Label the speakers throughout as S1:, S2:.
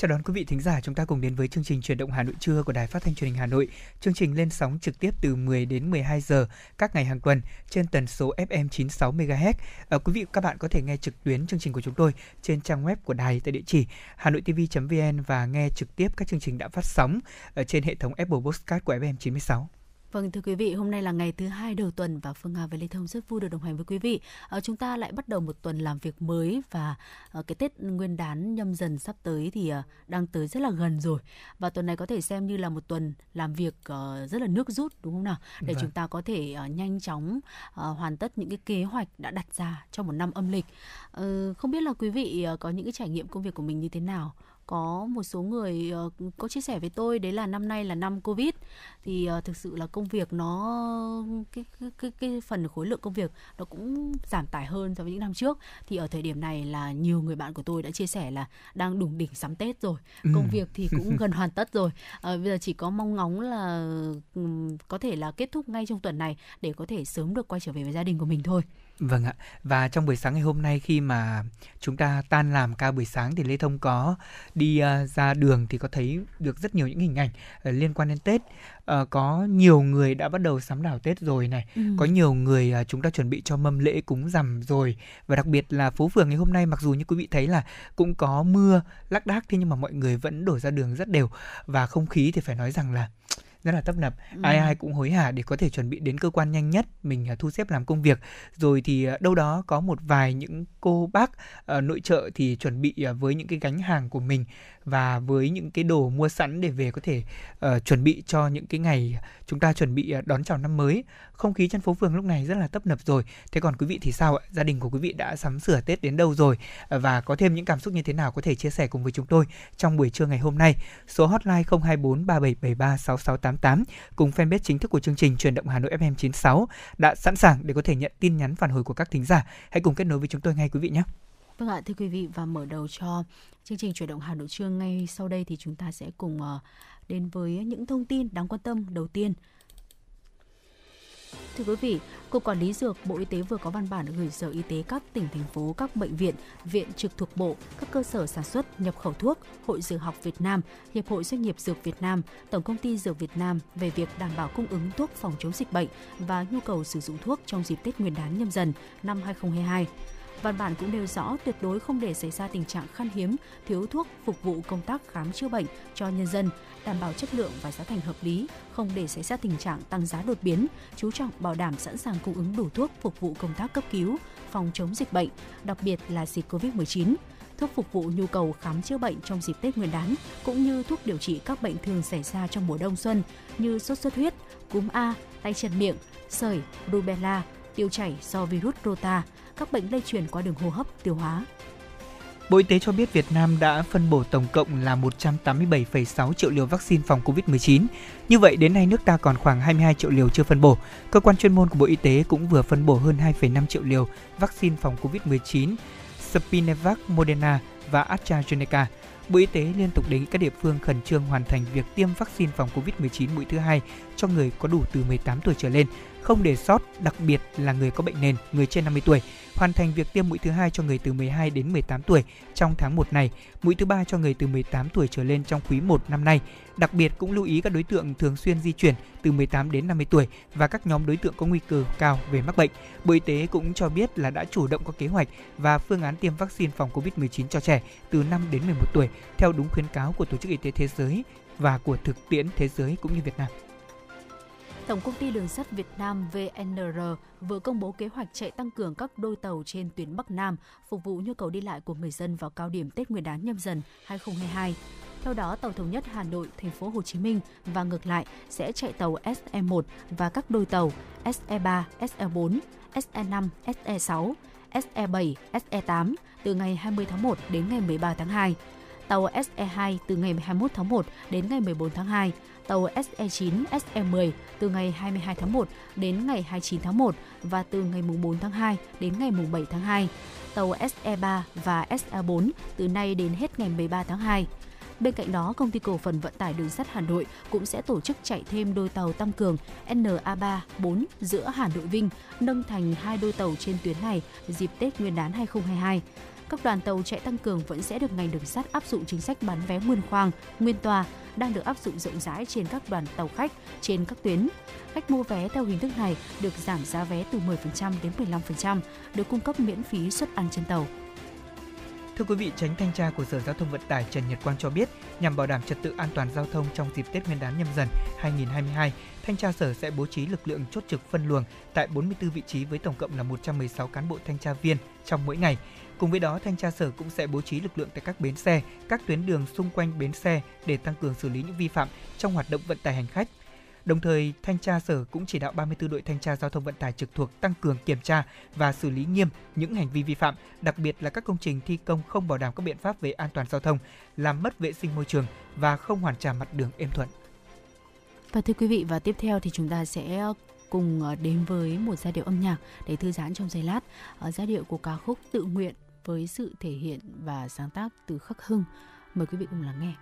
S1: Chào đón quý vị thính giả, chúng ta cùng đến với chương trình Chuyển động Hà Nội trưa của Đài Phát thanh Truyền hình Hà Nội. Chương trình lên sóng trực tiếp từ 10 đến 12 giờ các ngày hàng tuần trên tần số FM 96 MHz. À, quý vị các bạn có thể nghe trực tuyến chương trình của chúng tôi trên trang web của đài tại địa chỉ hanoitv.vn và nghe trực tiếp các chương trình đã phát sóng ở trên hệ thống Apple Podcast của FM 96.
S2: Vâng thưa quý vị, hôm nay là ngày thứ hai đầu tuần và Phương Hà và Lê Thông rất vui được đồng hành với quý vị. À, chúng ta lại bắt đầu một tuần làm việc mới và à, cái Tết Nguyên đán nhâm dần sắp tới thì à, đang tới rất là gần rồi. Và tuần này có thể xem như là một tuần làm việc à, rất là nước rút đúng không nào? Để vâng. chúng ta có thể à, nhanh chóng à, hoàn tất những cái kế hoạch đã đặt ra trong một năm âm lịch. À, không biết là quý vị à, có những cái trải nghiệm công việc của mình như thế nào? Có một số người uh, có chia sẻ với tôi đấy là năm nay là năm covid. Thì uh, thực sự là công việc nó cái, cái cái cái phần khối lượng công việc nó cũng giảm tải hơn so với những năm trước. Thì ở thời điểm này là nhiều người bạn của tôi đã chia sẻ là đang đủng đỉnh sắm tết rồi. Ừ. công việc thì cũng gần hoàn tất rồi. Uh, bây giờ chỉ có mong ngóng là um, có thể là kết thúc ngay trong tuần này để có thể sớm được quay trở về với gia đình của mình thôi
S1: Vâng ạ. Và trong buổi sáng ngày hôm nay khi mà chúng ta tan làm ca buổi sáng thì Lê Thông có đi uh, ra đường thì có thấy được rất nhiều những hình ảnh uh, liên quan đến Tết. Uh, có nhiều người đã bắt đầu sắm đảo Tết rồi này. Ừ. Có nhiều người uh, chúng ta chuẩn bị cho mâm lễ cúng rằm rồi. Và đặc biệt là phố phường ngày hôm nay mặc dù như quý vị thấy là cũng có mưa lác đác thế nhưng mà mọi người vẫn đổ ra đường rất đều và không khí thì phải nói rằng là rất là tấp nập. Ừ. ai ai cũng hối hả để có thể chuẩn bị đến cơ quan nhanh nhất mình à, thu xếp làm công việc. Rồi thì à, đâu đó có một vài những cô bác uh, nội trợ thì chuẩn bị uh, với những cái gánh hàng của mình và với những cái đồ mua sẵn để về có thể uh, chuẩn bị cho những cái ngày chúng ta chuẩn bị ờ, đón chào năm mới không khí trên phố phường lúc này rất là tấp nập rồi. Thế còn quý vị thì sao ạ? Gia đình của quý vị đã sắm sửa tết đến đâu rồi? Và có thêm những cảm xúc như thế nào có thể chia sẻ cùng với chúng tôi trong buổi trưa ngày hôm nay? Số hotline 024 3773 6688 cùng fanpage chính thức của chương trình truyền động Hà Nội FM 96 đã sẵn sàng để có thể nhận tin nhắn phản hồi của các thính giả. Hãy cùng kết nối với chúng tôi ngay quý vị nhé.
S2: Vâng ạ, thưa quý vị và mở đầu cho chương trình chuyển động Hà Nội trưa ngay sau đây thì chúng ta sẽ cùng ờ, đến với những thông tin đáng quan tâm đầu tiên. Thưa quý vị, Cục Quản lý Dược Bộ Y tế vừa có văn bản gửi Sở Y tế các tỉnh, thành phố, các bệnh viện, viện trực thuộc Bộ, các cơ sở sản xuất, nhập khẩu thuốc, Hội Dược học Việt Nam, Hiệp hội Doanh nghiệp Dược Việt Nam, Tổng công ty Dược Việt Nam về việc đảm bảo cung ứng thuốc phòng chống dịch bệnh và nhu cầu sử dụng thuốc trong dịp Tết Nguyên đán nhâm dần năm 2022. Văn bản cũng nêu rõ tuyệt đối không để xảy ra tình trạng khan hiếm, thiếu thuốc phục vụ công tác khám chữa bệnh cho nhân dân, đảm bảo chất lượng và giá thành hợp lý, không để xảy ra tình trạng tăng giá đột biến, chú trọng bảo đảm sẵn sàng cung ứng đủ thuốc phục vụ công tác cấp cứu, phòng chống dịch bệnh, đặc biệt là dịch Covid-19 thuốc phục vụ nhu cầu khám chữa bệnh trong dịp Tết Nguyên đán, cũng như thuốc điều trị các bệnh thường xảy ra trong mùa đông xuân như sốt xuất huyết, cúm A, tay chân miệng, sởi, rubella, tiêu chảy do virus rota, các bệnh lây truyền qua đường hô hấp, tiêu hóa.
S1: Bộ Y tế cho biết Việt Nam đã phân bổ tổng cộng là 187,6 triệu liều vaccine phòng COVID-19. Như vậy, đến nay nước ta còn khoảng 22 triệu liều chưa phân bổ. Cơ quan chuyên môn của Bộ Y tế cũng vừa phân bổ hơn 2,5 triệu liều vaccine phòng COVID-19 Spinavac, Moderna và AstraZeneca. Bộ Y tế liên tục đề nghị các địa phương khẩn trương hoàn thành việc tiêm vaccine phòng COVID-19 mũi thứ hai cho người có đủ từ 18 tuổi trở lên, không để sót, đặc biệt là người có bệnh nền, người trên 50 tuổi hoàn thành việc tiêm mũi thứ hai cho người từ 12 đến 18 tuổi trong tháng 1 này, mũi thứ ba cho người từ 18 tuổi trở lên trong quý 1 năm nay. Đặc biệt cũng lưu ý các đối tượng thường xuyên di chuyển từ 18 đến 50 tuổi và các nhóm đối tượng có nguy cơ cao về mắc bệnh. Bộ Y tế cũng cho biết là đã chủ động có kế hoạch và phương án tiêm vaccine phòng COVID-19 cho trẻ từ 5 đến 11 tuổi theo đúng khuyến cáo của Tổ chức Y tế Thế giới và của thực tiễn thế giới cũng như Việt Nam.
S2: Tổng công ty Đường sắt Việt Nam VNR vừa công bố kế hoạch chạy tăng cường các đôi tàu trên tuyến Bắc Nam phục vụ nhu cầu đi lại của người dân vào cao điểm Tết Nguyên đán nhâm dần 2022. Theo đó, tàu thống nhất Hà Nội, thành phố Hồ Chí Minh và ngược lại sẽ chạy tàu SE1 và các đôi tàu SE3, SE4, SE5, SE6, SE7, SE8 từ ngày 20 tháng 1 đến ngày 13 tháng 2. Tàu SE2 từ ngày 21 tháng 1 đến ngày 14 tháng 2 tàu SE9, SE10 từ ngày 22 tháng 1 đến ngày 29 tháng 1 và từ ngày 4 tháng 2 đến ngày 7 tháng 2. Tàu SE3 và SE4 từ nay đến hết ngày 13 tháng 2. Bên cạnh đó, công ty cổ phần vận tải đường sắt Hà Nội cũng sẽ tổ chức chạy thêm đôi tàu tăng cường NA3 4 giữa Hà Nội Vinh, nâng thành hai đôi tàu trên tuyến này dịp Tết Nguyên đán 2022 các đoàn tàu chạy tăng cường vẫn sẽ được ngành đường sắt áp dụng chính sách bán vé nguyên khoang, nguyên tòa đang được áp dụng rộng rãi trên các đoàn tàu khách trên các tuyến. Khách mua vé theo hình thức này được giảm giá vé từ 10% đến 15%, được cung cấp miễn phí suất ăn trên tàu.
S1: Thưa quý vị, tránh thanh tra của Sở Giao thông Vận tải Trần Nhật Quang cho biết, nhằm bảo đảm trật tự an toàn giao thông trong dịp Tết Nguyên đán nhâm dần 2022, thanh tra sở sẽ bố trí lực lượng chốt trực phân luồng tại 44 vị trí với tổng cộng là 116 cán bộ thanh tra viên trong mỗi ngày. Cùng với đó, thanh tra sở cũng sẽ bố trí lực lượng tại các bến xe, các tuyến đường xung quanh bến xe để tăng cường xử lý những vi phạm trong hoạt động vận tải hành khách. Đồng thời, thanh tra sở cũng chỉ đạo 34 đội thanh tra giao thông vận tải trực thuộc tăng cường kiểm tra và xử lý nghiêm những hành vi vi phạm, đặc biệt là các công trình thi công không bảo đảm các biện pháp về an toàn giao thông, làm mất vệ sinh môi trường và không hoàn trả mặt đường êm thuận.
S2: Và thưa quý vị, và tiếp theo thì chúng ta sẽ ờ, cùng ờ, đến với một giai điệu âm nhạc để thư giãn trong giây lát. Ở giai điệu của ca khúc Tự nguyện với sự thể hiện và sáng tác từ Khắc Hưng. Mời quý vị cùng lắng nghe.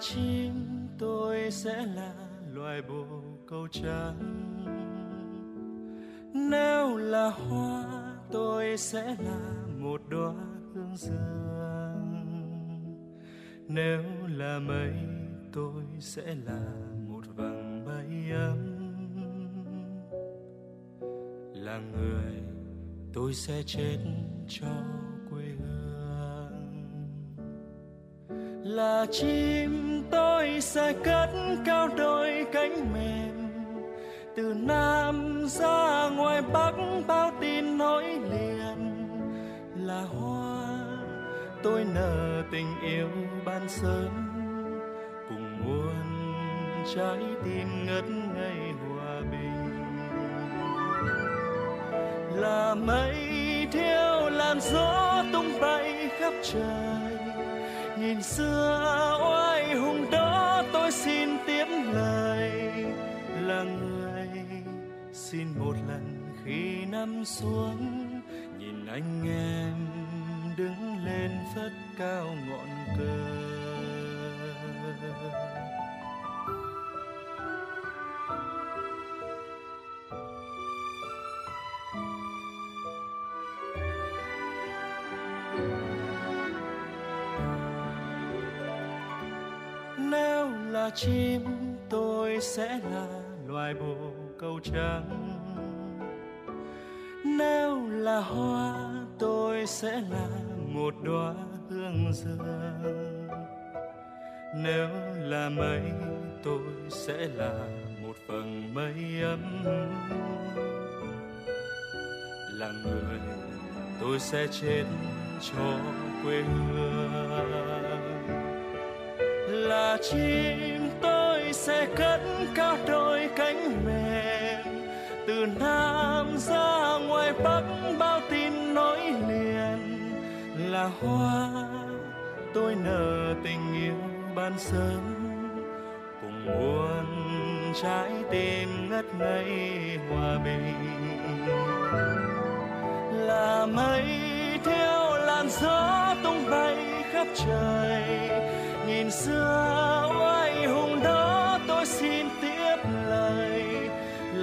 S3: chi sẽ là loài bồ câu trắng nếu là hoa, tôi sẽ là một đóa hương dương nếu là mây, tôi sẽ là một vầng mây ấm. Là người, tôi sẽ chết cho là chim tôi sẽ cất cao đôi cánh mềm. Từ nam ra ngoài bắc bao tin nối liền. Là hoa, tôi nở tình yêu ban sớm. Cùng muôn trái tim ngất ngây hòa bình. Là mây thiêu, làn gió tung bay khắp trời nhìn xưa oai hùng đó, tôi xin tiếp lời là người xin một lần khi nằm xuống. Nhìn anh em đứng lên phất cao ngọn cờ. Vài bộ câu trắng. Nếu là hoa, tôi sẽ là một đóa hương dương nếu là mây, tôi sẽ là một phần mây ấm. Là người tôi sẽ chết cho quê hương. Là chim tôi sẽ cất cao đôi cánh mềm. Từ nam ra ngoài bắc bao tin nối liền. Là hoa, tôi nở tình yêu ban sớm. Cùng muôn trái tim ngất ngây hòa bình. Là mây theo làn gió tung bay khắp trời. Nhìn xưa oai hùng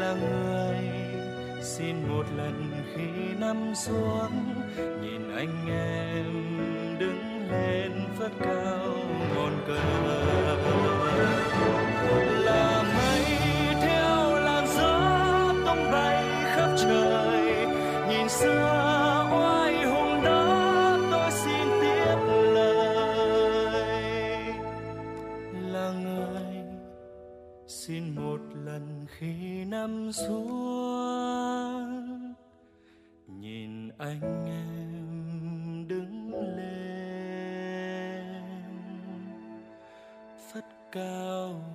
S3: là người. Xin một lần khi nằm xuống, nhìn anh em đứng lên phất cao ngọn cờ. Em xuống. Nhìn anh em đứng lên phất cao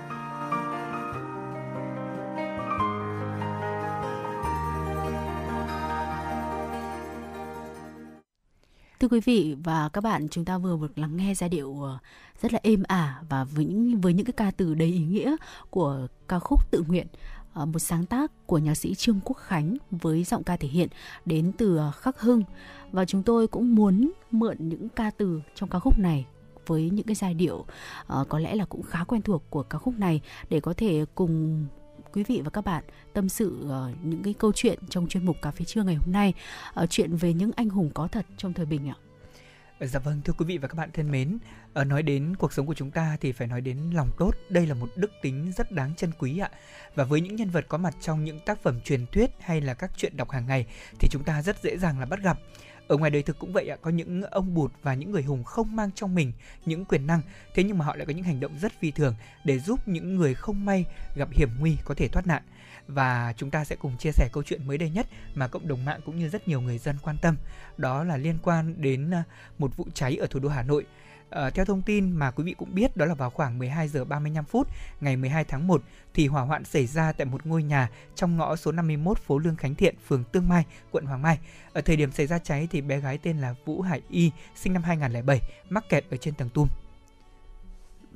S2: Thưa quý vị và các bạn, chúng ta vừa được lắng nghe giai điệu ờ, rất là êm ả và với những với những cái ca từ đầy ý nghĩa của ca khúc tự nguyện ờ, một sáng tác của nhạc sĩ Trương Quốc Khánh với giọng ca thể hiện đến từ ờ, Khắc Hưng và chúng tôi cũng muốn mượn những ca từ trong ca khúc này với những cái giai điệu uh, có lẽ là cũng khá quen thuộc của ca khúc này để có thể cùng quý vị và các bạn tâm sự uh, những cái câu chuyện trong chuyên mục cà phê trưa ngày hôm nay uh, chuyện về những anh hùng có thật trong thời bình ạ.
S1: Dạ vâng, thưa quý vị và các bạn thân mến, ờ, nói đến cuộc sống của chúng ta thì phải nói đến lòng tốt. Đây là một đức tính rất đáng trân quý ạ. Và với những nhân vật có mặt trong những tác phẩm truyền thuyết hay là các chuyện đọc hàng ngày thì chúng ta rất dễ dàng là bắt gặp. Ở ngoài đời thực cũng vậy ạ, có những ông bụt và những người hùng không mang trong mình những quyền năng, thế nhưng mà họ lại có những hành động rất phi thường để giúp những người không may gặp hiểm nguy có thể thoát nạn. Và chúng ta sẽ cùng chia sẻ câu chuyện mới đây nhất mà cộng đồng mạng cũng như rất nhiều người dân quan tâm. Đó là liên quan đến à, một vụ cháy ở thủ đô Hà Nội. À, theo thông tin mà quý vị cũng biết đó là vào khoảng 12 giờ 35 phút ngày 12 tháng 1 thì hỏa hoạn xảy ra tại một ngôi nhà trong ngõ số 51 phố Lương Khánh Thiện, phường Tương Mai, quận Hoàng Mai. Ở thời điểm xảy ra cháy thì bé gái tên là Vũ Hải Y, sinh năm 2007, mắc kẹt ở trên tầng tum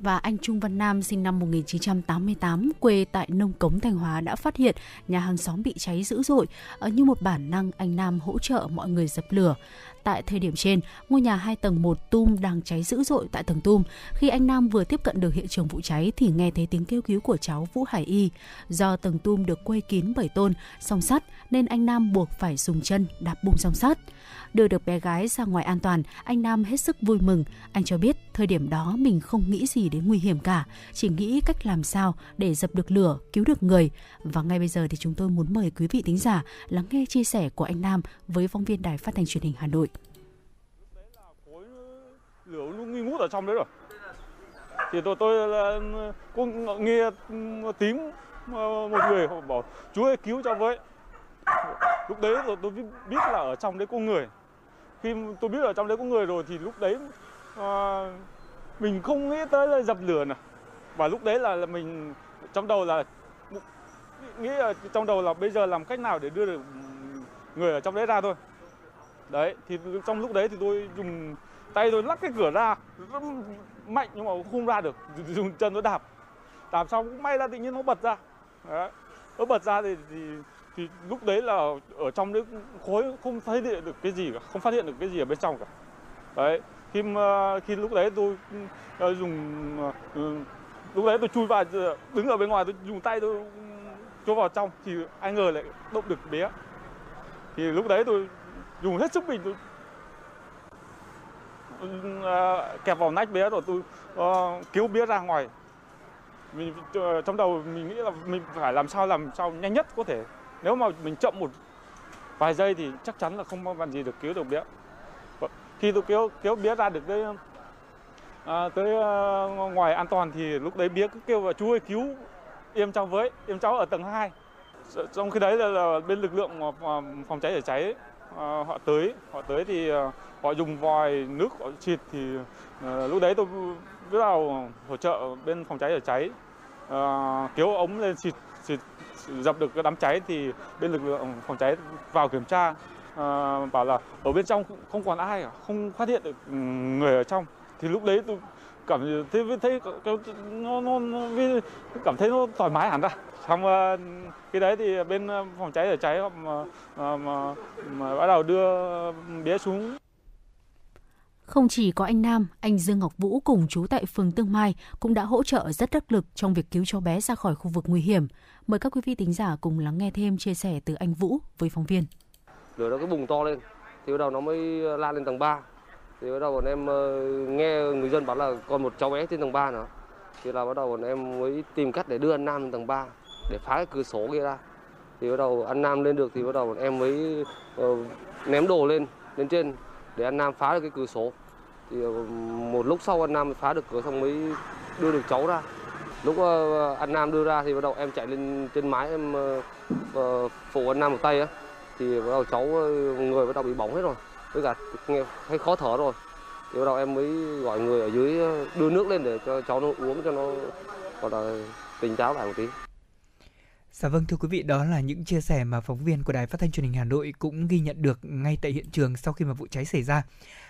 S2: và anh Trung Văn Nam sinh năm 1988 quê tại Nông Cống Thanh Hóa đã phát hiện nhà hàng xóm bị cháy dữ dội. Ờ, như một bản năng anh Nam hỗ trợ mọi người dập lửa. Tại thời điểm trên, ngôi nhà hai tầng một tum đang cháy dữ dội tại tầng tum. Khi anh Nam vừa tiếp cận được hiện trường vụ cháy thì nghe thấy tiếng kêu cứu của cháu Vũ Hải Y. Do tầng tum được quây kín bởi tôn, song sắt nên anh Nam buộc phải dùng chân đạp bung song sắt. Đưa được bé gái ra ngoài an toàn, anh Nam hết sức vui mừng. Anh cho biết thời điểm đó mình không nghĩ gì đến nguy hiểm cả, chỉ nghĩ cách làm sao để dập được lửa, cứu được người. Và ngay bây giờ thì chúng tôi muốn mời quý vị thính giả lắng nghe chia sẻ của anh Nam với phóng viên Đài Phát thanh Truyền hình Hà Nội.
S4: Lửa nó nghi ngút ở trong đấy rồi. Thì tôi tôi là cũng nghe ừ, tím ờ, một người họ bảo chú ơi cứu cho với. Lúc đấy rồi tôi biết là ở trong đấy có người. Khi tôi biết ở trong đấy có người rồi thì lúc đấy à, mình không nghĩ tới là dập lửa nè. Và lúc đấy là, là mình trong đầu là nghĩ là trong đầu là bây giờ làm cách nào để đưa được người ở trong đấy ra thôi. Đấy thì trong lúc đấy thì tôi dùng tay tôi lắc cái cửa ra mạnh nhưng mà không ra được dùng chân nó đạp. Đạp xong cũng may là tự nhiên nó bật ra. Đấy. nó bật ra thì, thì thì lúc đấy là ở trong đấy khối không phát hiện được cái gì cả không phát hiện được cái gì ở bên trong cả. Đấy khi mà, khi lúc đấy tôi dùng ừ, lúc đấy tôi chui vào đứng ở bên ngoài tôi dùng tay tôi cho vào trong thì ai ngờ lại động được bé. Thì lúc đấy tôi dùng hết sức mình tôi uh, kẹp vào nách bé rồi tôi uh, cứu bé ra ngoài. Mình uh, trong đầu mình nghĩ là mình phải làm sao làm sao nhanh nhất có thể. Nếu mà mình chậm một vài giây thì chắc chắn là không có gì được cứu được bé vâng, khi tôi kéo kéo bé ra được tới à, tới uh, ngoài an toàn thì lúc đấy bé cứ kêu là chú ơi cứu em cháu với em cháu ở tầng 2 dạ, trong khi đấy là, là bên lực lượng phòng cháy chữa cháy à, họ tới họ tới thì họ dùng vòi nước họ xịt thì ờ, lúc đấy tôi biết vào hỗ trợ bên phòng cháy chữa cháy. À, kéo ống lên xịt xịt dập được cái đám cháy thì bên lực lượng phòng cháy vào kiểm tra. À, bảo là ở bên trong không còn ai cả, không phát hiện được ừ, người ở trong. Thì lúc đấy tôi cảm thấy thấy nó, nó, nó cảm thấy nó thoải mái hẳn ra. Xong khi đấy thì bên phòng cháy chữa cháy mà, mà, mà, mà bắt đầu đưa bé xuống
S2: không chỉ có anh Nam, anh Dương Ngọc Vũ cùng chú tại phường Tương Mai cũng đã hỗ trợ rất đắc lực trong việc cứu cháu bé ra khỏi khu vực nguy hiểm. Mời các quý vị tính giả cùng lắng nghe thêm chia sẻ từ anh Vũ với phóng viên.
S5: Lửa nó cứ bùng to lên, thì bắt đầu nó mới lan lên tầng 3. Thì bắt đầu bọn em ờ, nghe người dân bảo là còn một cháu bé trên tầng 3 nữa. Thì là bắt đầu bọn em mới tìm cách để đưa anh Nam lên tầng 3 để phá cái cửa sổ kia ra. Thì bắt đầu anh Nam lên được thì bắt đầu bọn em mới uh, ném đồ lên lên trên để anh Nam phá được cái cửa sổ. Thì ờ, một lúc sau anh Nam phá được cửa xong mới đưa được cháu ra. Lúc ờ, anh Nam đưa ra thì bắt đầu em chạy lên trên mái, em ờ, phụ anh Nam một tay á. Thì bắt đầu cháu người bắt đầu bị bỏng hết rồi. Với cả nghe, thấy khó thở rồi. Thì bắt đầu em mới gọi người ở dưới đưa nước lên để cho cháu nó uống cho nó, gọi là, tỉnh táo lại một tí.
S1: Dạ vâng thưa quý vị, đó là những chia sẻ mà phóng viên của Đài Phát thanh Truyền hình Hà Nội cũng ghi nhận được ngay tại hiện trường sau khi mà vụ cháy xảy ra.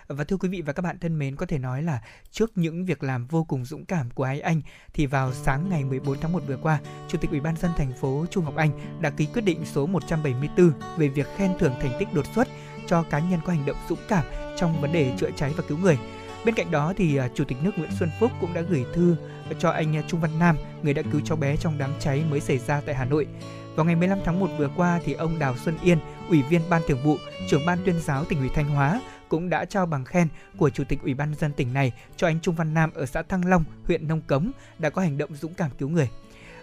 S1: Và thưa quý vị và các bạn thân mến, có thể nói là trước những việc làm vô cùng dũng cảm của hai anh thì vào sáng ngày 14 tháng 1 vừa qua, Chủ tịch Ủy ban dân thành phố Chu Ngọc Anh đã ký quyết định số 174 về việc khen thưởng thành tích đột xuất cho cá nhân có hành động dũng cảm trong vấn đề chữa cháy và cứu người. Bên cạnh đó thì à, Chủ tịch nước Nguyễn Xuân Phúc cũng đã gửi thư cho anh Trung Văn Nam, người đã cứu cháu bé trong đám cháy mới xảy ra tại Hà Nội. Vào ngày 15 tháng 1 vừa qua thì ông Đào Xuân Yên, Ủy viên Ban Thường vụ, trưởng ban tuyên giáo tỉnh ủy Thanh Hóa cũng đã trao bằng khen của Chủ tịch Ủy ban dân tỉnh này cho anh Trung Văn Nam ở xã Thăng Long, huyện Nông Cống đã có hành động dũng cảm cứu người.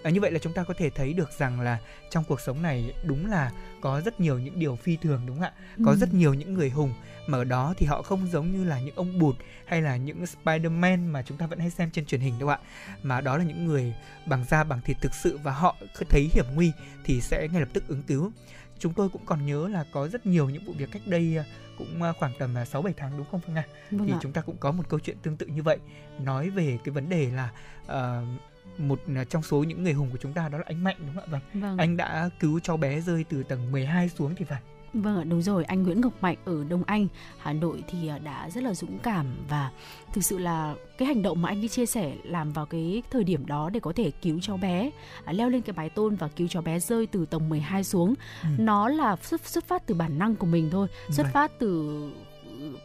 S1: À, như vậy là chúng ta có thể thấy được rằng là trong cuộc sống này đúng là có rất nhiều những điều phi thường đúng không ạ? Có ừ. rất nhiều những người hùng mà ở đó thì họ không giống như là những ông bụt hay là những Spider-Man mà chúng ta vẫn hay xem trên truyền hình đâu ạ mà đó là những người bằng da bằng thịt thực sự và họ thấy hiểm nguy thì sẽ ngay lập tức ứng cứu chúng tôi cũng còn nhớ là có rất nhiều những vụ việc cách đây à, cũng à, khoảng tầm 6 à, 7 tháng đúng không Phương Nga? Vâng thì ạ. chúng ta cũng có một câu chuyện tương tự như vậy nói về cái vấn đề là uh, một trong số những người hùng của chúng ta đó là anh Mạnh đúng không ạ? Vâng. vâng. Anh đã cứu cháu bé rơi từ tầng 12 xuống thì phải.
S2: Vâng ạ, đúng rồi, anh Nguyễn Ngọc Mạnh ở Đông Anh, Hà Nội thì à, đã rất là dũng cảm và thực sự là cái hành động mà anh đi chia sẻ làm vào cái thời điểm đó để có thể cứu cháu bé, à, leo lên cái mái tôn và cứu cháu bé rơi từ tầng 12 xuống. Ừ. Nó là xuất xuất phát từ bản năng của mình thôi, xuất phát từ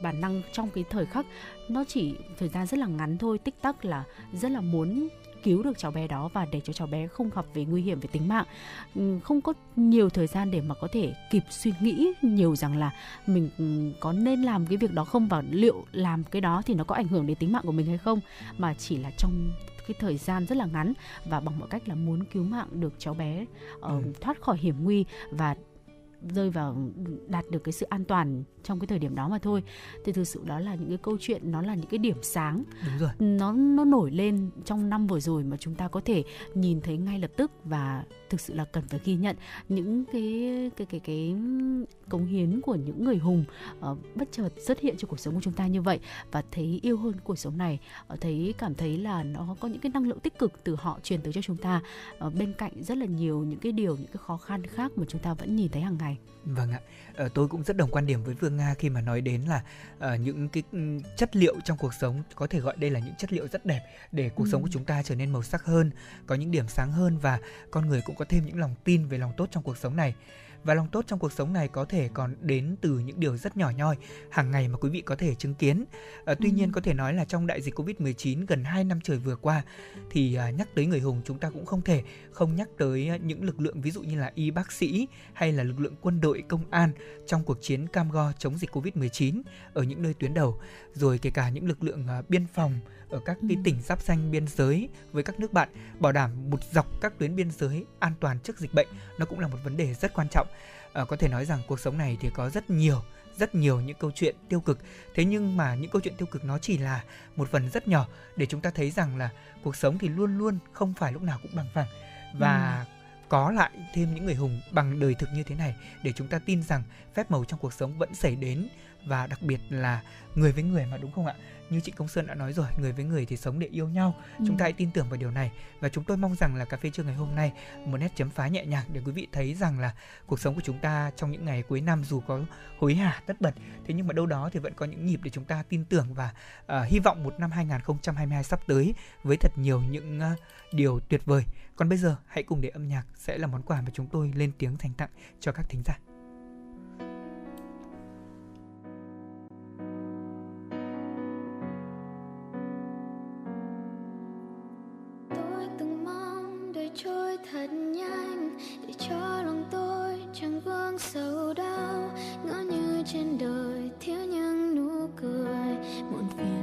S2: bản năng trong cái thời khắc nó chỉ thời gian rất là ngắn thôi tích tắc là rất là muốn cứu được cháu bé đó và để cho cháu bé không gặp về nguy hiểm về tính mạng ừ, không có nhiều thời gian để mà có thể kịp suy nghĩ nhiều rằng là mình ừ, có nên làm cái việc đó không và liệu làm cái đó thì nó có ảnh hưởng đến tính mạng của mình hay không mà chỉ là trong cái thời gian rất là ngắn và bằng mọi cách là muốn cứu mạng được cháu bé uh, ừ. thoát khỏi hiểm nguy và rơi vào đạt được cái sự an toàn trong cái thời điểm đó mà thôi. Thì thực sự đó là những cái câu chuyện nó là những cái điểm sáng.
S1: Đúng rồi.
S2: nó nó nổi lên trong năm vừa rồi mà chúng ta có thể nhìn thấy ngay lập tức và thực sự là cần phải ghi nhận những cái cái cái cái cống hiến của những người hùng uh, bất chợt xuất hiện trong cuộc sống của chúng ta như vậy và thấy yêu hơn cuộc sống này uh, thấy cảm thấy là nó có những cái năng lượng tích cực từ họ truyền tới cho chúng ta. Uh, bên cạnh rất là nhiều những cái điều những cái khó khăn khác mà chúng ta vẫn nhìn thấy hàng ngày
S1: vâng ạ. Uh, tôi cũng rất đồng quan điểm với Vương Nga khi mà nói đến là uh, những cái ừ, chất liệu trong cuộc sống có thể gọi đây là những chất liệu rất đẹp để cuộc ừ. sống của chúng ta trở nên màu sắc hơn, có những điểm sáng hơn và con người cũng có thêm những lòng tin về lòng tốt trong cuộc sống này và lòng tốt trong cuộc sống này có thể còn đến từ những điều rất nhỏ nhoi hàng ngày mà quý vị có thể chứng kiến. À, tuy ừ. nhiên có thể nói là trong đại dịch Covid-19 gần 2 năm trời vừa qua thì à, nhắc tới người hùng chúng ta cũng không thể không nhắc tới những lực lượng ví dụ như là y bác sĩ hay là lực lượng quân đội công an trong cuộc chiến cam go chống dịch Covid-19 ở những nơi tuyến đầu, rồi kể cả những lực lượng à, biên phòng ở các cái ừ. tỉnh giáp danh biên giới với các nước bạn bảo đảm một dọc các tuyến biên giới an toàn trước dịch bệnh nó cũng là một vấn đề rất quan trọng. À, có thể nói rằng cuộc sống này thì có rất nhiều rất nhiều những câu chuyện tiêu cực. Thế nhưng mà những câu chuyện tiêu cực nó chỉ là một phần rất nhỏ để chúng ta thấy rằng là cuộc sống thì luôn luôn không phải lúc nào cũng bằng phẳng. Và ừ. có lại thêm những người hùng bằng đời thực như thế này để chúng ta tin rằng phép màu trong cuộc sống vẫn xảy đến và đặc biệt là người với người mà đúng không ạ như chị Công Sơn đã nói rồi người với người thì sống để yêu nhau. Ừ. chúng ta hãy tin tưởng vào điều này. Và chúng tôi mong rằng là cà phê trưa ngày hôm nay một nét chấm phá nhẹ nhàng để quý vị thấy rằng là cuộc sống của chúng ta trong những ngày cuối năm dù có hối hả tất bật thế nhưng mà đâu đó thì vẫn có những nhịp để chúng ta tin tưởng và uh, hy vọng một năm 2022 sắp tới với thật nhiều những uh, điều tuyệt vời. Còn bây giờ hãy cùng để âm nhạc sẽ là món quà mà chúng tôi lên tiếng dành tặng cho các thính giả
S6: thật nhanh để cho lòng tôi chẳng vương sầu đau. Ngỡ như trên đời thiếu những nụ cười, muộn phiền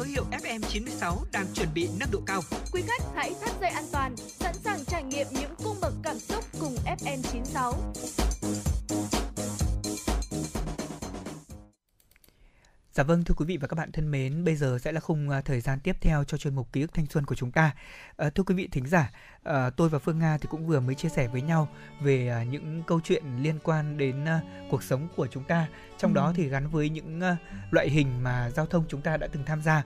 S1: số hiệu FM96 đang chuẩn bị nâng độ cao.
S7: Quý khách hãy thắt dây an toàn, sẵn sàng trải nghiệm những
S1: Dạ vâng thưa quý vị và các bạn thân mến, bây giờ sẽ là khung à, thời gian tiếp theo cho chuyên mục ký ức thanh xuân của chúng ta. À, thưa quý vị thính giả, à, tôi và Phương Nga thì cũng vừa mới chia sẻ với nhau về à, những câu chuyện liên quan đến à, cuộc sống của chúng ta, trong đó thì gắn với những à, loại hình mà giao thông chúng ta đã từng tham gia.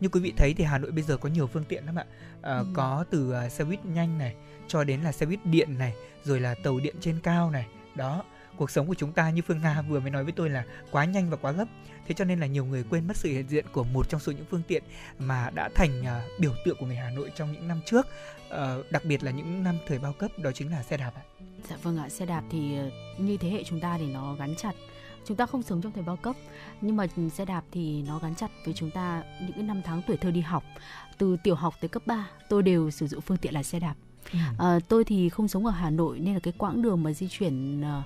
S1: Như quý vị thấy thì Hà Nội bây giờ có nhiều phương tiện lắm ạ. À, Có từ à, xe buýt nhanh này cho đến là xe buýt điện này, rồi là tàu điện trên cao này. Đó, cuộc sống của chúng ta như Phương Nga vừa mới nói với tôi là quá nhanh và quá gấp. Thế cho nên là nhiều người quên mất sự hiện diện của một trong số những phương tiện mà đã thành à, biểu tượng của người Hà Nội trong những năm trước, Ờ, đặc biệt là những năm thời bao cấp đó chính là xe đạp ạ.
S2: Dạ vâng ạ, xe đạp thì ờ, như thế hệ chúng ta thì nó gắn chặt. Chúng ta không sống trong thời bao cấp, nhưng mà xe đạp thì nó gắn chặt với chúng ta những cái năm tháng tuổi thơ đi học. Từ tiểu học tới cấp 3, tôi đều sử dụng phương tiện là xe đạp. Ờ, tôi thì không sống ở Hà Nội nên là cái quãng đường mà di chuyển ờ,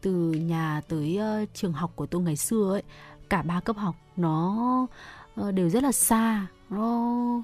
S2: từ nhà tới ờ, trường học của tôi ngày xưa ấy, cả ba cấp học nó ờ, đều rất là xa. Nó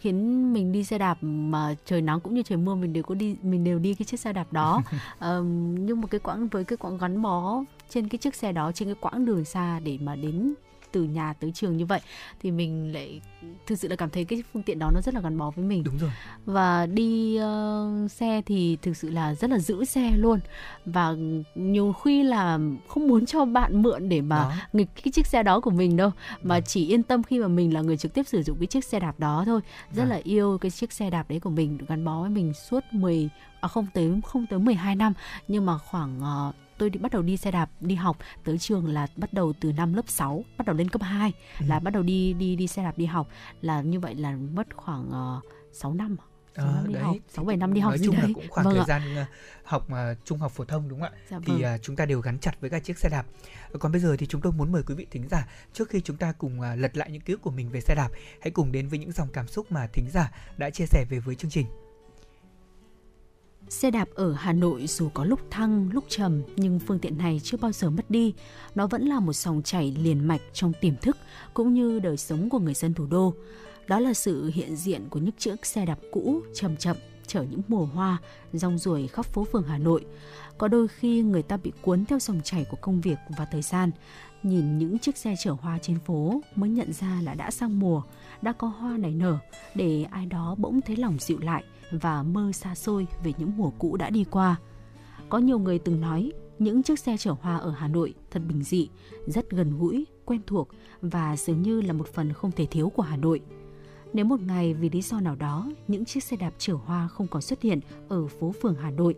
S2: khiến mình đi xe đạp mà trời nắng cũng như trời mưa mình đều có đi mình đều đi cái chiếc xe đạp đó. Ờm, nhưng mà cái quãng với cái quãng gắn bó trên cái chiếc xe đó trên cái quãng đường xa để mà đến từ nhà tới trường như vậy thì mình lại thực sự là cảm thấy cái phương tiện đó nó rất là gắn bó với mình
S1: Đúng rồi.
S2: và đi ờ, xe thì thực sự là rất là giữ xe luôn và nhiều khi là không muốn cho bạn mượn để mà
S1: Đó.
S2: nghịch cái chiếc xe đó của mình đâu mà
S1: Vâng.
S2: chỉ yên tâm khi mà mình là người trực tiếp sử dụng cái chiếc xe đạp đó thôi rất
S1: Vâng.
S2: là yêu cái chiếc xe đạp đấy của mình gắn bó với mình suốt 10 à không tới không tới 12 năm nhưng mà khoảng ờ, tôi đi bắt đầu đi xe đạp đi học tới trường là bắt đầu từ năm lớp 6 bắt đầu lên cấp 2
S1: Ừ.
S2: là bắt đầu đi đi đi xe đạp đi học là như vậy là mất khoảng uh, 6 năm
S1: Ờ, đấy,
S2: học
S1: thì
S2: sáu bảy năm đi học
S1: nói chung
S2: đấy
S1: là cũng khoảng
S2: vâng
S1: thời
S2: ạ.
S1: gian ờ, học ờ, trung học phổ thông đúng không ạ?
S2: Dạ
S1: thì
S2: vâng.
S1: chúng ta đều gắn chặt với các chiếc xe đạp. Còn bây giờ thì chúng tôi muốn mời quý vị thính giả trước khi chúng ta cùng lật lại những ký ức của mình về xe đạp, hãy cùng đến với những dòng cảm xúc mà thính giả đã chia sẻ về với chương trình.
S2: Xe đạp ở Hà Nội dù có lúc thăng, lúc trầm nhưng phương tiện này chưa bao giờ mất đi. Nó vẫn là một dòng chảy liền mạch trong tiềm thức cũng như đời sống của người dân thủ đô. Đó là sự hiện diện của những chiếc xe đạp cũ, chậm chậm, chở những mùa hoa, rong ruổi khắp phố phường Hà Nội. Có đôi khi người ta bị cuốn theo dòng chảy của công việc và thời gian. Nhìn những chiếc xe chở hoa trên phố mới nhận ra là đã sang mùa, đã có hoa nảy nở, để ai đó bỗng thấy lòng dịu lại và mơ xa xôi về những mùa cũ đã đi qua. Có nhiều người từng nói những chiếc xe chở hoa ở Hà Nội thật bình dị, rất gần gũi, quen thuộc và dường như là một phần không thể thiếu của Hà Nội. Nếu một ngày vì lý do nào đó những chiếc xe đạp chở hoa không còn xuất hiện ở phố phường Hà Nội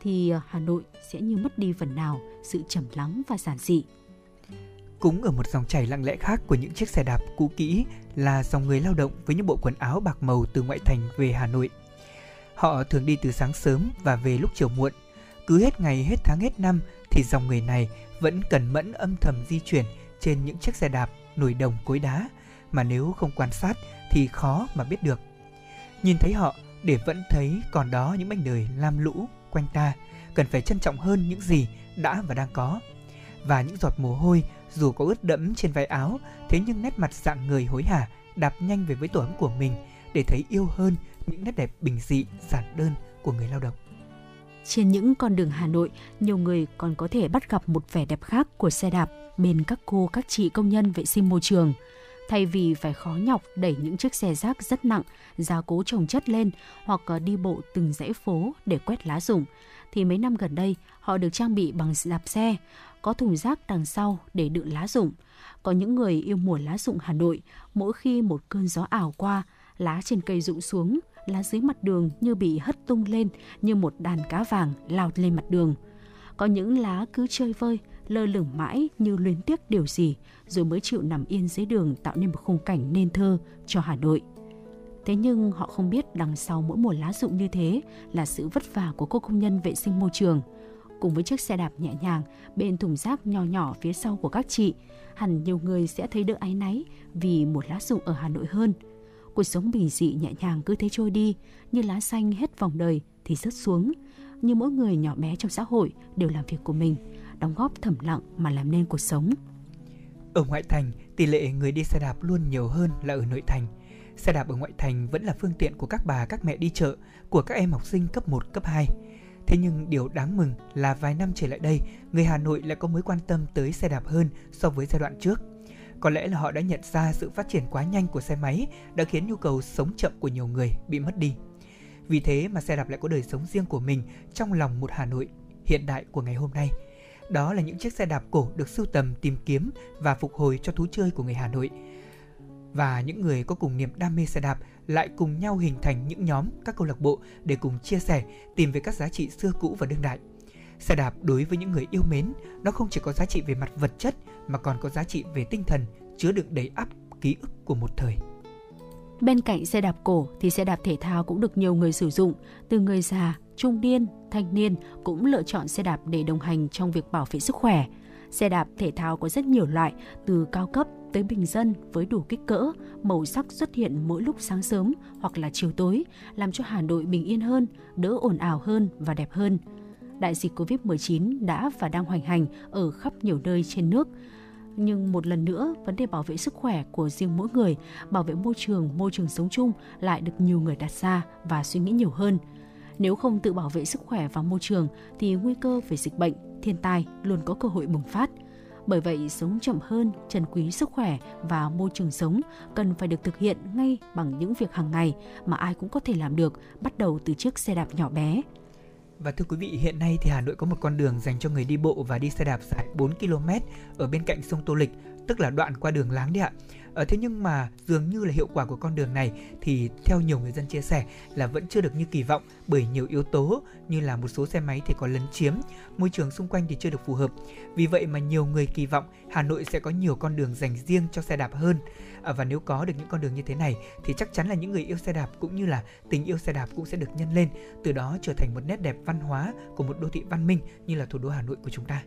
S2: thì Hà Nội sẽ như mất đi phần nào sự trầm lắng và giản dị.
S1: Cũng ở một dòng chảy lặng lẽ khác của những chiếc xe đạp cũ kỹ là dòng người lao động với những bộ quần áo bạc màu từ ngoại thành về Hà Nội. Họ thường đi từ sáng sớm và về lúc chiều muộn. Cứ hết ngày hết tháng hết năm thì dòng người này vẫn cần mẫn âm thầm di chuyển trên những chiếc xe đạp nồi đồng cối đá mà nếu không quan sát thì khó mà biết được. Nhìn thấy họ để vẫn thấy còn đó những mảnh đời lam lũ quanh ta, cần phải trân trọng hơn những gì đã và đang có. Và những giọt mồ hôi dù có ướt đẫm trên váy áo, thế nhưng nét mặt dạng người hối hả đạp nhanh về với tổ ấm của mình để thấy yêu hơn những nét đẹp bình dị, giản đơn của người lao động.
S2: Trên những con đường Hà Nội, nhiều người còn có thể bắt gặp một vẻ đẹp khác của xe đạp bên các cô các chị công nhân vệ sinh môi trường. Thay vì phải khó nhọc đẩy những chiếc xe rác rất nặng, gia cố trồng chất lên hoặc ờ, đi bộ từng dãy phố để quét lá rụng, thì mấy năm gần đây họ được trang bị bằng đạp xe, có thùng rác đằng sau để đựng lá rụng. Có những người yêu mùa lá rụng Hà Nội, mỗi khi một cơn gió ảo qua, lá trên cây rụng xuống, lá dưới mặt đường như bị hất tung lên như một đàn cá vàng lao lên mặt đường. Có những lá cứ chơi vơi, lơ lửng mãi như luyến tiếc điều gì, rồi mới chịu nằm yên dưới đường tạo nên một khung cảnh nên thơ cho Hà Nội. Thế nhưng họ không biết đằng sau mỗi mùa lá rụng như thế là sự vất vả của cô công nhân vệ sinh môi trường. Cùng với chiếc xe đạp nhẹ nhàng bên thùng rác nhỏ nhỏ phía sau của các chị, hẳn nhiều người sẽ thấy đỡ áy náy vì một lá rụng ở Hà Nội hơn. Cuộc sống bình dị nhẹ nhàng cứ thế trôi đi, như lá xanh hết vòng đời thì rớt xuống. Như mỗi người nhỏ bé trong xã hội đều làm việc của mình, đóng góp thầm lặng mà làm nên cuộc sống.
S1: Ở ngoại thành, tỷ lệ người đi xe đạp luôn nhiều hơn là ở nội thành. Xe đạp ở ngoại thành vẫn là phương tiện của các bà các mẹ đi chợ, của các em học sinh cấp 1, cấp 2. Thế nhưng điều đáng mừng là vài năm trở lại đây, người Hà Nội lại có mối quan tâm tới xe đạp hơn so với giai đoạn trước. Có lẽ là họ đã nhận ra sự phát triển quá nhanh của xe máy đã khiến nhu cầu sống chậm của nhiều người bị mất đi. Vì thế mà xe đạp lại có đời sống riêng của mình trong lòng một Hà Nội hiện đại của ngày hôm nay. Đó là những chiếc xe đạp cổ được sưu tầm, tìm kiếm và phục hồi cho thú chơi của người Hà Nội. Và những người có cùng niềm đam mê xe đạp lại cùng nhau hình thành những nhóm, các câu lạc bộ để cùng chia sẻ, tìm về các giá trị xưa cũ và đương đại. Xe đạp đối với những người yêu mến, nó không chỉ có giá trị về mặt vật chất mà còn có giá trị về tinh thần, chứa đựng đầy ắp ký ức của một thời.
S2: Bên cạnh xe đạp cổ thì xe đạp thể thao cũng được nhiều người sử dụng, từ người già, trung niên, thanh niên cũng lựa chọn xe đạp để đồng hành trong việc bảo vệ sức khỏe. Xe đạp thể thao có rất nhiều loại, từ cao cấp tới bình dân với đủ kích cỡ, màu sắc xuất hiện mỗi lúc sáng sớm hoặc là chiều tối, làm cho Hà Nội bình yên hơn, đỡ ồn ào hơn và đẹp hơn. Đại dịch Covid-19 đã và đang hoành hành ở khắp nhiều nơi trên nước. Nhưng một lần nữa, vấn đề bảo vệ sức khỏe của riêng mỗi người, bảo vệ môi trường, môi trường sống chung lại được nhiều người đặt ra và suy nghĩ nhiều hơn. Nếu không tự bảo vệ sức khỏe và môi trường thì nguy cơ về dịch bệnh, thiên tai luôn có cơ hội bùng phát – bởi vậy, sống chậm hơn, trân quý sức khỏe và môi trường sống cần phải được thực hiện ngay bằng những việc hàng ngày mà ai cũng có thể làm được, bắt đầu từ chiếc xe đạp nhỏ bé.
S1: Và thưa quý vị, hiện nay thì Hà Nội có một con đường dành cho người đi bộ và đi xe đạp dài 4 km ở bên cạnh sông Tô Lịch, tức là đoạn qua đường Láng đấy ạ. Ở ờ, thế nhưng mà dường như là hiệu quả của con đường này thì theo nhiều người dân chia sẻ là vẫn chưa được như kỳ vọng bởi nhiều yếu tố như là một số xe máy thì có lấn chiếm, môi trường xung quanh thì chưa được phù hợp. Vì vậy mà nhiều người kỳ vọng Hà Nội sẽ có nhiều con đường dành riêng cho xe đạp hơn. À, và nếu có được những con đường như thế này thì chắc chắn là những người yêu xe đạp cũng như là tình yêu xe đạp cũng sẽ được nhân lên, từ đó trở thành một nét đẹp văn hóa của một đô thị văn minh như là thủ đô Hà Nội của chúng ta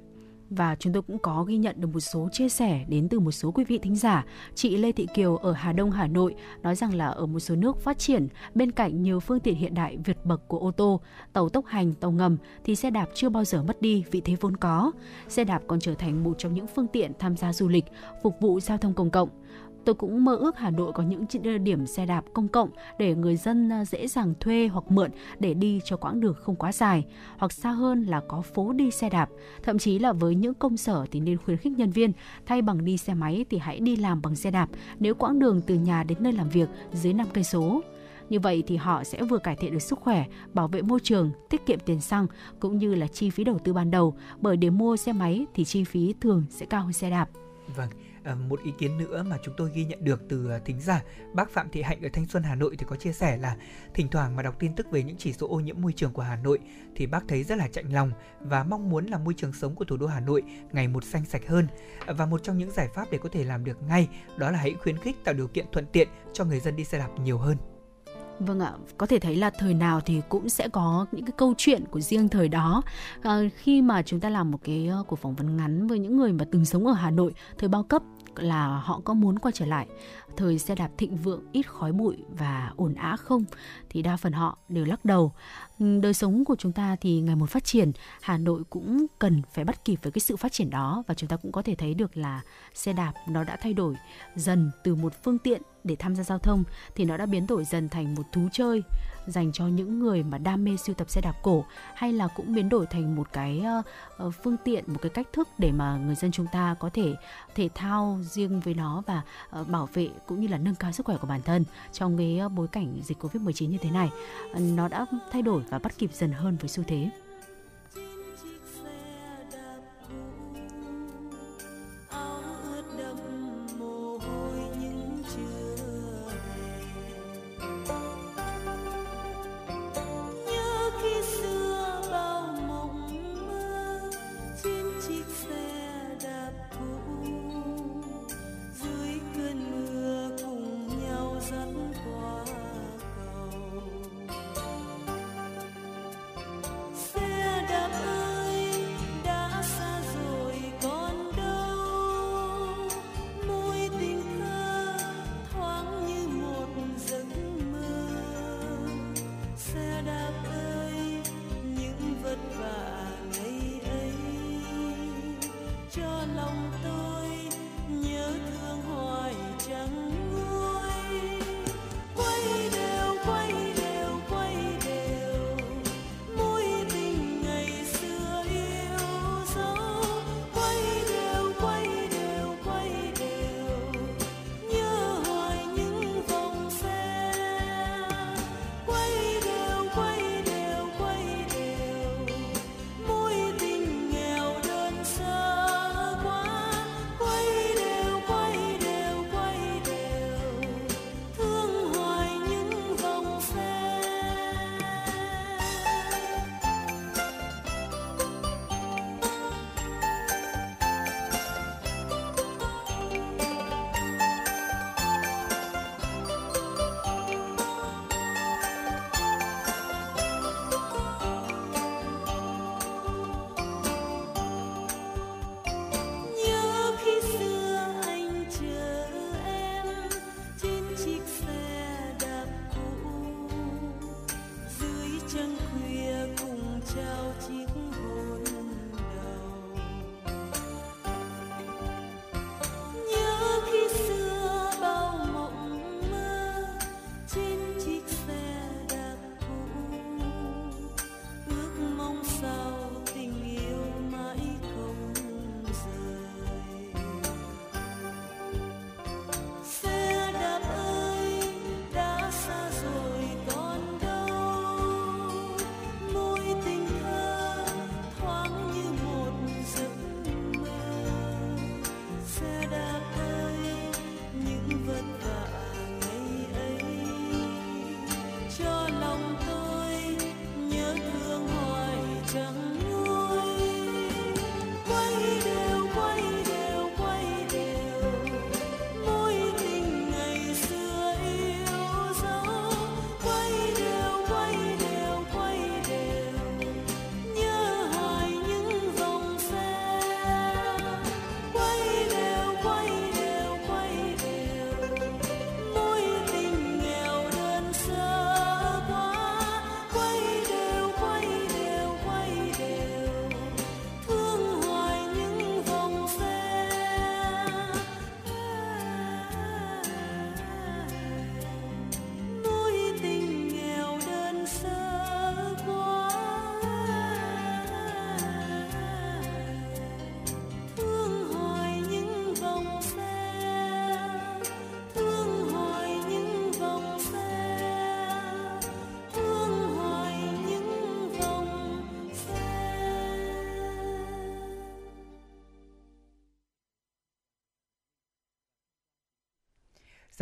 S2: và chúng tôi cũng có ghi nhận được một số chia sẻ đến từ một số quý vị thính giả. Chị Lê Thị Kiều ở Hà Đông, Hà Nội nói rằng là ở một số nước phát triển bên cạnh nhiều phương tiện hiện đại vượt bậc của ô tô, tàu tốc hành, tàu ngầm thì xe đạp chưa bao giờ mất đi vị thế vốn có. Xe đạp còn trở thành một trong những phương tiện tham gia du lịch, phục vụ giao thông công cộng. Tôi cũng mơ ước Hà Nội có những ờ, điểm xe đạp công cộng để người dân ờ, dễ dàng thuê hoặc mượn để đi cho quãng đường không quá dài, hoặc xa hơn là có phố đi xe đạp. Thậm chí là với những công sở thì nên khuyến khích nhân viên thay bằng đi xe máy thì hãy đi làm bằng xe đạp nếu quãng đường từ nhà đến nơi làm việc dưới 5 cây số. Như vậy thì họ sẽ vừa cải thiện được sức khỏe, bảo vệ môi trường, tiết kiệm tiền xăng cũng như là chi phí đầu tư ban đầu, bởi để mua xe máy thì chi phí thường sẽ cao hơn xe đạp.
S1: Vâng, À, một ý kiến nữa mà chúng tôi ghi nhận được từ ờ, thính giả bác Phạm Thị Hạnh ở Thanh Xuân Hà Nội thì có chia sẻ là thỉnh thoảng mà đọc tin tức về những chỉ số ô nhiễm môi trường của Hà Nội thì bác thấy rất là chạnh lòng và mong muốn là môi trường sống của thủ đô Hà Nội ngày một xanh sạch hơn. Ờ, và một trong những giải pháp để có thể làm được ngay đó là hãy khuyến khích tạo điều kiện thuận tiện cho người dân đi xe đạp nhiều hơn.
S8: Vâng ạ, có thể thấy là thời nào thì cũng sẽ có những cái câu chuyện của riêng thời đó. À, khi mà chúng ta làm một cái cuộc phỏng vấn ngắn với những người mà từng sống ở Hà Nội thời bao cấp là họ có muốn quay trở lại. Thời xe đạp thịnh vượng, ít khói bụi và ồn ã không? Thì đa phần họ đều lắc đầu. Ừ, đời sống của chúng ta thì ngày một phát triển, hà nội cũng cần phải bắt kịp với cái sự phát triển đó và chúng ta cũng có thể thấy được là xe đạp nó đã thay đổi dần từ một phương tiện để tham gia giao thông thì nó đã biến đổi dần thành một thú chơi dành cho những người mà đam mê sưu tập xe đạp cổ hay là cũng biến đổi thành một cái uh, phương tiện một cái cách thức để mà người dân chúng ta có thể thể thao riêng với nó và uh, bảo vệ cũng như là nâng cao sức khỏe của bản thân trong cái uh, bối cảnh dịch Covid-19 như thế này. Uh, nó đã thay đổi và bắt kịp dần hơn với xu thế.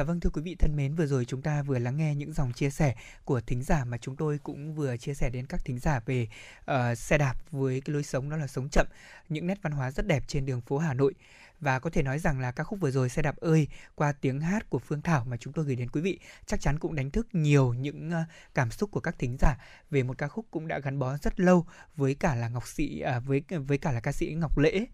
S1: Dạ vâng thưa quý vị thân mến, vừa rồi chúng ta vừa lắng nghe những dòng chia sẻ của thính giả mà chúng tôi cũng vừa chia sẻ đến các thính giả về uh, xe đạp với cái lối sống đó là sống chậm, những nét văn hóa rất đẹp trên đường phố Hà Nội. Và có thể nói rằng là ca khúc vừa rồi xe đạp ơi qua tiếng hát của Phương Thảo mà chúng tôi gửi đến quý vị chắc chắn cũng đánh thức nhiều những ờ, cảm xúc của các thính giả về một ca khúc cũng đã gắn bó rất lâu với cả là ngọc sĩ à, với với cả là ca sĩ Ngọc Lễ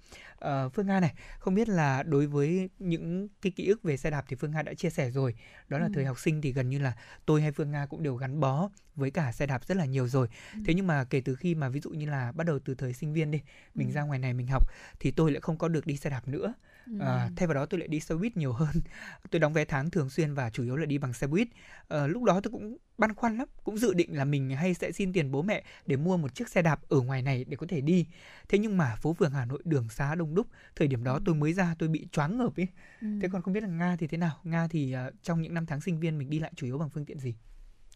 S1: uh, Phương Nga này không biết là đối với những cái ký ức về xe đạp thì Phương Nga đã chia sẻ rồi đó là ừ. thời học sinh thì gần như là tôi hay Phương Nga cũng đều gắn bó với cả xe đạp rất là nhiều rồi ừ. thế nhưng mà kể từ khi mà ví dụ như là bắt đầu từ thời sinh viên đi mình ừ. ra ngoài này mình học thì tôi lại không có được đi xe đạp nữa À, thay vào đó tôi lại đi xe buýt nhiều hơn. Tôi đóng vé tháng thường xuyên và chủ yếu là đi bằng xe buýt. À, lúc đó tôi cũng băn khoăn lắm, cũng dự định là mình hay sẽ xin tiền bố mẹ để mua một chiếc xe đạp ở ngoài này để có thể đi. Thế nhưng mà phố phường Hà Nội đường xá đông đúc, thời điểm đó ừ. tôi mới ra tôi bị choáng ngợp ấy. Ừ. Thế còn không biết là Nga thì thế nào? Nga thì uh, trong những năm tháng sinh viên mình đi lại chủ yếu bằng phương tiện gì?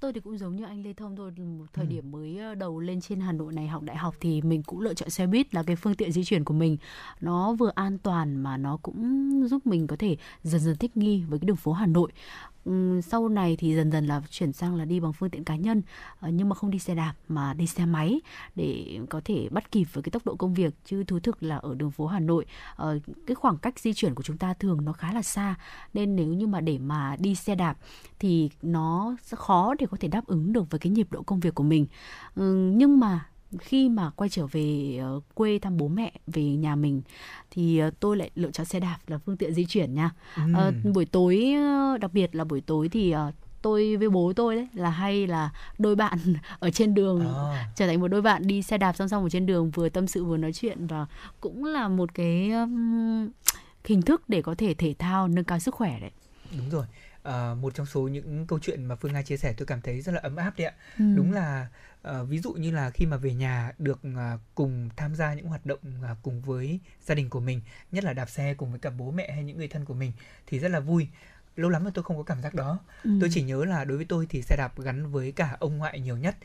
S2: Tôi thì cũng giống như anh Lê Thông thôi một thời ừ. điểm mới ờ, đầu lên trên Hà Nội này học đại học thì mình cũng lựa chọn xe buýt là cái phương tiện di chuyển của mình nó vừa an toàn mà nó cũng giúp mình có thể dần dần thích nghi với cái đường phố Hà Nội Ừ, sau này thì dần dần là chuyển sang là đi bằng phương tiện cá nhân ờ, nhưng mà không đi xe đạp mà đi xe máy để có thể bắt kịp với cái tốc độ công việc. Chứ thú thực là ở đường phố Hà Nội ờ, cái khoảng cách di chuyển của chúng ta thường nó khá là xa. Nên nếu như mà để mà đi xe đạp thì nó sẽ khó để có thể đáp ứng được với cái nhịp độ công việc của mình. Ừ, nhưng mà khi mà quay trở về ờ, quê thăm bố mẹ về nhà mình thì ờ, tôi lại lựa chọn xe đạp là phương tiện di chuyển nha ừ. à, buổi tối đặc biệt là buổi tối thì tôi với bố tôi đấy là hay là đôi bạn ở trên đường à. trở thành một đôi bạn đi xe đạp song song ở trên đường vừa tâm sự vừa nói chuyện và cũng là một cái um, hình thức để có thể thể thao nâng cao sức khỏe đấy
S1: đúng rồi à, một trong số những câu chuyện mà phương nga chia sẻ tôi cảm thấy rất là ấm áp đấy ạ. Ừ. đúng là uh, ví dụ như là khi mà về nhà được uh, cùng tham gia những hoạt động uh, cùng với gia đình của mình nhất là đạp xe cùng với cả bố mẹ hay những người thân của mình thì rất là vui. Lâu lắm rồi tôi không có cảm giác đó. Ừ. tôi chỉ nhớ là đối với tôi thì xe đạp gắn với cả ông ngoại nhiều nhất.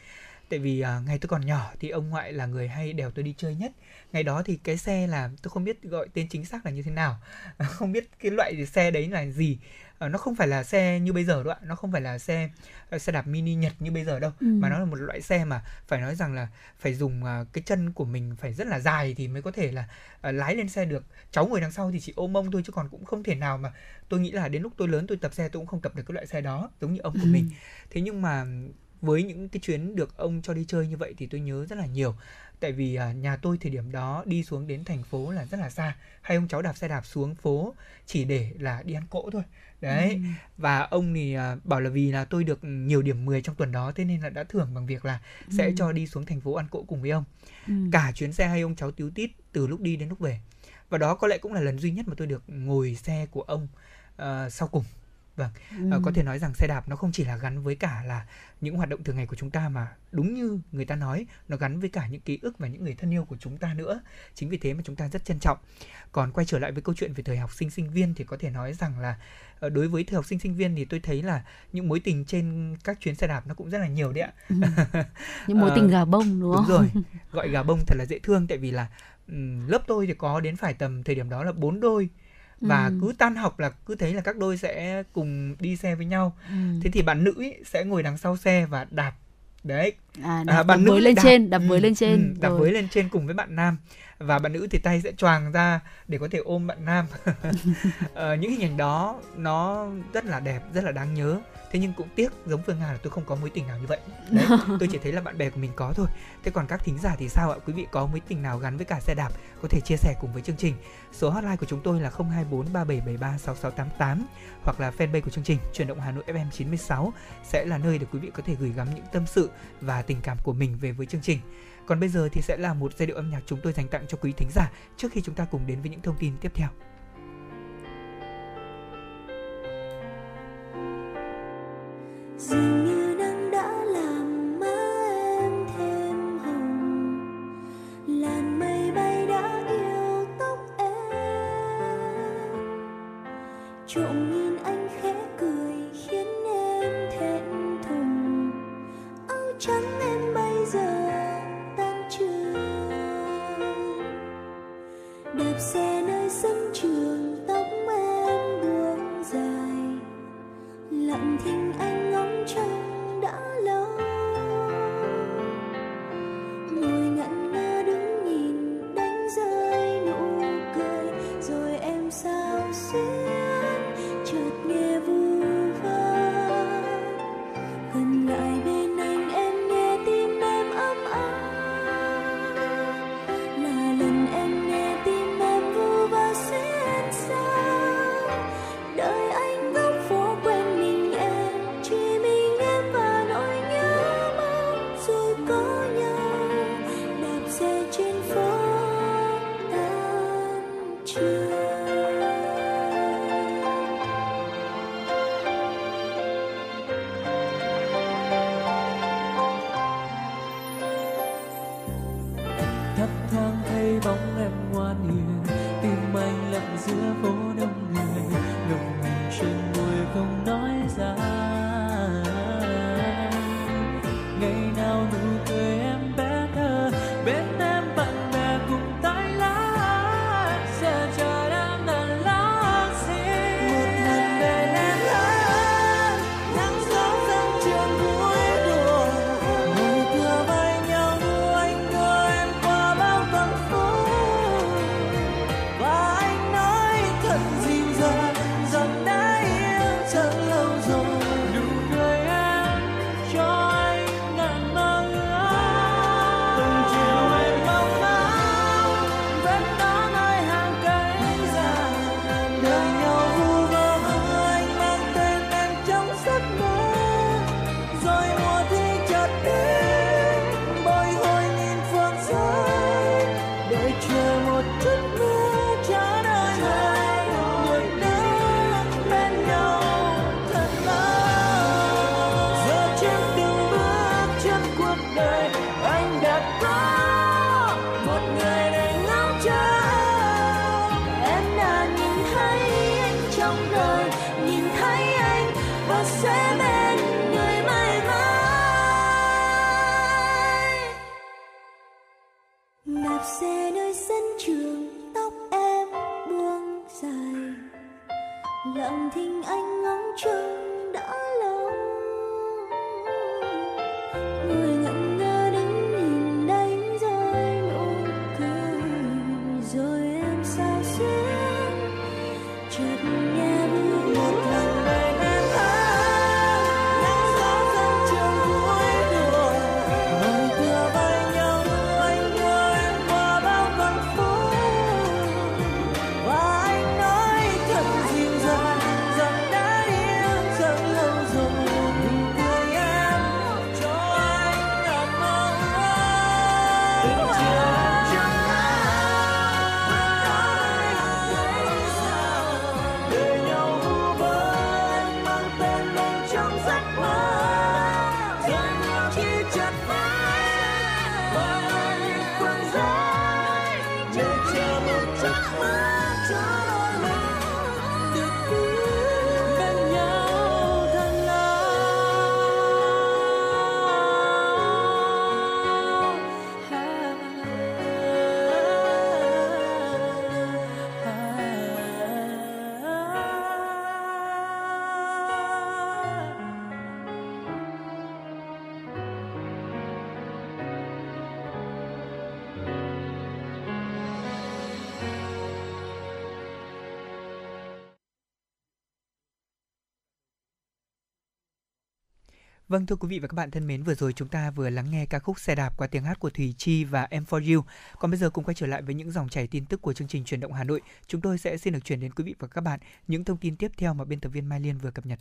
S1: Tại vì uh, ngày tôi còn nhỏ thì ông ngoại là người hay đèo tôi đi chơi nhất. Ngày đó thì cái xe là tôi không biết gọi tên chính xác là như thế nào. Không biết cái loại xe đấy là gì. uh, nó không phải là xe như bây giờ đâu ạ. Nó không phải là xe uh, xe đạp mini nhật như bây giờ đâu. Ừ. mà nó là một loại xe mà phải nói rằng là phải dùng uh, cái chân của mình phải rất là dài thì mới có thể là lái lên xe được. Cháu ngồi đằng sau thì chỉ ôm mông thôi chứ còn cũng không thể nào mà tôi nghĩ là đến lúc tôi lớn tôi tập xe tôi cũng không tập được cái loại xe đó giống như ông của ừ. mình. Thế nhưng mà với những cái chuyến được ông cho đi chơi như vậy thì tôi nhớ rất là nhiều. Tại vì nhà tôi thời điểm đó đi xuống đến thành phố là rất là xa. Hai ông cháu đạp xe đạp xuống phố chỉ để là đi ăn cỗ thôi đấy ừ. và ông thì uh, bảo là vì là tôi được nhiều điểm 10 trong tuần đó thế nên là đã thưởng bằng việc là ừ. sẽ cho đi xuống thành phố ăn cỗ cùng với ông ừ. cả chuyến xe hai ông cháu tiếu tít từ lúc đi đến lúc về và đó có lẽ cũng là lần duy nhất mà tôi được ngồi xe của ông uh, sau cùng vâng ừ. có thể nói rằng xe đạp nó không chỉ là gắn với cả là những hoạt động thường ngày của chúng ta mà đúng như người ta nói nó gắn với cả những ký ức và những người thân yêu của chúng ta nữa. Chính vì thế mà chúng ta rất trân trọng. Còn quay trở lại với câu chuyện về thời học sinh sinh viên thì có thể nói rằng là uh, đối với thời học sinh sinh viên thì tôi thấy là những mối tình trên các chuyến xe đạp nó cũng rất là nhiều đấy ạ.
S2: Ừ. những mối tình gà bông đúng
S1: không? đúng rồi. Gọi gà bông thật là dễ thương tại vì là um, lớp tôi thì có đến phải tầm thời điểm đó là bốn đôi và ừ. cứ tan học là cứ thấy là các đôi sẽ cùng đi xe với nhau. Ừ. thế thì bạn nữ ấy sẽ ngồi đằng sau xe và đạp. Đấy.
S2: À, đạp, à, bạn nữ lên đạp, trên đạp ừ, với lên trên.
S1: ừ, đạp với lên trên cùng với bạn nam. Và bạn nữ thì tay sẽ choàng ra để có thể ôm bạn nam. À, những hình ảnh đó nó rất là đẹp rất là đáng nhớ thế nhưng cũng tiếc giống phương hà là tôi không có mối tình nào như vậy. Đấy tôi chỉ thấy là bạn bè của mình có thôi. Thế còn các thính giả thì sao ạ? Quý vị có mối tình nào gắn với cả xe đạp có thể chia sẻ cùng với chương trình? Số hotline của chúng tôi là 024 3773 6688 hoặc là fanpage của chương trình chuyển động Hà Nội FM 96 sẽ là nơi để quý vị có thể gửi gắm những tâm sự và tình cảm của mình về với chương trình. Còn bây giờ thì sẽ là một giai điệu âm nhạc chúng tôi dành tặng cho quý thính giả trước khi chúng ta cùng đến với những thông tin tiếp theo. Vâng thưa quý vị và các bạn thân mến, vừa rồi chúng ta vừa lắng nghe ca khúc Xe đạp qua tiếng hát của Thùy Chi và Em For You. Còn bây giờ cùng quay trở lại với những dòng chảy tin tức của chương trình truyền động Hà Nội. Chúng tôi sẽ xin được chuyển đến quý vị và các bạn những thông tin tiếp theo mà biên tập viên Mai Liên vừa cập nhật.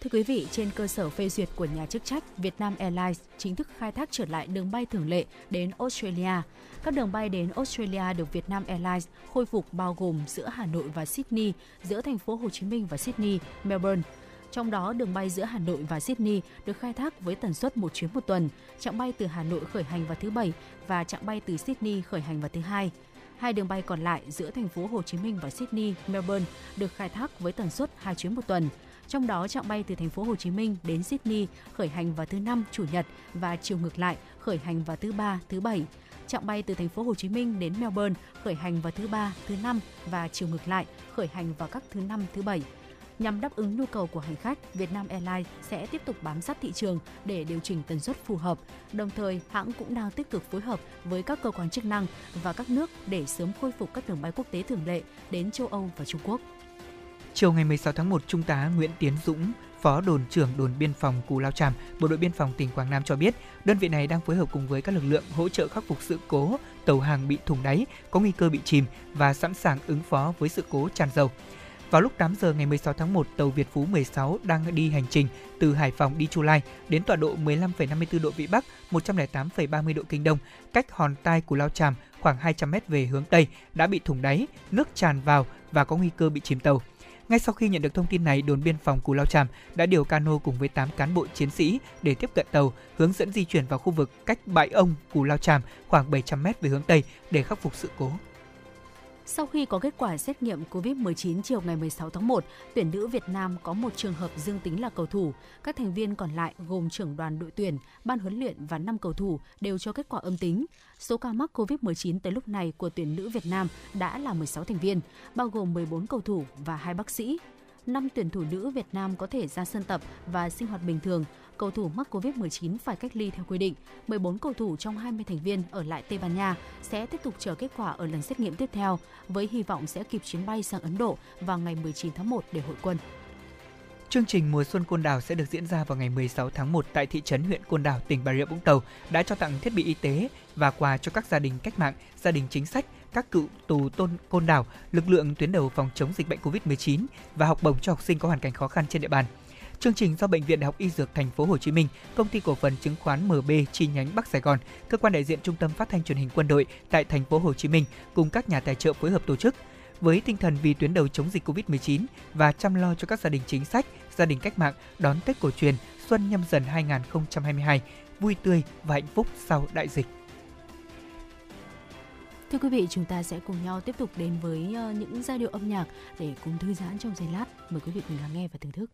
S2: Thưa quý vị, trên cơ sở phê duyệt của nhà chức trách, Vietnam Airlines chính thức khai thác trở lại đường bay thường lệ đến Australia. Các đường bay đến Australia được Vietnam Airlines khôi phục bao gồm giữa Hà Nội và Sydney, giữa thành phố Hồ Chí Minh và Sydney, Melbourne, trong đó, đường bay giữa Hà Nội và Sydney được khai thác với tần suất một chuyến một tuần. Chặng bay từ Hà Nội khởi hành vào thứ Bảy và chặng bay từ Sydney khởi hành vào thứ Hai. Hai đường bay còn lại giữa thành phố Hồ Chí Minh và Sydney, Melbourne được khai thác với tần suất hai chuyến một tuần. Trong đó, chặng bay từ thành phố Hồ Chí Minh đến Sydney khởi hành vào thứ năm, chủ nhật và chiều ngược lại khởi hành vào thứ ba, thứ bảy. Chặng bay từ thành phố Hồ Chí Minh đến Melbourne khởi hành vào thứ ba, thứ năm và chiều ngược lại khởi hành vào các thứ năm, thứ bảy
S6: Nhằm đáp ứng nhu cầu của hành khách, Vietnam Airlines sẽ tiếp tục bám sát thị trường để điều chỉnh tần suất phù hợp. Đồng thời, hãng cũng đang tích cực phối hợp với các cơ quan chức năng và các nước để sớm khôi phục các đường bay quốc tế thường lệ đến châu Âu và Trung Quốc.
S1: Chiều ngày 16 tháng 1, Trung tá Nguyễn Tiến Dũng, Phó đồn trưởng đồn biên phòng Cù Lao Tràm, Bộ đội biên phòng tỉnh Quảng Nam cho biết, đơn vị này đang phối hợp cùng với các lực lượng hỗ trợ khắc phục sự cố tàu hàng bị thủng đáy, có nguy cơ bị chìm và sẵn sàng ứng phó với sự cố tràn dầu. Vào lúc 8 giờ ngày 16 tháng 1, tàu Việt Phú 16 đang đi hành trình từ Hải Phòng đi Chu Lai đến tọa độ 15,54 độ Vĩ Bắc, 108,30 độ Kinh Đông, cách hòn tai Cù Lao Chàm khoảng 200 mét về hướng Tây đã bị thủng đáy, nước tràn vào và có nguy cơ bị chìm tàu. Ngay sau khi nhận được thông tin này, đồn biên phòng Cù Lao Chàm đã điều cano cùng với 8 cán bộ chiến sĩ để tiếp cận tàu, hướng dẫn di chuyển vào khu vực cách bãi ông Cù Lao Chàm khoảng 700 mét về hướng Tây để khắc phục sự cố.
S6: Sau khi có kết quả xét nghiệm COVID-19 chiều ngày 16 tháng 1, tuyển nữ Việt Nam có một trường hợp dương tính là cầu thủ. Các thành viên còn lại gồm trưởng đoàn đội tuyển, ban huấn luyện và 5 cầu thủ đều cho kết quả âm tính. Số ca mắc COVID-19 tới lúc này của tuyển nữ Việt Nam đã là 16 thành viên, bao gồm 14 cầu thủ và 2 bác sĩ. 5 tuyển thủ nữ Việt Nam có thể ra sân tập và sinh hoạt bình thường, cầu thủ mắc Covid-19 phải cách ly theo quy định. 14 cầu thủ trong 20 thành viên ở lại Tây Ban Nha sẽ tiếp tục chờ kết quả ở lần xét nghiệm tiếp theo, với hy vọng sẽ kịp chuyến bay sang Ấn Độ vào ngày 19 tháng 1 để hội quân.
S1: Chương trình Mùa Xuân Côn Đảo sẽ được diễn ra vào ngày 16 tháng 1 tại thị trấn huyện Côn Đảo, tỉnh Bà Rịa Vũng Tàu, đã cho tặng thiết bị y tế và quà cho các gia đình cách mạng, gia đình chính sách, các cựu tù tôn Côn Đảo, lực lượng tuyến đầu phòng chống dịch bệnh COVID-19 và học bổng cho học sinh có hoàn cảnh khó khăn trên địa bàn. Chương trình do Bệnh viện Đại học Y Dược Thành phố Hồ Chí Minh, Công ty cổ phần chứng khoán MB chi nhánh Bắc Sài Gòn, cơ quan đại diện Trung tâm Phát thanh Truyền hình Quân đội tại Thành phố Hồ Chí Minh cùng các nhà tài trợ phối hợp tổ chức với tinh thần vì tuyến đầu chống dịch Covid-19 và chăm lo cho các gia đình chính sách, gia đình cách mạng đón Tết cổ truyền Xuân nhâm dần 2022 vui tươi và hạnh phúc sau đại dịch.
S6: Thưa quý vị, chúng ta sẽ cùng nhau tiếp tục đến với ờ, những giai điệu âm nhạc để cùng thư giãn trong giây lát. Mời quý vị cùng lắng nghe và thưởng thức.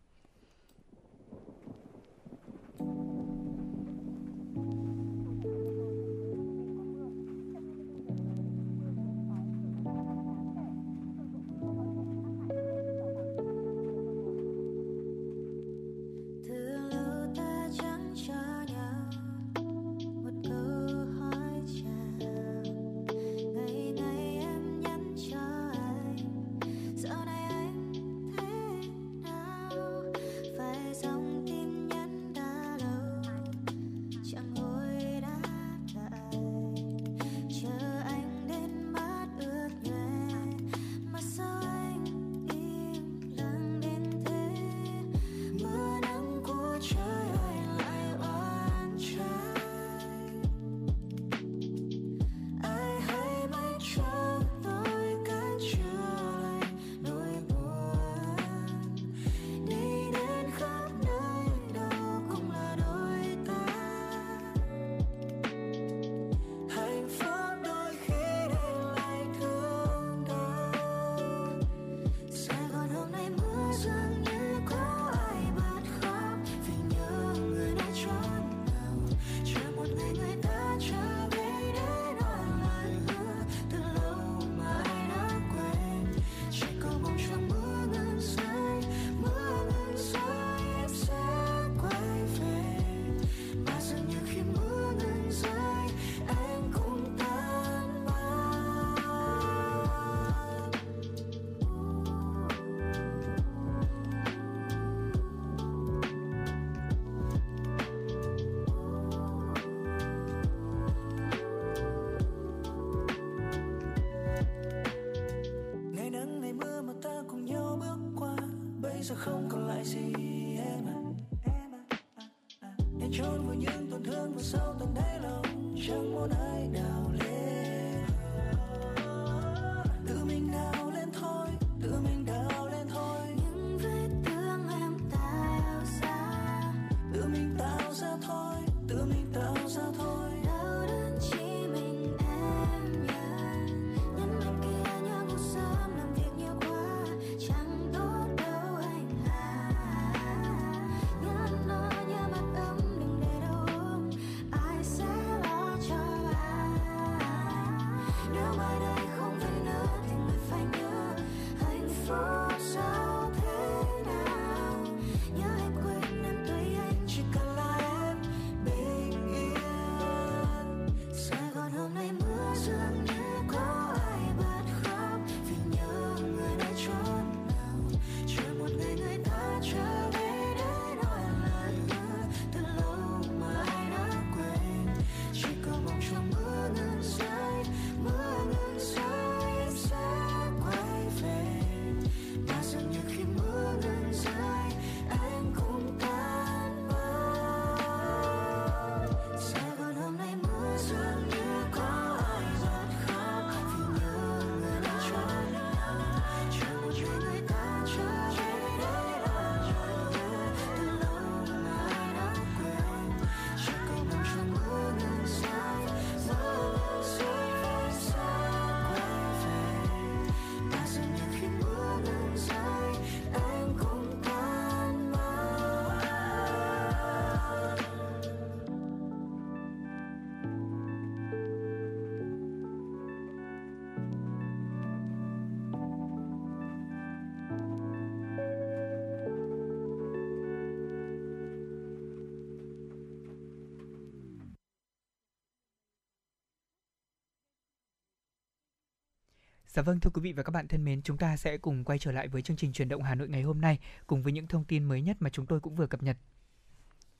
S1: Dạ vâng thưa quý vị và các bạn thân mến, chúng ta sẽ cùng quay trở lại với chương trình truyền động Hà Nội ngày hôm nay cùng với những thông tin mới nhất mà chúng tôi cũng vừa cập nhật.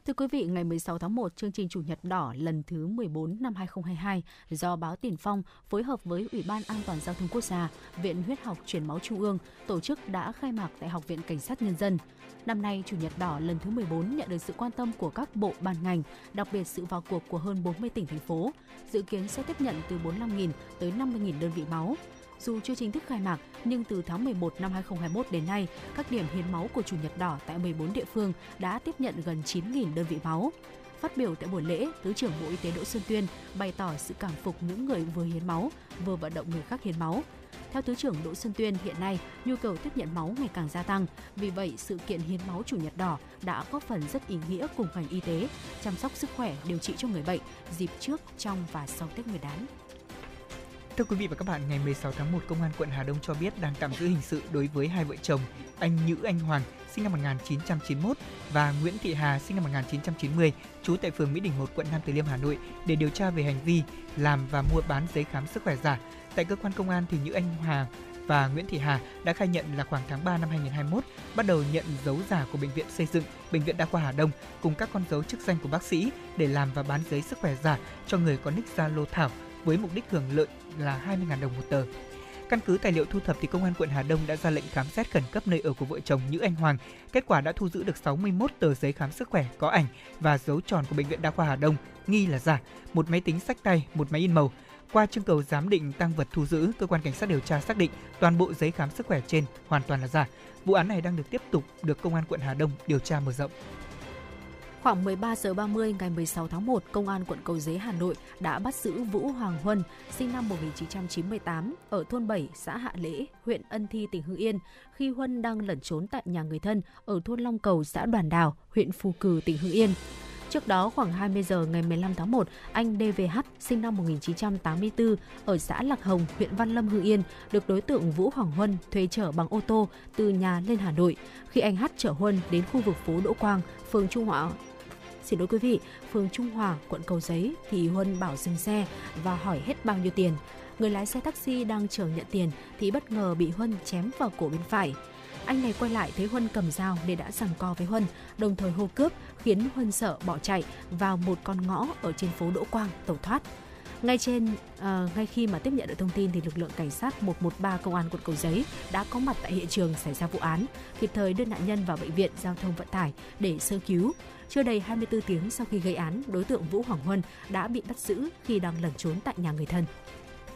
S2: Thưa quý vị, ngày 16 tháng 1, chương trình Chủ nhật đỏ lần thứ 14 năm 2022 do báo Tiền Phong phối hợp với Ủy ban An toàn giao thông quốc gia, Viện Huyết học Truyền máu Trung ương tổ chức đã khai mạc tại Học viện Cảnh sát Nhân dân. Năm nay, Chủ nhật đỏ lần thứ 14 nhận được sự quan tâm của các bộ ban ngành, đặc biệt sự vào cuộc của hơn 40 tỉnh thành phố. Dự kiến sẽ tiếp nhận từ 45.000 tới 50.000 đơn vị máu. Dù chưa chính thức khai mạc, nhưng từ tháng 11 năm 2021 đến nay, các điểm hiến máu của Chủ nhật đỏ tại 14 địa phương đã tiếp nhận gần 9.000 đơn vị máu. Phát biểu tại buổi lễ, Thứ trưởng Bộ Y tế Đỗ Xuân Tuyên bày tỏ sự cảm phục những người vừa hiến máu, vừa vận động người khác hiến máu. Theo Thứ trưởng Đỗ Xuân Tuyên, hiện nay nhu cầu tiếp nhận máu ngày càng gia tăng. Vì vậy, sự kiện hiến máu Chủ nhật đỏ đã góp phần rất ý nghĩa cùng ngành y tế chăm sóc sức khỏe, điều trị cho người bệnh dịp trước, trong và sau Tết Nguyên đán.
S1: Thưa quý vị và các bạn, ngày 16 tháng 1, Công an quận Hà Đông cho biết đang tạm giữ hình sự đối với hai vợ chồng anh Nhữ Anh Hoàng, sinh năm 1991 và Nguyễn Thị Hà, sinh năm 1990, trú tại phường Mỹ Đình 1, quận Nam Từ Liêm, Hà Nội để điều tra về hành vi làm và mua bán giấy khám sức khỏe giả. Tại cơ quan công an thì Nhữ Anh Hoàng và Nguyễn Thị Hà đã khai nhận là khoảng tháng 3 năm 2021 bắt đầu nhận dấu giả của bệnh viện xây dựng, bệnh viện đa khoa Hà Đông cùng các con dấu chức danh của bác sĩ để làm và bán giấy sức khỏe giả cho người có nick Zalo Thảo với mục đích hưởng lợi là 20.000 đồng một tờ. Căn cứ tài liệu thu thập thì công an quận Hà Đông đã ra lệnh khám xét khẩn cấp nơi ở của vợ chồng Nhữ Anh Hoàng. Kết quả đã thu giữ được 61 tờ giấy khám sức khỏe có ảnh và dấu tròn của bệnh viện đa khoa Hà Đông nghi là giả, một máy tính sách tay, một máy in màu. Qua trưng cầu giám định tăng vật thu giữ, cơ quan cảnh sát điều tra xác định toàn bộ giấy khám sức khỏe trên hoàn toàn là giả. Vụ án này đang được tiếp tục được công an quận Hà Đông điều tra mở rộng.
S2: Khoảng 13 giờ 30 ngày 16 tháng 1, Công an quận Cầu Giấy Hà Nội đã bắt giữ Vũ Hoàng Huân, sinh năm 1998, ở thôn 7, xã Hạ Lễ, huyện Ân Thi, tỉnh Hưng Yên, khi Huân đang lẩn trốn tại nhà người thân ở thôn Long Cầu, xã Đoàn Đào, huyện Phù Cử, tỉnh Hưng Yên. Trước đó khoảng 20 giờ ngày 15 tháng 1, anh DVH sinh năm 1984 ở xã Lạc Hồng, huyện Văn Lâm, Hưng Yên được đối tượng Vũ Hoàng Huân thuê chở bằng ô tô từ nhà lên Hà Nội. Khi anh H chở Huân đến khu vực phố Đỗ Quang, phường Trung Hòa, Xin lỗi quý vị, phường Trung Hòa, quận Cầu Giấy thì Huân bảo dừng xe và hỏi hết bao nhiêu tiền. Người lái xe taxi đang chờ nhận tiền thì bất ngờ bị Huân chém vào cổ bên phải. Anh này quay lại thấy Huân cầm dao nên đã giằng co với Huân, đồng thời hô cướp khiến Huân sợ bỏ chạy vào một con ngõ ở trên phố Đỗ Quang tẩu thoát. Ngay trên uh, ngay khi mà tiếp nhận được thông tin thì lực lượng cảnh sát 113 công an quận Cầu Giấy đã có mặt tại hiện trường xảy ra vụ án, kịp thời đưa nạn nhân vào bệnh viện giao thông vận tải để sơ cứu. Chưa đầy 24 tiếng sau khi gây án, đối tượng Vũ Hoàng Huân đã bị bắt giữ khi đang lẩn trốn tại nhà người thân.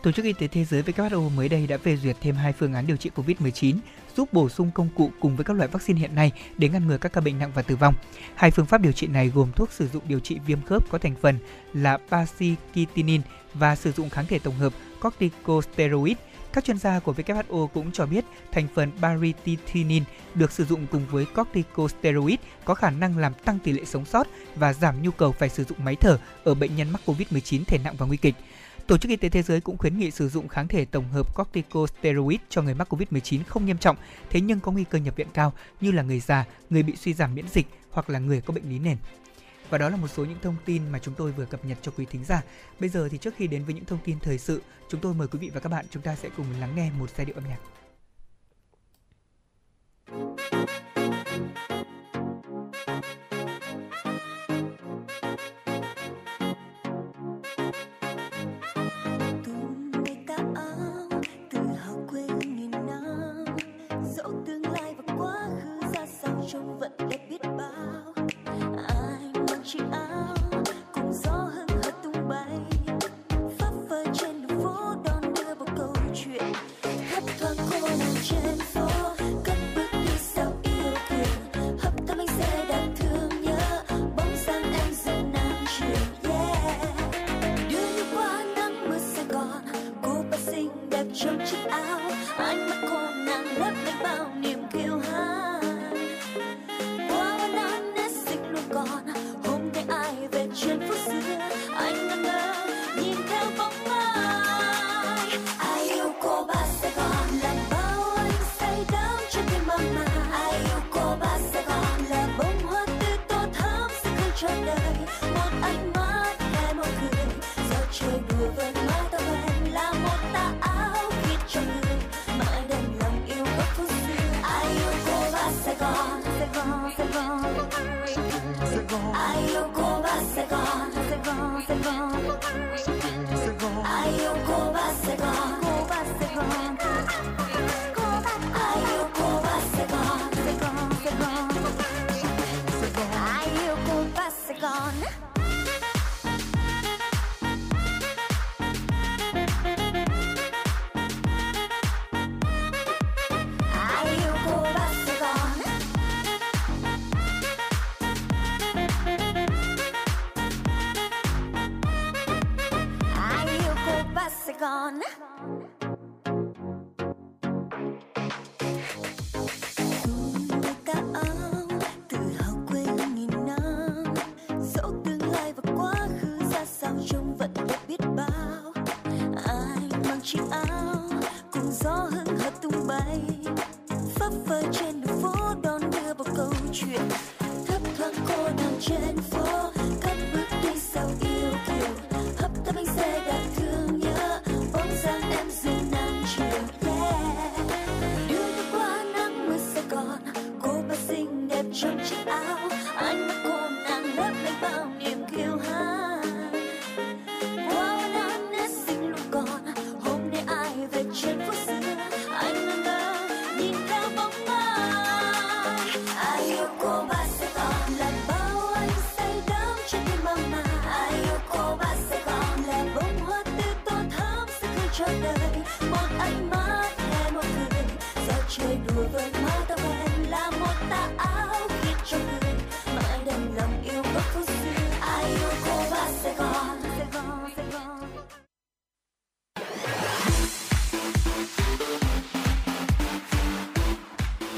S1: Tổ chức Y tế Thế giới WHO mới đây đã phê duyệt thêm hai phương án điều trị COVID-19 giúp bổ sung công cụ cùng với các loại vaccine hiện nay để ngăn ngừa các ca bệnh nặng và tử vong. Hai phương pháp điều trị này gồm thuốc sử dụng điều trị viêm khớp có thành phần là paciquitinin và sử dụng kháng thể tổng hợp corticosteroid các chuyên gia của WHO cũng cho biết thành phần baricitinin được sử dụng cùng với corticosteroid có khả năng làm tăng tỷ lệ sống sót và giảm nhu cầu phải sử dụng máy thở ở bệnh nhân mắc COVID-19 thể nặng và nguy kịch. Tổ chức Y tế Thế giới cũng khuyến nghị sử dụng kháng thể tổng hợp corticosteroid cho người mắc COVID-19 không nghiêm trọng, thế nhưng có nguy cơ nhập viện cao như là người già, người bị suy giảm miễn dịch hoặc là người có bệnh lý nền. Và đó là một số những thông tin mà chúng tôi vừa cập nhật cho quý thính giả. Bây giờ thì trước khi đến với những thông tin thời sự, chúng tôi mời quý vị và các bạn chúng ta sẽ cùng lắng nghe một giai điệu âm nhạc.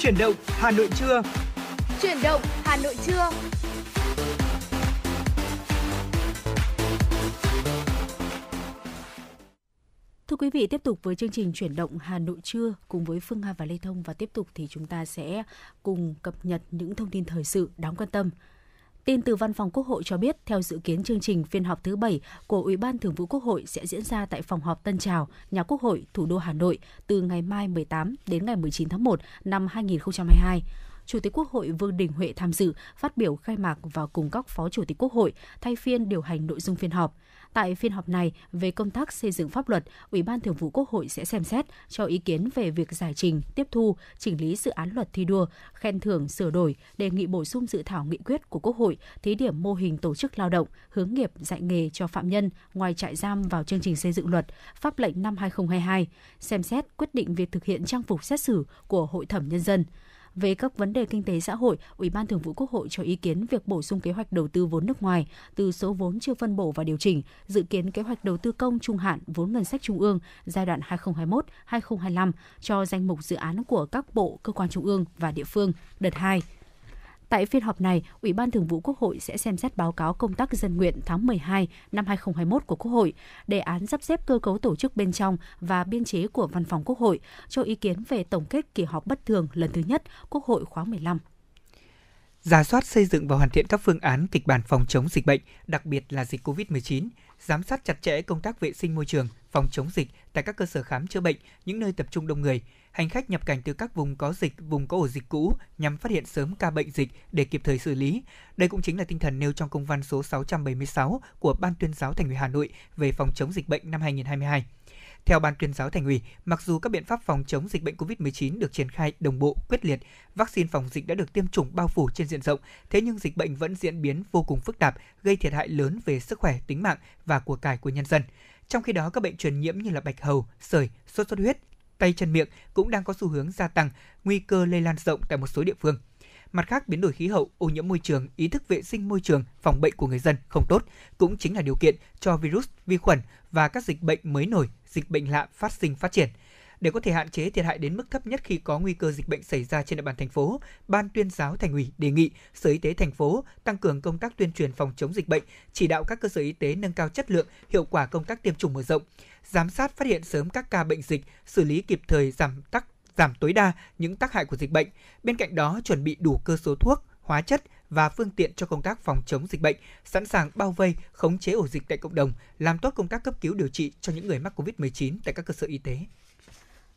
S1: Chuyển động Hà Nội trưa.
S7: Chuyển động Hà Nội trưa.
S2: Thưa quý vị, tiếp tục với chương trình chuyển động Hà Nội trưa cùng với Phương Hà và Lê Thông và tiếp tục thì chúng ta sẽ cùng cập nhật những thông tin thời sự đáng quan tâm. Tin từ Văn phòng Quốc hội cho biết, theo dự kiến chương trình phiên họp thứ 7 của Ủy ban Thường vụ Quốc hội sẽ diễn ra tại phòng họp Tân Trào, nhà Quốc hội, thủ đô Hà Nội từ ngày mai 18 đến ngày 19 tháng 1 năm 2022. Chủ tịch Quốc hội Vương Đình Huệ tham dự, phát biểu khai mạc và cùng các phó chủ tịch Quốc hội thay phiên điều hành nội dung phiên họp. Tại phiên họp này, về công tác xây dựng pháp luật, Ủy ban Thường vụ Quốc hội sẽ xem xét cho ý kiến về việc giải trình, tiếp thu, chỉnh lý dự án luật thi đua, khen thưởng sửa đổi, đề nghị bổ sung dự thảo nghị quyết của Quốc hội thí điểm mô hình tổ chức lao động, hướng nghiệp dạy nghề cho phạm nhân ngoài trại giam vào chương trình xây dựng luật, pháp lệnh năm 2022, xem xét quyết định việc thực hiện trang phục xét xử của Hội thẩm Nhân dân. Về các vấn đề kinh tế xã hội, Ủy ban Thường vụ Quốc hội cho ý kiến việc bổ sung kế hoạch đầu tư vốn nước ngoài từ số vốn chưa phân bổ và điều chỉnh, dự kiến kế hoạch đầu tư công trung hạn vốn ngân sách trung ương giai đoạn 2021-2025 cho danh mục dự án của các bộ, cơ quan trung ương và địa phương đợt 2. Tại phiên họp này, Ủy ban Thường vụ Quốc hội sẽ xem xét báo cáo công tác dân nguyện tháng 12 năm 2021 của Quốc hội, đề án sắp xếp cơ cấu tổ chức bên trong và biên chế của Văn phòng Quốc hội, cho ý kiến về tổng kết kỳ họp bất thường lần thứ nhất Quốc hội khóa 15.
S1: Giả soát xây dựng và hoàn thiện các phương án kịch bản phòng chống dịch bệnh, đặc biệt là dịch COVID-19, giám sát chặt chẽ công tác vệ sinh môi trường, phòng chống dịch tại các cơ sở khám chữa bệnh, những nơi tập trung đông người, hành khách nhập cảnh từ các vùng có dịch, vùng có ổ dịch cũ nhằm phát hiện sớm ca bệnh dịch để kịp thời xử lý. Đây cũng chính là tinh thần nêu trong công văn số 676 của Ban tuyên giáo Thành ủy Hà Nội về phòng chống dịch bệnh năm 2022. Theo Ban tuyên giáo Thành ủy, mặc dù các biện pháp phòng chống dịch bệnh COVID-19 được triển khai đồng bộ, quyết liệt, vaccine phòng dịch đã được tiêm chủng bao phủ trên diện rộng, thế nhưng dịch bệnh vẫn diễn biến vô cùng phức tạp, gây thiệt hại lớn về sức khỏe, tính mạng và của cải của nhân dân. Trong khi đó, các bệnh truyền nhiễm như là bạch hầu, sởi, sốt xuất huyết, tay chân miệng cũng đang có xu hướng gia tăng, nguy cơ lây lan rộng tại một số địa phương. Mặt khác, biến đổi khí hậu, ô nhiễm môi trường, ý thức vệ sinh môi trường, phòng bệnh của người dân không tốt cũng chính là điều kiện cho virus, vi khuẩn và các dịch bệnh mới nổi, dịch bệnh lạ phát sinh phát triển. Để có thể hạn chế thiệt hại đến mức thấp nhất khi có nguy cơ dịch bệnh xảy ra trên địa bàn thành phố, Ban tuyên giáo Thành ủy đề nghị Sở Y tế thành phố tăng cường công tác tuyên truyền phòng chống dịch bệnh, chỉ đạo các cơ sở y tế nâng cao chất lượng, hiệu quả công tác tiêm chủng mở rộng, giám sát phát hiện sớm các ca bệnh dịch, xử lý kịp thời giảm tắc giảm tối đa những tác hại của dịch bệnh. Bên cạnh đó, chuẩn bị đủ cơ số thuốc, hóa chất và phương tiện cho công tác phòng chống dịch bệnh, sẵn sàng bao vây, khống chế ổ dịch tại cộng đồng, làm tốt công tác cấp cứu điều trị cho những người mắc COVID-19 tại các cơ sở y tế.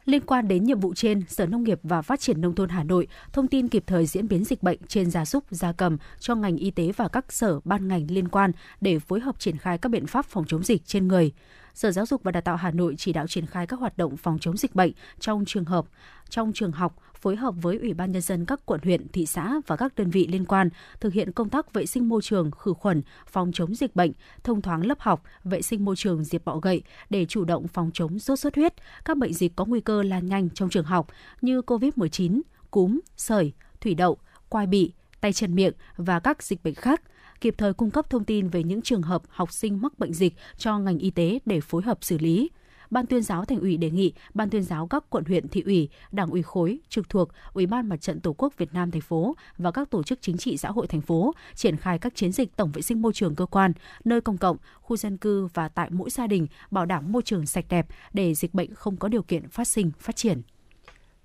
S2: Liên quan đến nhiệm vụ trên, Sở Nông nghiệp và Phát triển Nông thôn Hà Nội thông tin kịp thời diễn biến dịch bệnh trên gia súc, gia cầm cho ngành y tế và các sở ban ngành liên quan để phối hợp triển khai các biện pháp phòng chống dịch trên người. Sở Giáo dục và Đào tạo Hà Nội chỉ đạo triển khai các hoạt động phòng chống dịch bệnh trong trường hợp trong trường học phối hợp với Ủy ban Nhân dân các quận huyện, thị xã và các đơn vị liên quan thực hiện công tác vệ sinh môi trường, khử khuẩn, phòng chống dịch bệnh, thông thoáng lớp học, vệ sinh môi trường diệt bọ gậy để chủ động phòng chống sốt xuất huyết, các bệnh dịch có nguy cơ lan nhanh trong trường học như COVID-19, cúm, sởi, thủy đậu, quai bị, tay chân miệng và các dịch bệnh khác kịp thời cung cấp thông tin về những trường hợp học sinh mắc bệnh dịch cho ngành y tế để phối hợp xử lý. Ban tuyên giáo thành ủy đề nghị Ban tuyên giáo các quận huyện thị ủy, Đảng ủy khối trực thuộc Ủy ban Mặt trận Tổ quốc Việt Nam thành phố và các tổ chức chính trị xã hội thành phố triển khai các chiến dịch tổng vệ sinh môi trường cơ quan, nơi công cộng, khu dân cư và tại mỗi gia đình bảo đảm môi trường sạch đẹp để dịch bệnh không có điều kiện phát sinh, phát triển.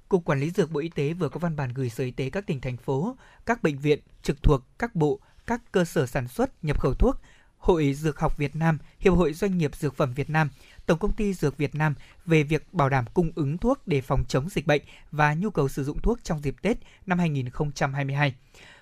S1: Cục Quản lý Dược Bộ Y tế vừa có văn bản gửi Sở Y tế các tỉnh, thành phố, các bệnh viện trực thuộc các bộ, các cơ sở sản xuất, nhập khẩu thuốc, Hội Dược học Việt Nam, Hiệp hội Doanh nghiệp Dược phẩm Việt Nam, Tổng công ty Dược Việt Nam về việc bảo đảm cung ứng thuốc để phòng chống dịch bệnh và nhu cầu sử dụng thuốc trong dịp Tết năm 2022.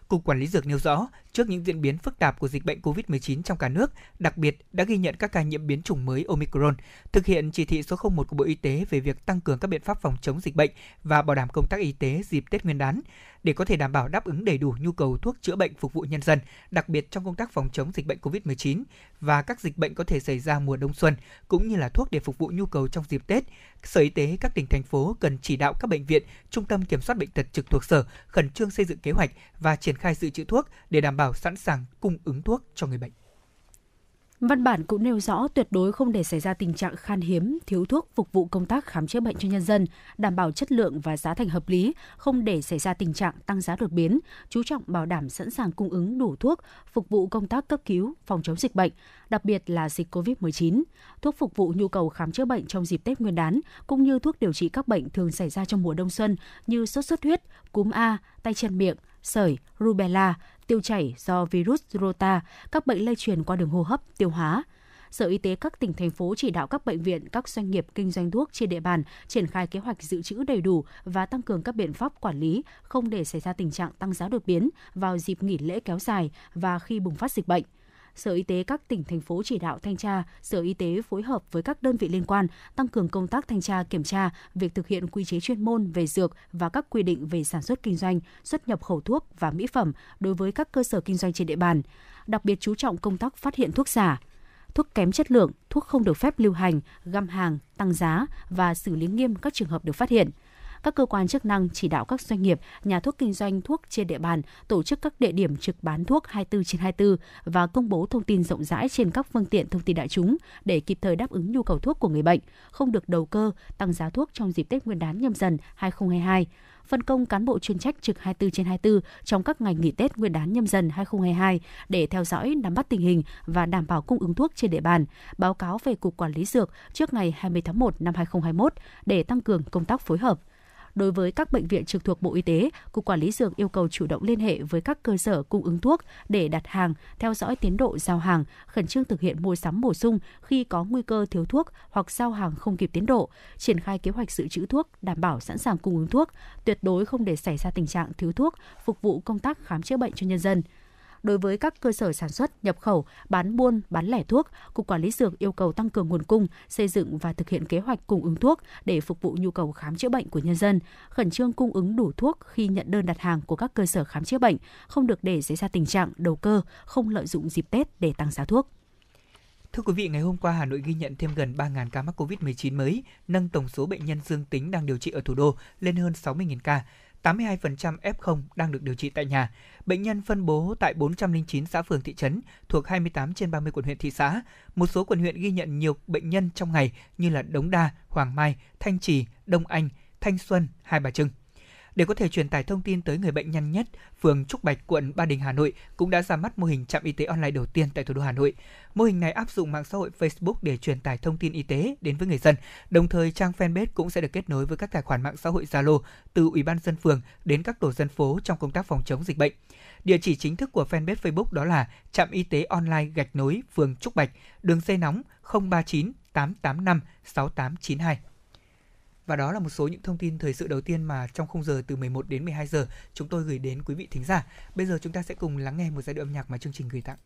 S1: Cục Quản lý Dược nêu rõ, trước những diễn biến phức tạp của dịch bệnh COVID-19 trong cả nước, đặc biệt đã ghi nhận các ca nhiễm biến chủng mới Omicron, thực hiện chỉ thị số 01 của Bộ Y tế về việc tăng cường các biện pháp phòng chống dịch bệnh và bảo đảm công tác y tế dịp Tết Nguyên đán để có thể đảm bảo đáp ứng đầy đủ nhu cầu thuốc chữa bệnh phục vụ nhân dân, đặc biệt trong công tác phòng chống dịch bệnh COVID-19 và các dịch bệnh có thể xảy ra mùa đông xuân, cũng như là thuốc để phục vụ nhu cầu trong dịp Tết. Sở Y tế các tỉnh thành phố cần chỉ đạo các bệnh viện, trung tâm kiểm soát bệnh tật trực thuộc sở khẩn trương xây dựng kế hoạch và triển khai dự trữ thuốc để đảm bảo sẵn sàng cung ứng thuốc cho người bệnh.
S2: Văn bản cũng nêu rõ tuyệt đối không để xảy ra tình trạng khan hiếm, thiếu thuốc phục vụ công tác khám chữa bệnh cho nhân dân, đảm bảo chất lượng và giá thành hợp lý, không để xảy ra tình trạng tăng giá đột biến, chú trọng bảo đảm sẵn sàng cung ứng đủ thuốc phục vụ công tác cấp cứu, phòng chống dịch bệnh, đặc biệt là dịch COVID-19, thuốc phục vụ nhu cầu khám chữa bệnh trong dịp Tết Nguyên đán, cũng như thuốc điều trị các bệnh thường xảy ra trong mùa đông xuân như sốt xuất huyết, cúm A, tay chân miệng, sởi, rubella, tiêu chảy do virus rota, các bệnh lây truyền qua đường hô hấp, tiêu hóa. Sở Y tế các tỉnh thành phố chỉ đạo các bệnh viện, các doanh nghiệp kinh doanh thuốc trên địa bàn triển khai kế hoạch dự trữ đầy đủ và tăng cường các biện pháp quản lý, không để xảy ra tình trạng tăng giá đột biến vào dịp nghỉ lễ kéo dài và khi bùng phát dịch bệnh. Sở Y tế các tỉnh thành phố chỉ đạo thanh tra, Sở Y tế phối hợp với các đơn vị liên quan tăng cường công tác thanh tra kiểm tra việc thực hiện quy chế chuyên môn về dược và các quy định về sản xuất kinh doanh, xuất nhập khẩu thuốc và mỹ phẩm đối với các cơ sở kinh doanh trên địa bàn. Đặc biệt chú trọng công tác phát hiện thuốc giả, thuốc kém chất lượng, thuốc không được phép lưu hành, găm hàng, tăng giá và xử lý nghiêm các trường hợp được phát hiện các cơ quan chức năng chỉ đạo các doanh nghiệp, nhà thuốc kinh doanh thuốc trên địa bàn tổ chức các địa điểm trực bán thuốc 24 trên 24 và công bố thông tin rộng rãi trên các phương tiện thông tin đại chúng để kịp thời đáp ứng nhu cầu thuốc của người bệnh, không được đầu cơ, tăng giá thuốc trong dịp Tết Nguyên đán nhâm dần 2022 phân công cán bộ chuyên trách trực 24 trên 24 trong các ngày nghỉ Tết Nguyên đán nhâm dần 2022 để theo dõi, nắm bắt tình hình và đảm bảo cung ứng thuốc trên địa bàn, báo cáo về Cục Quản lý Dược trước ngày 20 tháng 1 năm 2021 để tăng cường công tác phối hợp. Đối với các bệnh viện trực thuộc Bộ Y tế, Cục Quản lý Dược yêu cầu chủ động liên hệ với các cơ sở cung ứng thuốc để đặt hàng, theo dõi tiến độ giao hàng, khẩn trương thực hiện mua sắm bổ sung khi có nguy cơ thiếu thuốc hoặc giao hàng không kịp tiến độ, triển khai kế hoạch dự trữ thuốc, đảm bảo sẵn sàng cung ứng thuốc, tuyệt đối không để xảy ra tình trạng thiếu thuốc phục vụ công tác khám chữa bệnh cho nhân dân đối với các cơ sở sản xuất, nhập khẩu, bán buôn, bán lẻ thuốc, Cục Quản lý Dược yêu cầu tăng cường nguồn cung, xây dựng và thực hiện kế hoạch cung ứng thuốc để phục vụ nhu cầu khám chữa bệnh của nhân dân, khẩn trương cung ứng đủ thuốc khi nhận đơn đặt hàng của các cơ sở khám chữa bệnh, không được để xảy ra tình trạng đầu cơ, không lợi dụng dịp Tết để tăng giá thuốc.
S1: Thưa quý vị, ngày hôm qua Hà Nội ghi nhận thêm gần 3.000 ca mắc COVID-19 mới, nâng tổng số bệnh nhân dương tính đang điều trị ở thủ đô lên hơn 60.000 ca. 82% F0 đang được điều trị tại nhà. Bệnh nhân phân bố tại 409 xã phường thị trấn thuộc 28 trên 30 quận huyện thị xã. Một số quận huyện ghi nhận nhiều bệnh nhân trong ngày như là Đống Đa, Hoàng Mai, Thanh Trì, Đông Anh, Thanh Xuân, Hai Bà Trưng. Để có thể truyền tải thông tin tới người bệnh nhanh nhất, phường Trúc Bạch, quận Ba Đình, Hà Nội cũng đã ra mắt mô hình trạm y tế online đầu tiên tại thủ đô Hà Nội. Mô hình này áp dụng mạng xã hội Facebook để truyền tải thông tin y tế đến với người dân. Đồng thời, trang fanpage cũng sẽ được kết nối với các tài khoản mạng xã hội Zalo từ Ủy ban dân phường đến các tổ dân phố trong công tác phòng chống dịch bệnh. Địa chỉ chính thức của fanpage Facebook đó là trạm y tế online gạch nối phường Trúc Bạch, đường dây nóng 039 885 6892. Và đó là một số những thông tin thời sự đầu tiên mà trong khung giờ từ 11 đến 12 giờ chúng tôi gửi đến quý vị thính giả. Bây giờ chúng ta sẽ cùng lắng nghe một giai đoạn âm nhạc mà chương trình gửi tặng.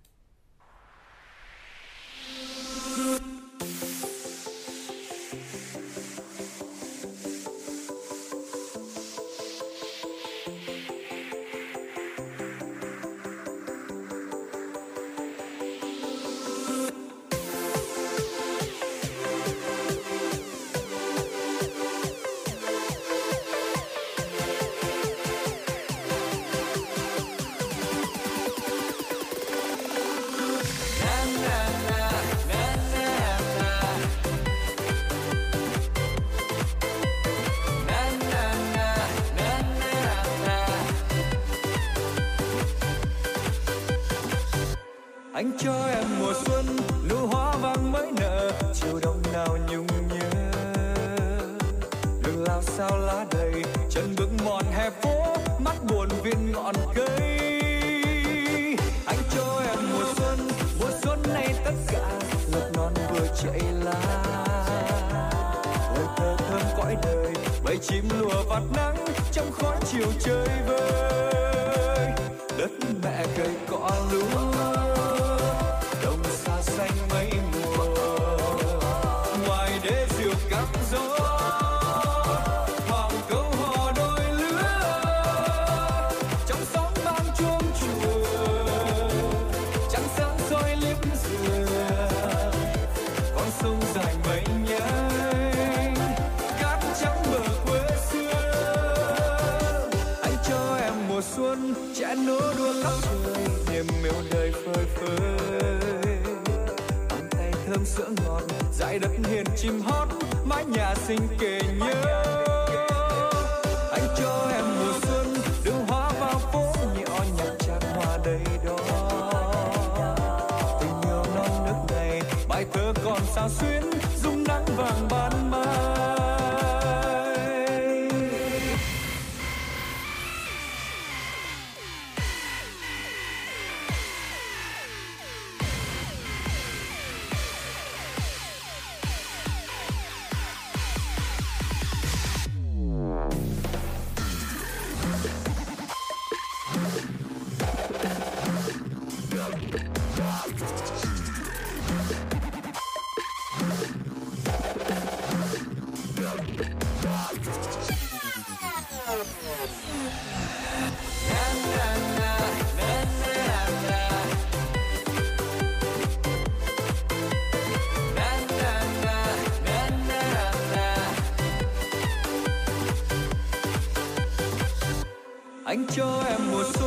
S9: cho em một. xuân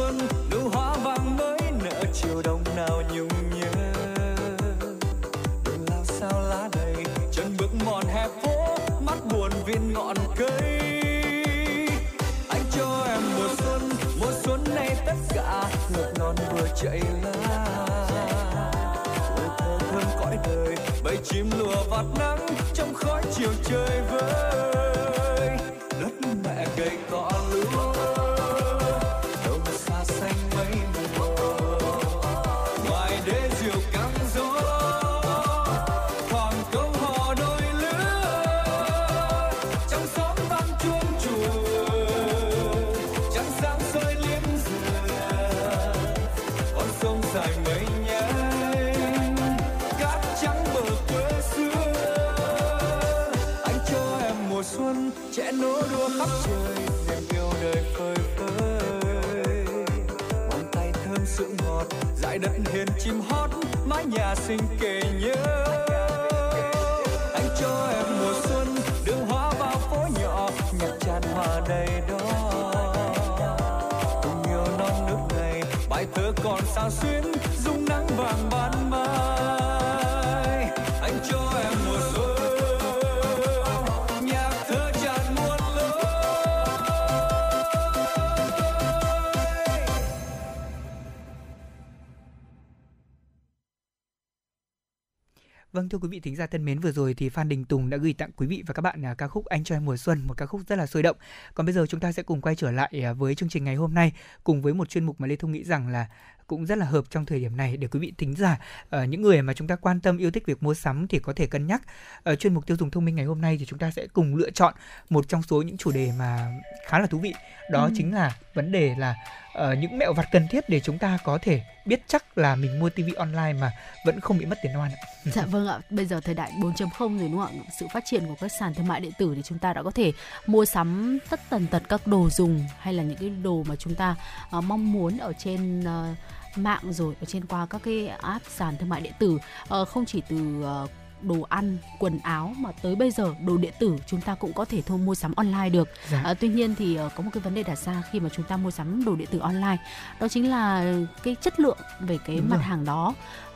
S1: thưa quý vị thính giả thân mến, vừa rồi thì Phan Đình Tùng đã gửi tặng quý vị và các bạn à, ca khúc Anh cho em mùa xuân, một ca khúc rất là sôi động. Còn bây giờ chúng ta sẽ cùng quay trở lại à, với chương trình ngày hôm nay cùng với một chuyên mục mà Lê Thông nghĩ rằng là cũng rất là hợp trong thời điểm này để quý vị thính giả uh, những người mà chúng ta quan tâm yêu thích việc mua sắm thì có thể cân nhắc ở chuyên mục tiêu dùng thông minh ngày hôm nay thì chúng ta sẽ cùng lựa chọn một trong số những chủ đề mà khá là thú vị đó ừ. chính là vấn đề là uh, những mẹo vặt cần thiết để chúng ta có thể biết chắc là mình mua tivi online mà vẫn không bị mất tiền oan ạ.
S2: Dạ vâng ạ, bây giờ thời đại 4.0 rồi đúng không ạ? Sự phát triển của các sàn thương mại điện tử thì chúng ta đã có thể mua sắm tất tần tật các đồ dùng hay là những cái đồ mà chúng ta uh, mong muốn ở trên uh, mạng rồi ở trên qua các cái app sàn thương mại điện tử uh, không chỉ từ uh, đồ ăn, quần áo mà tới bây giờ đồ điện tử chúng ta cũng có thể thu mua sắm online được. Dạ. À, tuy nhiên thì uh, có một cái vấn đề đặt ra khi mà chúng ta mua sắm đồ điện tử online, đó chính là cái chất lượng về cái Đúng mặt rồi. hàng đó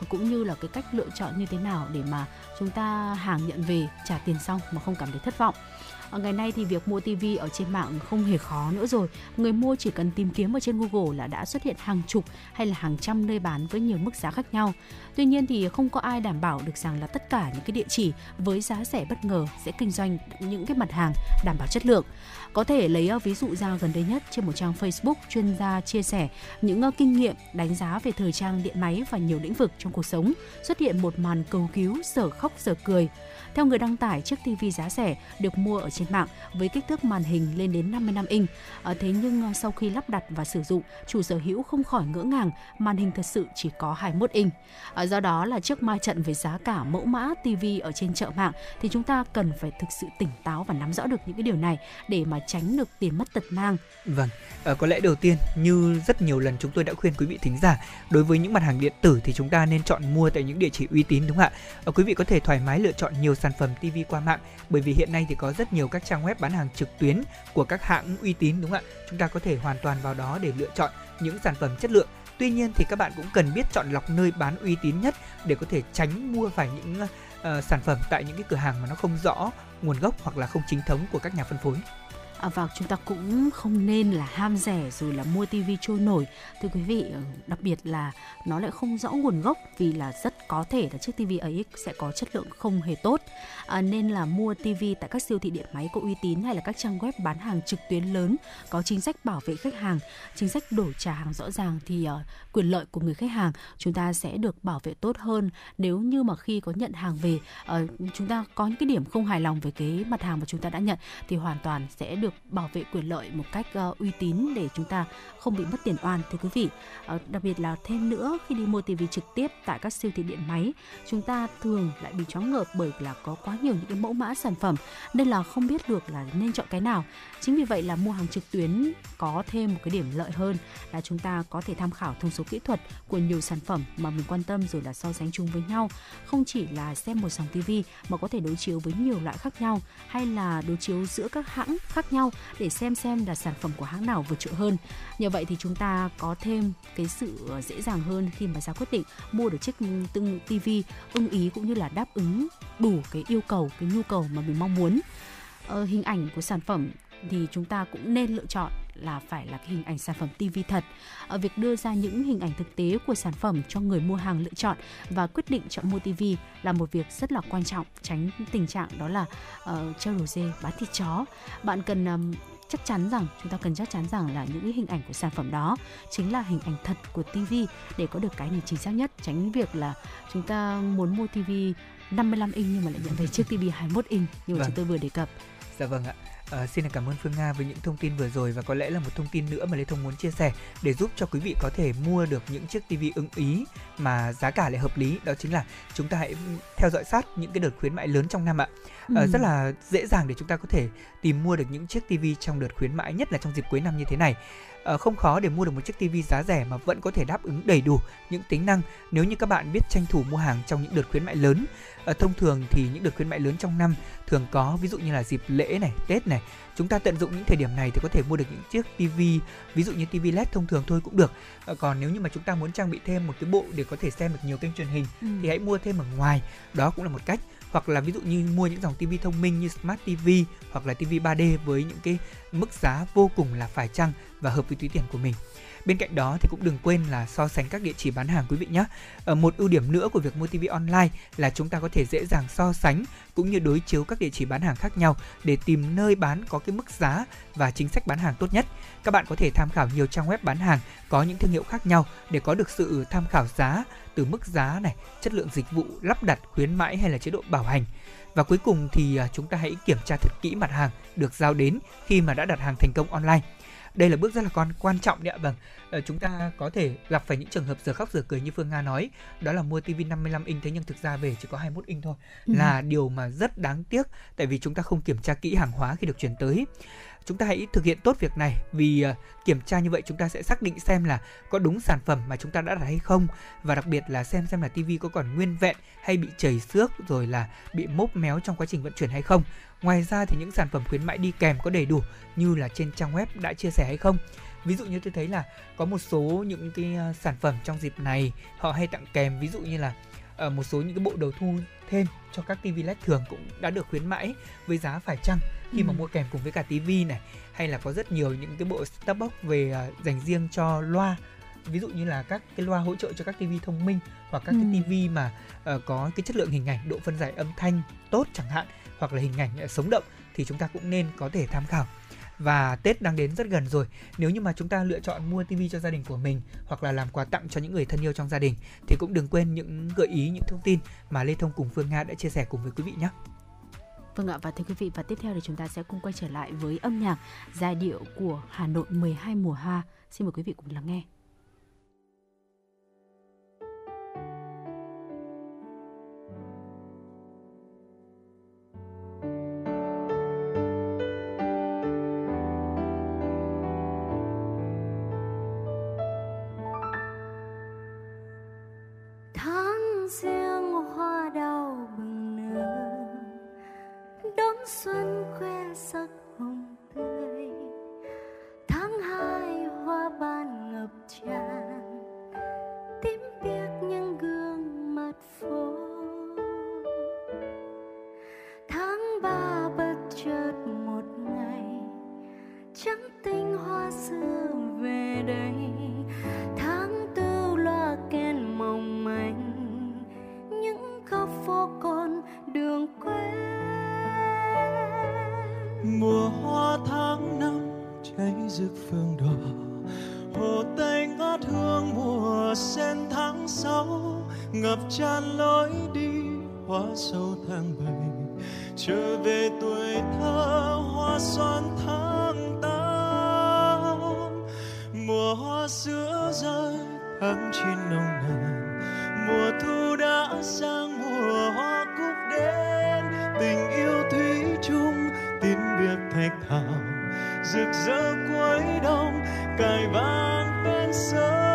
S2: cũng như là cái cách lựa chọn như thế nào để mà chúng ta hàng nhận về trả tiền xong mà không cảm thấy thất vọng. Ở ngày nay thì việc mua TV ở trên mạng không hề khó nữa rồi. Người mua chỉ cần tìm kiếm ở trên Google là đã xuất hiện hàng chục hay là hàng trăm nơi bán với nhiều mức giá khác nhau. Tuy nhiên thì không có ai đảm bảo được rằng là tất cả những cái địa chỉ với giá rẻ bất ngờ sẽ kinh doanh những cái mặt hàng đảm bảo chất lượng. Có thể lấy ờ, ví dụ ra gần đây nhất trên một trang Facebook, chuyên gia chia sẻ những ờ, kinh nghiệm đánh giá về thời trang điện máy và nhiều lĩnh vực trong cuộc sống. Xuất hiện một màn cầu cứu, sở khóc, sở cười. Theo người đăng tải, chiếc TV giá rẻ được mua ở trên mạng với kích thước màn hình lên đến 55 inch. À, thế nhưng ờ, sau khi lắp đặt và sử dụng, chủ sở hữu không khỏi ngỡ ngàng, màn hình thật sự chỉ có 21 inch. À, do đó là trước ma trận về giá cả mẫu mã TV ở trên chợ mạng thì chúng ta cần phải thực sự tỉnh táo và nắm rõ được những cái điều này để mà tránh được tiền mất tật mang.
S1: Vâng, à, có lẽ đầu tiên như rất nhiều lần chúng tôi đã khuyên quý vị thính giả đối với những mặt hàng điện tử thì chúng ta nên chọn mua tại những địa chỉ uy tín đúng không ạ? À, quý vị có thể thoải mái lựa chọn nhiều sản phẩm TV qua mạng bởi vì hiện nay thì có rất nhiều các trang web bán hàng trực tuyến của các hãng uy tín đúng không ạ? Chúng ta có thể hoàn toàn vào đó để lựa chọn những sản phẩm chất lượng. Tuy nhiên thì các bạn cũng cần biết chọn lọc nơi bán uy tín nhất để có thể tránh mua phải những uh, sản phẩm tại những cái cửa hàng mà nó không rõ nguồn gốc hoặc là không chính thống của các nhà phân phối
S2: và chúng ta cũng không nên là ham rẻ rồi là mua tivi trôi nổi. Thưa quý vị ờ, đặc biệt là nó lại không rõ nguồn gốc vì là rất có thể là chiếc tivi ấy sẽ có chất lượng không hề tốt. À, nên là mua tivi tại các siêu thị điện máy có uy tín hay là các trang web bán hàng trực tuyến lớn có chính sách bảo vệ khách hàng chính sách đổi trả hàng rõ ràng thì uh, quyền lợi của người khách hàng chúng ta sẽ được bảo vệ tốt hơn. Nếu như mà khi có nhận hàng về uh, chúng ta có những cái điểm không hài lòng về cái mặt hàng mà chúng ta đã nhận thì hoàn toàn sẽ được được bảo vệ quyền lợi một cách uh, uy tín để chúng ta không bị mất tiền oan thưa quý vị. Uh, đặc biệt là thêm nữa khi đi mua tivi trực tiếp tại các siêu thị điện máy chúng ta thường lại bị choáng ngợp bởi là có quá nhiều những cái mẫu mã sản phẩm nên là không biết được là nên chọn cái nào. Chính vì vậy là mua hàng trực tuyến có thêm một cái điểm lợi hơn là chúng ta có thể tham khảo thông số kỹ thuật của nhiều sản phẩm mà mình quan tâm rồi là so sánh chung với nhau. Không chỉ là xem một dòng tivi mà có thể đối chiếu với nhiều loại khác nhau hay là đối chiếu giữa các hãng khác nhau để xem xem là sản phẩm của hãng nào vượt trội hơn. Nhờ vậy thì chúng ta có thêm cái sự ờ, dễ dàng hơn khi mà ra quyết định mua được chiếc tương TV ưng ý cũng như là đáp ứng đủ cái yêu cầu, cái nhu cầu mà mình mong muốn. Ờ, hình ảnh của sản phẩm thì chúng ta cũng nên lựa chọn là phải là cái hình ảnh sản phẩm TV thật. Ở việc đưa ra những hình ảnh thực tế của sản phẩm cho người mua hàng lựa chọn và quyết định chọn mua TV là một việc rất là quan trọng, tránh tình trạng đó là uh, treo đồ dê bán thịt chó. Bạn cần um, chắc chắn rằng chúng ta cần chắc chắn rằng là những cái hình ảnh của sản phẩm đó chính là hình ảnh thật của TV để có được cái nhìn chính xác nhất tránh việc là chúng ta muốn mua TV 55 inch nhưng mà lại nhận về chiếc TV 21 inch như mà vâng. chúng tôi vừa đề cập.
S1: Dạ vâng ạ. Uh, xin cảm ơn Phương Nga với những thông tin vừa rồi và có lẽ là một thông tin nữa mà Lê Thông muốn chia sẻ để giúp cho quý vị có thể mua được những chiếc TV ưng ý mà giá cả lại hợp lý đó chính là chúng ta hãy theo dõi sát những cái đợt khuyến mãi lớn trong năm ạ. Uh, ừ. Rất là dễ dàng để chúng ta có thể tìm mua được những chiếc TV trong đợt khuyến mãi nhất là trong dịp cuối năm như thế này. Uh, không khó để mua được một chiếc TV giá rẻ mà vẫn có thể đáp ứng đầy đủ những tính năng nếu như các bạn biết tranh thủ mua hàng trong những đợt khuyến mại lớn. Uh, thông thường thì những đợt khuyến mại lớn trong năm thường có ví dụ như là dịp lễ này, Tết này. Chúng ta tận dụng những thời điểm này thì có thể mua được những chiếc TV ví dụ như TV LED thông thường thôi cũng được. À, còn nếu như mà chúng ta muốn trang bị thêm một cái bộ để có thể xem được nhiều kênh truyền hình ừ. thì hãy mua thêm ở ngoài. Đó cũng là một cách hoặc là ví dụ như mua những dòng tivi thông minh như Smart TV hoặc là tivi 3D với những cái mức giá vô cùng là phải chăng và hợp với túi tiền của mình. Bên cạnh đó thì cũng đừng quên là so sánh các địa chỉ bán hàng quý vị nhé. Ở một ưu điểm nữa của việc mua TV online là chúng ta có thể dễ dàng so sánh cũng như đối chiếu các địa chỉ bán hàng khác nhau để tìm nơi bán có cái mức giá và chính sách bán hàng tốt nhất. Các bạn có thể tham khảo nhiều trang web bán hàng có những thương hiệu khác nhau để có được sự tham khảo giá từ mức giá này, chất lượng dịch vụ, lắp đặt, khuyến mãi hay là chế độ bảo hành. Và cuối cùng thì à, chúng ta hãy kiểm tra thật kỹ mặt hàng được giao đến khi mà đã đặt hàng thành công online đây là bước rất là quan quan trọng đấy ạ vâng. Ờ, chúng ta có thể gặp phải những trường hợp giờ khóc giờ cười như phương nga nói. Đó là mua tivi 55 inch thế nhưng thực ra về chỉ có 21 inch thôi. Ừ. là điều mà rất đáng tiếc tại vì chúng ta không kiểm tra kỹ hàng hóa khi được chuyển tới chúng ta hãy thực hiện tốt việc này. Vì ờ, kiểm tra như vậy chúng ta sẽ xác định xem là có đúng sản phẩm mà chúng ta đã đặt hay không. Và đặc biệt là xem xem là tivi có còn nguyên vẹn hay bị chảy xước rồi là bị mốc méo trong quá trình vận chuyển hay không. Ngoài ra thì những sản phẩm khuyến mãi đi kèm có đầy đủ như là trên trang web đã chia sẻ hay không. Ví dụ như tôi thấy là có một số những cái ờ, sản phẩm trong dịp này họ hay tặng kèm. Ví dụ như là ờ, một số những cái bộ đầu thu thêm cho các tivi LED thường cũng đã được khuyến mãi với giá phải chăng khi ừ. mà mua kèm cùng với cả TV này hay là có rất nhiều những cái bộ setup box về uh, dành riêng cho loa ví dụ như là các cái loa hỗ trợ cho các TV thông minh hoặc các ừ. cái TV mà uh, có cái chất lượng hình ảnh độ phân giải âm thanh tốt chẳng hạn hoặc là hình ảnh uh, sống động thì chúng ta cũng nên có thể tham khảo và Tết đang đến rất gần rồi. Nếu như mà chúng ta lựa chọn mua tivi cho gia đình của mình hoặc là làm quà tặng cho những người thân yêu trong gia đình thì cũng đừng quên những gợi ý những thông tin mà Lê Thông cùng Phương Nga đã chia sẻ cùng với quý vị nhé.
S2: Vâng ạ, và thưa quý vị, và tiếp theo thì chúng ta sẽ cùng quay trở lại với âm nhạc giai điệu của Hà Nội 12 mùa hoa. Xin mời quý vị cùng lắng nghe.
S6: Xuân khoe sắc hồng tươi. Tháng hai hoa ban ngập tràn, tím biếc những gương mặt phố. Tháng ba bất chợt một ngày, trắng tinh hoa xưa
S3: cháy rực phương đỏ. Hồ tây ngát hương mùa sen tháng sáu, ngập tràn lối đi hoa sâu tháng bảy. Trở về tuổi thơ hoa xoan tháng tám, mùa hoa sữa rơi tháng chín nồng nàn. Mùa thu đã sang, mùa hoa cúc đến, tình yêu thủy chung tin biệt thạch thảo rực rỡ cuối đông cài vang bên sông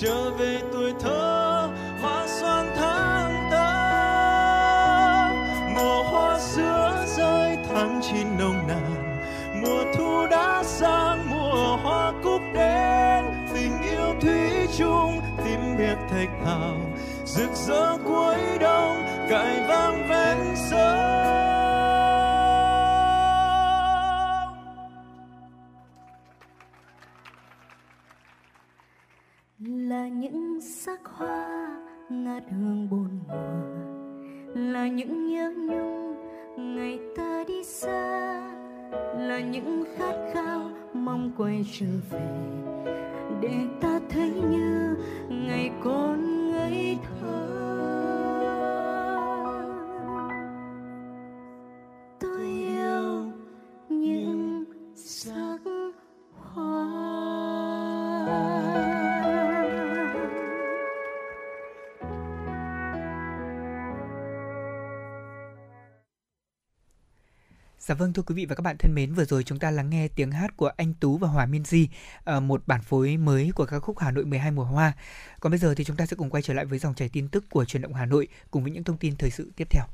S3: trở về tuổi thơ và xoan tháng ta mùa hoa sữa rơi tháng chín nồng nàn, mùa thu đã sang, mùa hoa cúc đến tình yêu thủy chung tím biệt thạch thảo, rực rỡ cuối đông cài vang về
S6: ngát hương bốn mùa.
S10: Là những nhớ nhung, ngày ta đi xa. Là những khát khao mong quay trở về. Để ta thấy như ngày con ngây thơ.
S1: Dạ vâng thưa quý vị và các bạn thân mến, vừa rồi chúng ta lắng nghe tiếng hát của anh Tú và Hòa Minh Di, ờ, một bản phối mới của ca khúc Hà Nội 12 mùa hoa. Còn bây giờ thì chúng ta sẽ cùng quay trở lại với dòng chảy tin tức của truyền động Hà Nội cùng với những thông tin thời sự tiếp theo.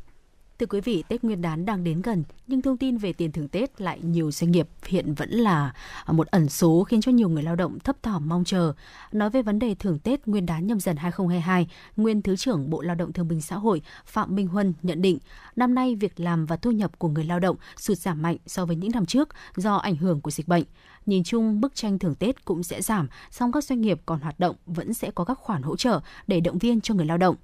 S2: Thưa quý vị, Tết Nguyên đán đang đến gần, nhưng thông tin về tiền thưởng Tết lại nhiều doanh nghiệp hiện vẫn là một ẩn số khiến cho nhiều người lao động thấp thỏm mong chờ. Nói về vấn đề thưởng Tết Nguyên đán nhâm dần 2022, nguyên Thứ trưởng Bộ Lao động Thương binh Xã hội Phạm Minh Huân nhận định, năm nay việc làm và thu nhập của người lao động sụt giảm mạnh so với những năm trước do ảnh hưởng của dịch bệnh. Nhìn chung, bức tranh thưởng Tết cũng sẽ giảm, song các doanh nghiệp còn hoạt động vẫn sẽ có các khoản hỗ trợ để động viên cho người lao động.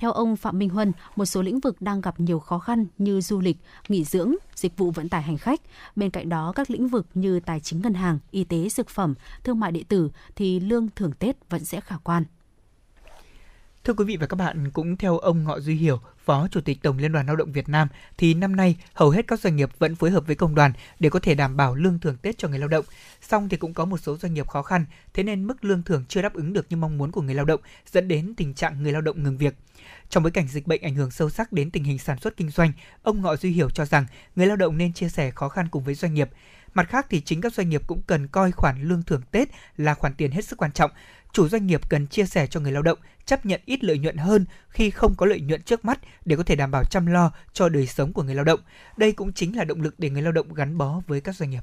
S2: Theo ông Phạm Minh Huân, một số lĩnh vực đang gặp nhiều khó khăn như du lịch, nghỉ dưỡng, dịch vụ vận tải hành khách. Bên cạnh đó, các lĩnh vực như tài chính ngân hàng, y tế, dược phẩm, thương mại điện tử thì lương thưởng Tết vẫn sẽ khả quan.
S1: Thưa quý vị và các bạn, cũng theo ông Ngọ Duy Hiểu, Phó Chủ tịch Tổng Liên đoàn Lao động Việt Nam, thì năm nay hầu hết các doanh nghiệp vẫn phối hợp với công đoàn để có thể đảm bảo lương thưởng Tết cho người lao động. Song thì cũng có một số doanh nghiệp khó khăn, thế nên mức lương thưởng chưa đáp ứng được như mong muốn của người lao động, dẫn đến tình trạng người lao động ngừng việc. Trong bối cảnh dịch bệnh ảnh hưởng sâu sắc đến tình hình sản xuất kinh doanh, ông Ngọ Duy Hiểu cho rằng người lao động nên chia sẻ khó khăn cùng với doanh nghiệp. Mặt khác thì chính các doanh nghiệp cũng cần coi khoản lương thưởng Tết là khoản tiền hết sức quan trọng. Chủ doanh nghiệp cần chia sẻ cho người lao động chấp nhận ít lợi nhuận hơn khi không có lợi nhuận trước mắt để có thể đảm bảo chăm lo cho đời sống của người lao động. Đây cũng chính là động lực để người lao động gắn bó với các doanh nghiệp.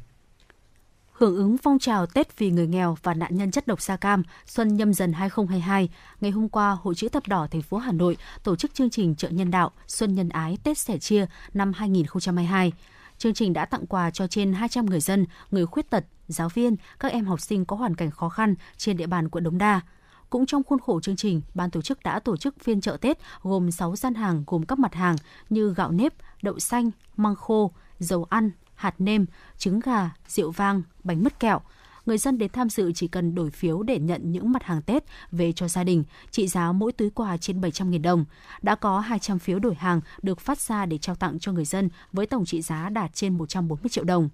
S2: Hưởng ứng phong trào Tết vì người nghèo và nạn nhân chất độc da cam Xuân Nhâm Dần 2022, ngày hôm qua, Hội chữ thập đỏ thành phố Hà Nội tổ chức chương trình chợ nhân đạo Xuân Nhân ái Tết sẻ chia năm 2022. Chương trình đã tặng quà cho trên 200 người dân, người khuyết tật, giáo viên, các em học sinh có hoàn cảnh khó khăn trên địa bàn quận Đống Đa. Cũng trong khuôn khổ chương trình, ban tổ chức đã tổ chức phiên chợ Tết gồm 6 gian hàng gồm các mặt hàng như gạo nếp, đậu xanh, măng khô, dầu ăn, hạt nêm, trứng gà, rượu vang, bánh mứt kẹo. Người dân đến tham dự chỉ cần đổi phiếu để nhận những mặt hàng Tết về cho gia đình, trị giá mỗi túi quà trên 700.000 đồng. Đã có 200 phiếu đổi hàng được phát ra để trao tặng cho người dân với tổng trị giá đạt trên 140 triệu đồng.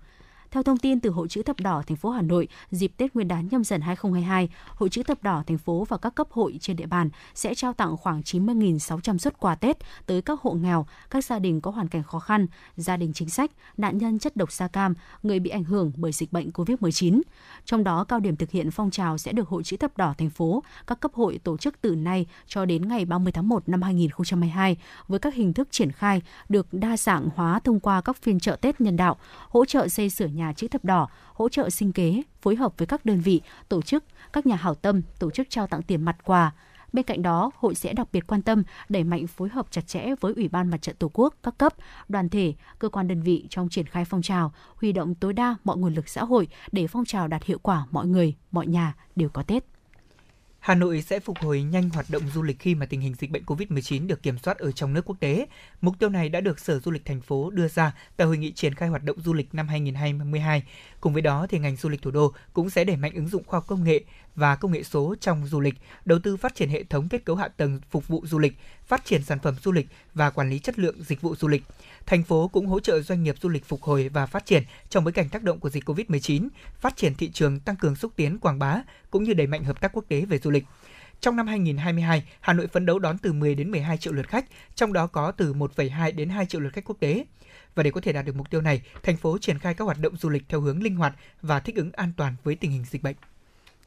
S2: Theo thông tin từ Hội chữ thập đỏ thành phố Hà Nội, dịp Tết Nguyên đán nhâm dần 2022, Hội chữ thập đỏ thành phố và các cấp hội trên địa bàn sẽ trao tặng khoảng 90.600 xuất quà Tết tới các hộ nghèo, các gia đình có hoàn cảnh khó khăn, gia đình chính sách, nạn nhân chất độc da cam, người bị ảnh hưởng bởi dịch bệnh COVID-19. Trong đó, cao điểm thực hiện phong trào sẽ được Hội chữ thập đỏ thành phố, các cấp hội tổ chức từ nay cho đến ngày 30 tháng 1 năm 2022 với các hình thức triển khai được đa dạng hóa thông qua các phiên chợ Tết nhân đạo, hỗ trợ xây sửa nhà nhà chữ thập đỏ, hỗ trợ sinh kế, phối hợp với các đơn vị, tổ chức, các nhà hảo tâm tổ chức trao tặng tiền mặt quà. Bên cạnh đó, hội sẽ đặc biệt quan tâm đẩy mạnh phối hợp chặt chẽ với Ủy ban Mặt trận Tổ quốc các cấp, đoàn thể, cơ quan đơn vị trong triển khai phong trào, huy động tối đa mọi nguồn lực xã hội để phong trào đạt hiệu quả mọi người, mọi nhà đều có Tết.
S1: Hà Nội sẽ phục hồi nhanh hoạt động du lịch khi mà tình hình dịch bệnh COVID-19 được kiểm soát ở trong nước quốc tế. Mục tiêu này đã được Sở Du lịch thành phố đưa ra tại hội nghị triển khai hoạt động du lịch năm 2022. Cùng với đó thì ngành du lịch thủ đô cũng sẽ đẩy mạnh ứng dụng khoa học công nghệ và công nghệ số trong du lịch, đầu tư phát triển hệ thống kết cấu hạ tầng phục vụ du lịch, phát triển sản phẩm du lịch và quản lý chất lượng dịch vụ du lịch. Thành phố cũng hỗ trợ doanh nghiệp du lịch phục hồi và phát triển trong bối cảnh tác động của dịch COVID-19, phát triển thị trường, tăng cường xúc tiến quảng bá cũng như đẩy mạnh hợp tác quốc tế về du lịch. Trong năm 2022, Hà Nội phấn đấu đón từ 10 đến 12 triệu lượt khách, trong đó có từ 1,2 đến 2 triệu lượt khách quốc tế. Và để có thể đạt được mục tiêu này, thành phố triển khai các hoạt động du lịch theo hướng linh hoạt và thích ứng an toàn với tình hình dịch bệnh.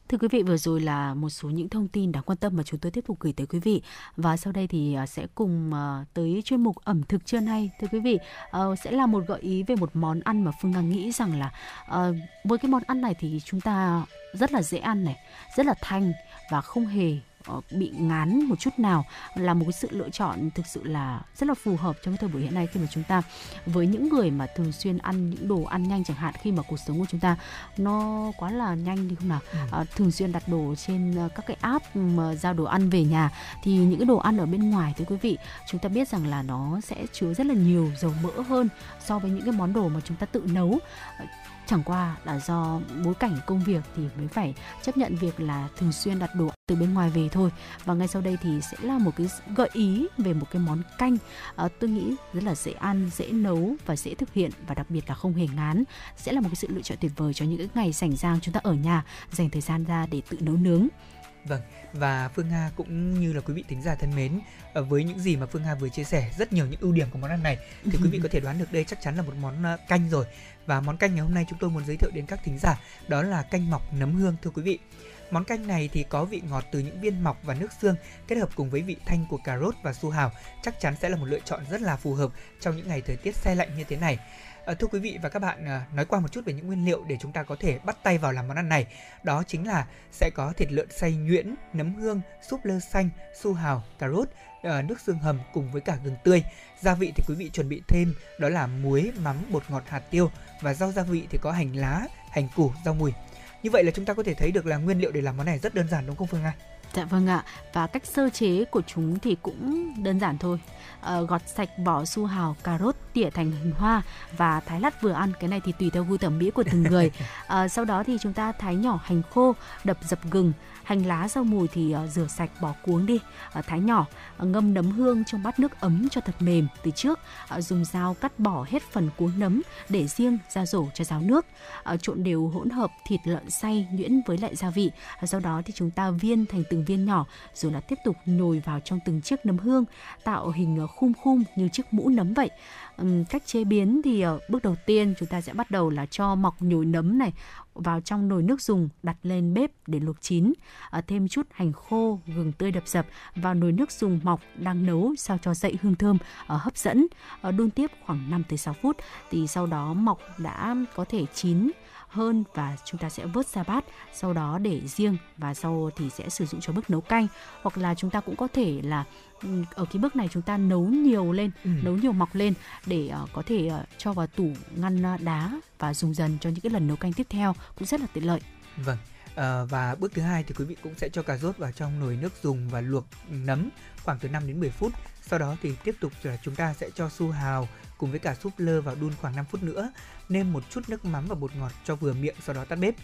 S2: Thưa quý vị, vừa rồi là một số những thông tin đáng quan tâm mà chúng tôi tiếp tục gửi tới quý vị. Và sau đây thì à, sẽ cùng à, tới chuyên mục ẩm thực trưa nay. Thưa quý vị, ờ, sẽ là một gợi ý về một món ăn mà Phương ngang nghĩ rằng là ờ, với cái món ăn này thì chúng ta rất là dễ ăn này, rất là thanh và không hề bị ngán một chút nào là một cái sự lựa chọn thực sự là rất là phù hợp trong cái thời buổi hiện nay khi mà chúng ta với những người mà thường xuyên ăn những đồ ăn nhanh chẳng hạn khi mà cuộc sống của chúng ta nó quá là nhanh đi không nào
S1: Ừ.
S2: à, thường xuyên đặt đồ trên ờ, các cái app mà giao đồ ăn về nhà thì những cái đồ ăn ở bên ngoài thưa quý vị chúng ta biết rằng là nó sẽ chứa rất là nhiều dầu mỡ hơn so với những cái món đồ mà chúng ta tự nấu Ờ, chẳng qua là do bối cảnh công việc thì mới phải chấp nhận việc là thường xuyên đặt đồ từ bên ngoài về thôi. Và ngay sau đây thì sẽ là một cái gợi ý về một cái món canh à, tôi nghĩ rất là dễ ăn dễ nấu và dễ thực hiện và đặc biệt là không hề ngán. Sẽ là một cái sự lựa chọn tuyệt vời cho những cái ngày rảnh rang chúng ta ở nhà dành thời gian ra để tự nấu nướng.
S1: Vâng, và Phương Nga cũng như là quý vị thính giả thân mến, ờ, với những gì mà Phương Nga vừa chia sẻ, rất nhiều những ưu điểm của món ăn này thì quý vị có thể đoán được đây chắc chắn là một món ờ, canh rồi. Và món canh ngày hôm nay chúng tôi muốn giới thiệu đến các thính giả đó là canh mọc nấm hương thưa quý vị. Món canh này thì có vị ngọt từ những viên mọc và nước xương kết hợp cùng với vị thanh của cà rốt và su hào chắc chắn sẽ là một lựa chọn rất là phù hợp trong những ngày thời tiết se lạnh như thế này. Ờ, thưa quý vị và các bạn, ờ, nói qua một chút về những nguyên liệu để chúng ta có thể bắt tay vào làm món ăn này. Đó chính là sẽ có thịt lợn xay nhuyễn, nấm hương, súp lơ xanh, su hào, cà rốt, ờ, nước xương hầm cùng với cả gừng tươi. Gia vị thì quý vị chuẩn bị thêm đó là muối, mắm, bột ngọt, hạt tiêu và rau gia vị thì có hành lá, hành củ, rau mùi. Như vậy là chúng ta có thể thấy được là nguyên liệu để làm món này rất đơn giản đúng không Phương anh
S2: Dạ vâng ạ, và cách sơ chế của chúng thì cũng đơn giản thôi. Ờ, gọt sạch vỏ su hào, cà rốt, tỉa thành hình hoa và thái lát vừa ăn. Cái này thì tùy theo gu thẩm mỹ của từng người. Ờ, sau đó thì chúng ta thái nhỏ hành khô, đập dập gừng, hành lá rau mùi thì ờ, rửa sạch bỏ cuống đi, thái nhỏ, ờ, ngâm nấm hương trong bát nước ấm cho thật mềm từ trước. Ờ, dùng dao cắt bỏ hết phần cuống nấm để riêng ra rổ cho ráo nước. Trộn đều hỗn hợp thịt lợn xay nhuyễn với lại gia vị. Sau đó thì chúng ta viên thành từng viên nhỏ rồi là tiếp tục nhồi vào trong từng chiếc nấm hương tạo hình khum khum như chiếc mũ nấm vậy. Cách chế biến thì ờ, bước đầu tiên chúng ta sẽ bắt đầu là cho mọc nhồi nấm này vào trong nồi nước dùng đặt lên bếp để luộc chín. Ờ, thêm chút hành khô, gừng tươi đập dập vào nồi nước dùng mọc đang nấu sao cho dậy hương thơm ờ, hấp dẫn. Đun tiếp khoảng 5 tới 6 phút thì sau đó mọc đã có thể chín hơn và chúng ta sẽ vớt ra bát, sau đó để riêng và sau thì sẽ sử dụng cho bước nấu canh. Hoặc là chúng ta cũng có thể là ở cái bước này chúng ta nấu nhiều lên
S1: Ừ.
S2: nấu nhiều mọc lên để ờ, có thể ờ, cho vào tủ ngăn ờ, đá và dùng dần cho những cái lần nấu canh tiếp theo cũng rất là tiện lợi
S1: Vâng. Ờ, và bước thứ hai thì quý vị cũng sẽ cho cà rốt vào trong nồi nước dùng và luộc nấm khoảng từ 5 đến 10 phút. Sau đó thì tiếp tục là chúng ta sẽ cho su hào cùng với cả súp lơ vào đun khoảng 5 phút nữa. Nêm một chút nước mắm và bột ngọt cho vừa miệng sau đó tắt bếp.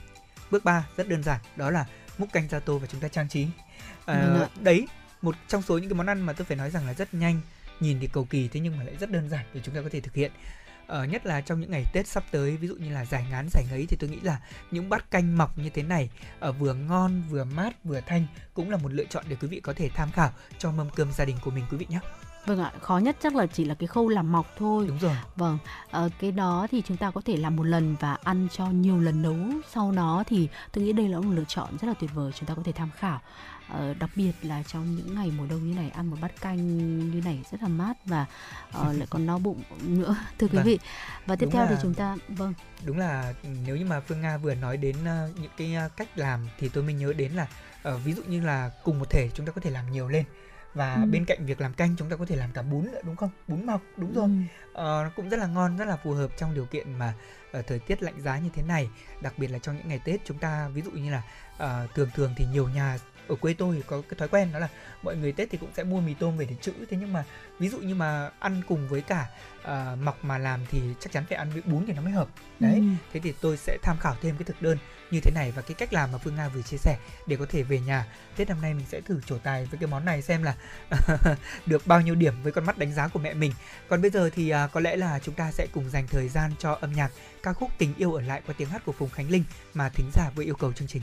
S1: Bước 3 rất đơn giản, đó là múc canh ra tô và chúng ta trang trí.
S2: Ạ.
S1: đấy, một trong số những cái món ăn mà tôi phải nói rằng là rất nhanh, nhìn thì cầu kỳ thế nhưng mà lại rất đơn giản để chúng ta có thể thực hiện. Ờ, nhất là trong những ngày Tết sắp tới, ví dụ như là giải ngán, giải ngấy thì tôi nghĩ là những bát canh mọc như thế này ờ, vừa ngon, vừa mát, vừa thanh cũng là một lựa chọn để quý vị có thể tham khảo cho mâm cơm gia đình của mình quý vị nhé.
S2: vâng ạ khó nhất chắc là chỉ là cái khâu làm mọc thôi
S1: Đúng rồi.
S2: Vâng, ờ, cái đó thì chúng ta có thể làm một lần và ăn cho nhiều lần nấu sau đó thì tôi nghĩ đây là một lựa chọn rất là tuyệt vời chúng ta có thể tham khảo. Ờ, đặc biệt là trong những ngày mùa đông như này ăn một bát canh như này rất là mát và ờ, lại còn no bụng nữa thưa quý
S1: Vâng.
S2: vị. Và tiếp
S1: Đúng
S2: theo thì
S1: là-
S2: chúng ta vâng
S1: Đúng là ừ, nếu như mà Phương Nga vừa nói đến ờ, những cái ờ, cách làm thì tôi mới nhớ đến là ờ, ví dụ như là cùng một thể chúng ta có thể làm nhiều lên và
S2: Ừ.
S1: bên cạnh việc làm canh chúng ta có thể làm cả bún nữa đúng không? Bún mọc đúng rồi.
S2: ừ,
S1: nó cũng rất là ngon, rất là phù hợp trong điều kiện mà ờ, thời tiết lạnh giá như thế này. Đặc biệt là trong những ngày Tết chúng ta ví dụ như là ờ, thường thường thì nhiều nhà ở quê tôi có cái thói quen đó là mọi người Tết thì cũng sẽ mua mì tôm về để trữ thế nhưng mà ví dụ như mà ăn cùng với cả ờ, mọc mà làm thì chắc chắn phải ăn với bún thì nó mới hợp. Đấy,
S2: ừ.
S1: thế thì tôi sẽ tham khảo thêm cái thực đơn như thế này và cái cách làm mà Phương Nga vừa chia sẻ để có thể về nhà Tết năm nay mình sẽ thử trổ tài với cái món này xem là được bao nhiêu điểm với con mắt đánh giá của mẹ mình. Còn bây giờ thì à, có lẽ là chúng ta sẽ cùng dành thời gian cho âm nhạc ca khúc Tình yêu ở lại qua tiếng hát của Phùng Khánh Linh mà thính giả vừa yêu cầu chương trình.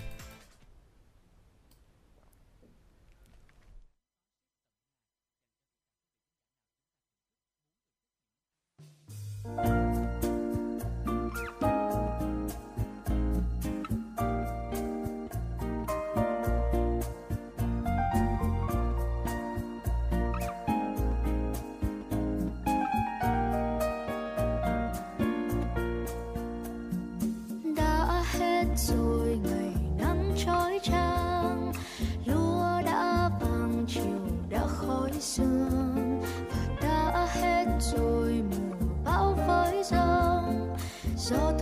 S6: Gió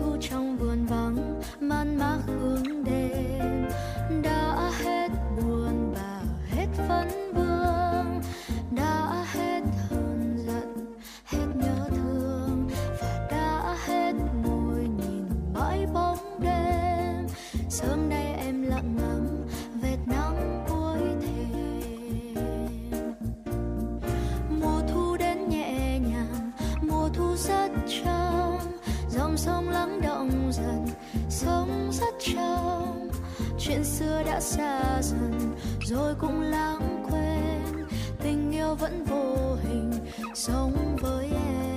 S6: chuyện xưa đã xa dần, rồi cũng lãng quên. Tình yêu vẫn vô hình, sống với em.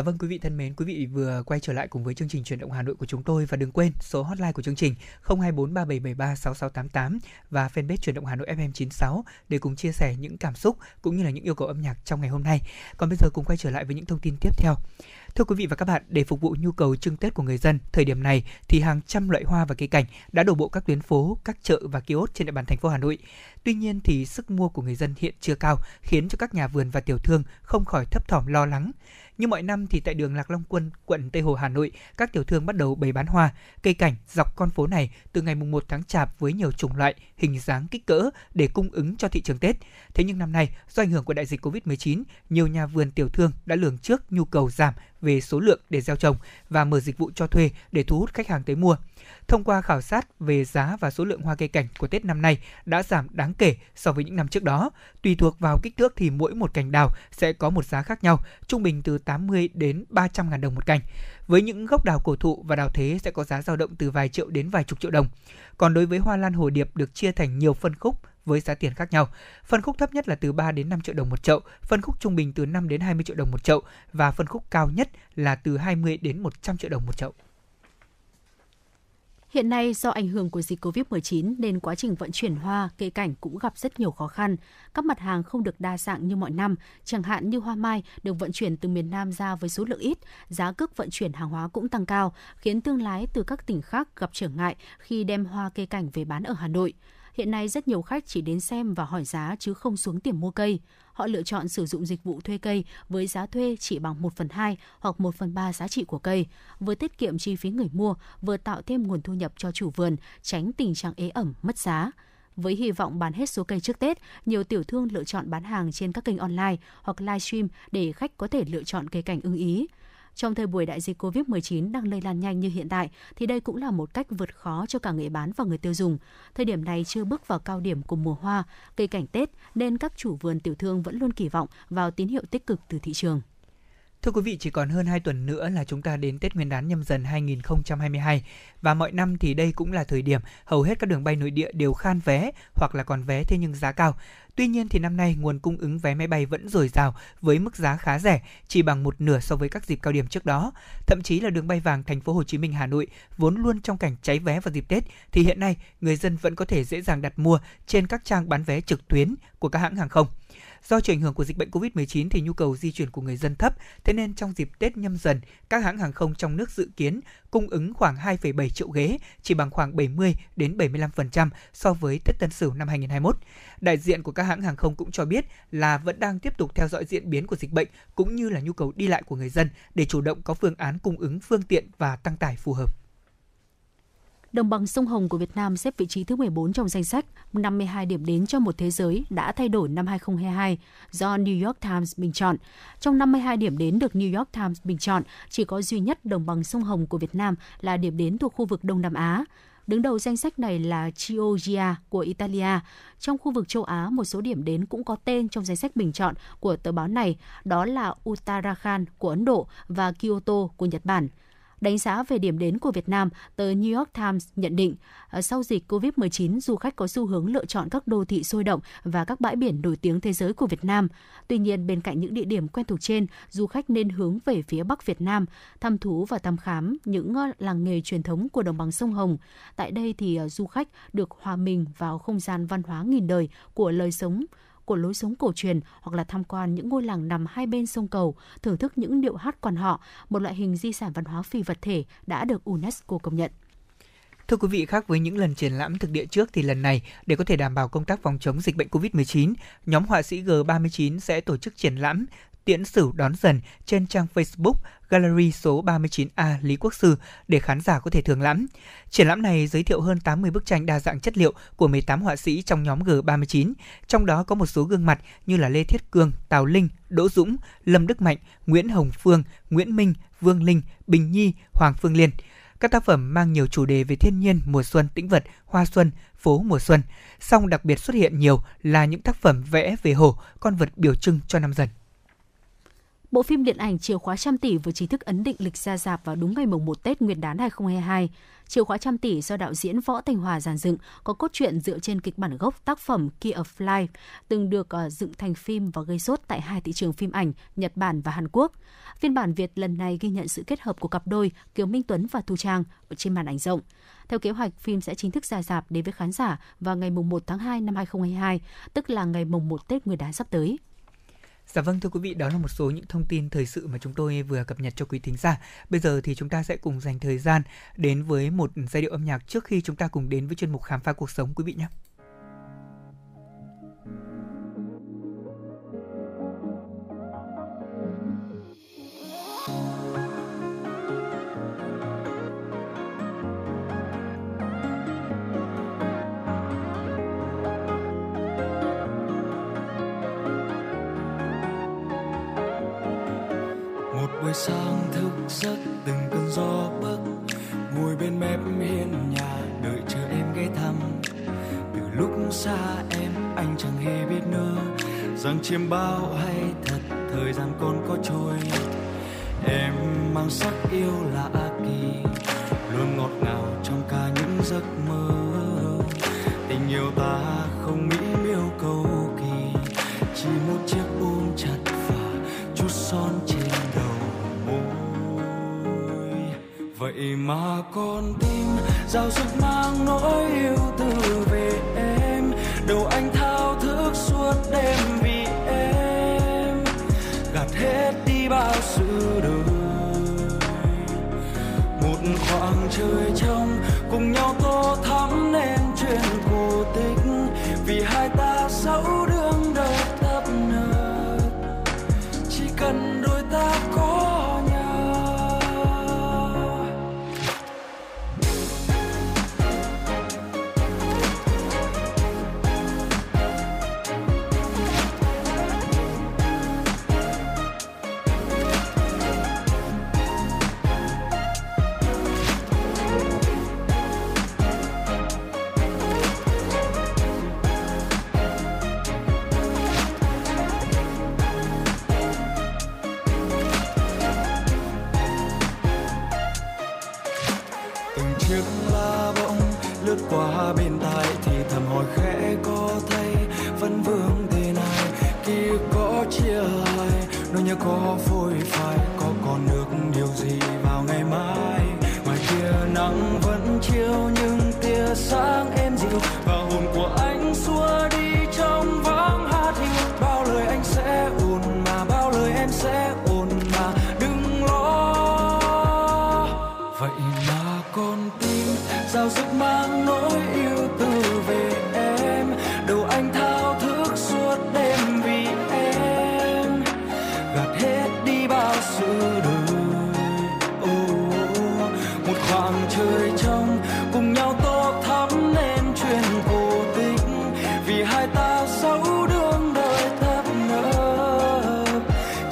S1: Dạ vâng quý vị thân mến, quý vị vừa quay trở lại cùng với chương trình truyền động Hà Nội của chúng tôi và đừng quên số hotline của chương trình 024 3773 6688 và fanpage truyền động Hà Nội FM96 để cùng chia sẻ những cảm xúc cũng như là những yêu cầu âm nhạc trong ngày hôm nay. Còn bây giờ cùng quay trở lại với những thông tin tiếp theo. Thưa quý vị và các bạn, để phục vụ nhu cầu trưng Tết của người dân, thời điểm này thì hàng trăm loại hoa và cây cảnh đã đổ bộ các tuyến phố, các chợ và kiosk trên địa bàn thành phố Hà Nội. Tuy nhiên thì sức mua của người dân hiện chưa cao, khiến cho các nhà vườn và tiểu thương không khỏi thấp thỏm lo lắng. Như mọi năm thì tại đường Lạc Long Quân, quận Tây Hồ, Hà Nội, các tiểu thương bắt đầu bày bán hoa, cây cảnh dọc con phố này từ ngày mùng 1 tháng Chạp với nhiều chủng loại, hình dáng, kích cỡ để cung ứng cho thị trường Tết. Thế nhưng năm nay, do ảnh hưởng của đại dịch Covid-19, nhiều nhà vườn tiểu thương đã lường trước nhu cầu giảm về số lượng để gieo trồng và mở dịch vụ cho thuê để thu hút khách hàng tới mua. Thông qua khảo sát về giá và số lượng hoa cây cảnh của Tết năm nay đã giảm đáng kể so với những năm trước đó. Tùy thuộc vào kích thước thì mỗi một cành đào sẽ có một giá khác nhau, trung bình từ 80 đến 300 ngàn đồng một cành. Với những gốc đào cổ thụ và đào thế sẽ có giá dao động từ vài triệu đến vài chục triệu đồng. Còn đối với hoa lan hồ điệp được chia thành nhiều phân khúc với giá tiền khác nhau. Phân khúc thấp nhất là từ 3 đến 5 triệu đồng một chậu, phân khúc trung bình từ 5 đến 20 triệu đồng một chậu và phân khúc cao nhất là từ 20 đến 100 triệu đồng một chậu.
S2: Hiện nay do ảnh hưởng của dịch Covid-19 nên quá trình vận chuyển hoa, cây cảnh cũng gặp rất nhiều khó khăn. Các mặt hàng không được đa dạng như mọi năm, chẳng hạn như hoa mai được vận chuyển từ miền Nam ra với số lượng ít, giá cước vận chuyển hàng hóa cũng tăng cao, khiến thương lái từ các tỉnh khác gặp trở ngại khi đem hoa cây cảnh về bán ở Hà Nội. Hiện nay rất nhiều khách chỉ đến xem và hỏi giá chứ không xuống tiệm mua cây. Họ lựa chọn sử dụng dịch vụ thuê cây với giá thuê chỉ bằng 1 phần 2 hoặc 1 phần 3 giá trị của cây, vừa tiết kiệm chi phí người mua, vừa tạo thêm nguồn thu nhập cho chủ vườn, tránh tình trạng ế ẩm, mất giá. Với hy vọng bán hết số cây trước Tết, nhiều tiểu thương lựa chọn bán hàng trên các kênh online hoặc livestream để khách có thể lựa chọn cây cảnh ưng ý. Trong thời buổi đại dịch COVID-19 đang lây lan nhanh như hiện tại, thì đây cũng là một cách vượt khó cho cả người bán và người tiêu dùng. Thời điểm này chưa bước vào cao điểm của mùa hoa, cây cảnh Tết, nên các chủ vườn tiểu thương vẫn luôn kỳ vọng vào tín hiệu tích cực từ thị trường.
S1: Thưa quý vị, chỉ còn hơn 2 tuần nữa là chúng ta đến Tết Nguyên đán nhâm dần 2022 và mọi năm thì đây cũng là thời điểm hầu hết các đường bay nội địa đều khan vé hoặc là còn vé thế nhưng giá cao. Tuy nhiên thì năm nay nguồn cung ứng vé máy bay vẫn dồi dào với mức giá khá rẻ, chỉ bằng một nửa so với các dịp cao điểm trước đó. Thậm chí là đường bay vàng thành phố Hồ Chí Minh Hà Nội vốn luôn trong cảnh cháy vé vào dịp Tết thì hiện nay người dân vẫn có thể dễ dàng đặt mua trên các trang bán vé trực tuyến của các hãng hàng không. Do chịu ảnh hưởng của dịch bệnh COVID-19 thì nhu cầu di chuyển của người dân thấp, thế nên trong dịp Tết nhâm dần, các hãng hàng không trong nước dự kiến cung ứng khoảng 2,7 triệu ghế, chỉ bằng khoảng 70 đến 75% so với Tết Tân Sửu năm 2021. Đại diện của các hãng hàng không cũng cho biết là vẫn đang tiếp tục theo dõi diễn biến của dịch bệnh cũng như là nhu cầu đi lại của người dân để chủ động có phương án cung ứng phương tiện và tăng tải phù hợp.
S2: Đồng bằng sông Hồng của Việt Nam xếp vị trí thứ 14 trong danh sách 52 điểm đến cho một thế giới đã thay đổi năm 2022 do New York Times bình chọn. Trong 52 điểm đến được New York Times bình chọn, chỉ có duy nhất đồng bằng sông Hồng của Việt Nam là điểm đến thuộc khu vực Đông Nam Á. Đứng đầu danh sách này là Chioggia của Italia. Trong khu vực châu Á, một số điểm đến cũng có tên trong danh sách bình chọn của tờ báo này, đó là Uttarakhand của Ấn Độ và Kyoto của Nhật Bản. Đánh giá về điểm đến của Việt Nam, tờ New York Times nhận định, ờ, sau dịch COVID-19, du khách có xu hướng lựa chọn các đô thị sôi động và các bãi biển nổi tiếng thế giới của Việt Nam. Tuy nhiên, bên cạnh những địa điểm quen thuộc trên, du khách nên hướng về phía Bắc Việt Nam, thăm thú và thăm khám những ờ, làng nghề truyền thống của đồng bằng sông Hồng. Tại đây thì ờ, du khách được hòa mình vào không gian văn hóa nghìn đời của lời sống của lối sống cổ truyền hoặc là tham quan những ngôi làng nằm hai bên sông cầu, thưởng thức những điệu hát quan họ, một loại hình di sản văn hóa phi vật thể đã được UNESCO công nhận.
S1: Thưa quý vị, khác với những lần triển lãm thực địa trước thì lần này để có thể đảm bảo công tác phòng chống dịch bệnh COVID-19, nhóm họa sĩ G39 sẽ tổ chức triển lãm tiễn sử đón dần trên trang Facebook Gallery số 39A Lý Quốc Sư để khán giả có thể thưởng lãm. Triển lãm này giới thiệu hơn 80 bức tranh đa dạng chất liệu của 18 họa sĩ trong nhóm G39, trong đó có một số gương mặt như là Lê Thiết Cương, Tào Linh, Đỗ Dũng, Lâm Đức Mạnh, Nguyễn Hồng Phương, Nguyễn Minh, Vương Linh, Bình Nhi, Hoàng Phương Liên. Các tác phẩm mang nhiều chủ đề về thiên nhiên, mùa xuân, tĩnh vật, hoa xuân, phố mùa xuân. Song đặc biệt xuất hiện nhiều là những tác phẩm vẽ về hồ, con vật biểu trưng cho năm dần.
S2: Bộ phim điện ảnh Chìa khóa trăm tỷ vừa chính thức ấn định lịch ra dạp vào đúng ngày mùng 1 Tết Nguyên đán 2022. Chìa khóa trăm tỷ do đạo diễn Võ Thành Hòa giàn dựng có cốt truyện dựa trên kịch bản gốc tác phẩm Key of Life từng được ờ, dựng thành phim và gây sốt tại hai thị trường phim ảnh Nhật Bản và Hàn Quốc. Phiên bản Việt lần này ghi nhận sự kết hợp của cặp đôi Kiều Minh Tuấn và Thu Trang ở trên màn ảnh rộng. Theo kế hoạch, phim sẽ chính thức ra dạp đến với khán giả vào ngày mùng 1 tháng 2 năm 2022, tức là ngày mùng 1 Tết Nguyên đán sắp tới.
S1: Dạ vâng thưa quý vị, đó là một số những thông tin thời sự mà chúng tôi vừa cập nhật cho quý thính giả. Bây giờ thì chúng ta sẽ cùng dành thời gian đến với một giai điệu âm nhạc trước khi chúng ta cùng đến với chuyên mục khám phá cuộc sống quý vị nhé.
S9: Buổi sáng thức giấc, từng cơn gió bấc. Ngồi bên mép hiên nhà, đợi chờ em ghé thăm. Từ lúc xa em, anh chẳng hề biết nữa rằng chiêm bao hay thật, thời gian còn có trôi. Em mang sắc yêu lạ kỳ luôn ngọt ngào trong cả những giấc mơ. Tình yêu ta không mỹ miêu cầu kỳ, chỉ một chiếc vậy mà con tim giao sức mang nỗi yêu từ về em. Đầu anh thao thức suốt đêm vì em. Gạt hết đi bao sự đời. Một khoảng trời trong cùng nhau tô thắm nên chuyện cổ tích. Vì hai ta dẫu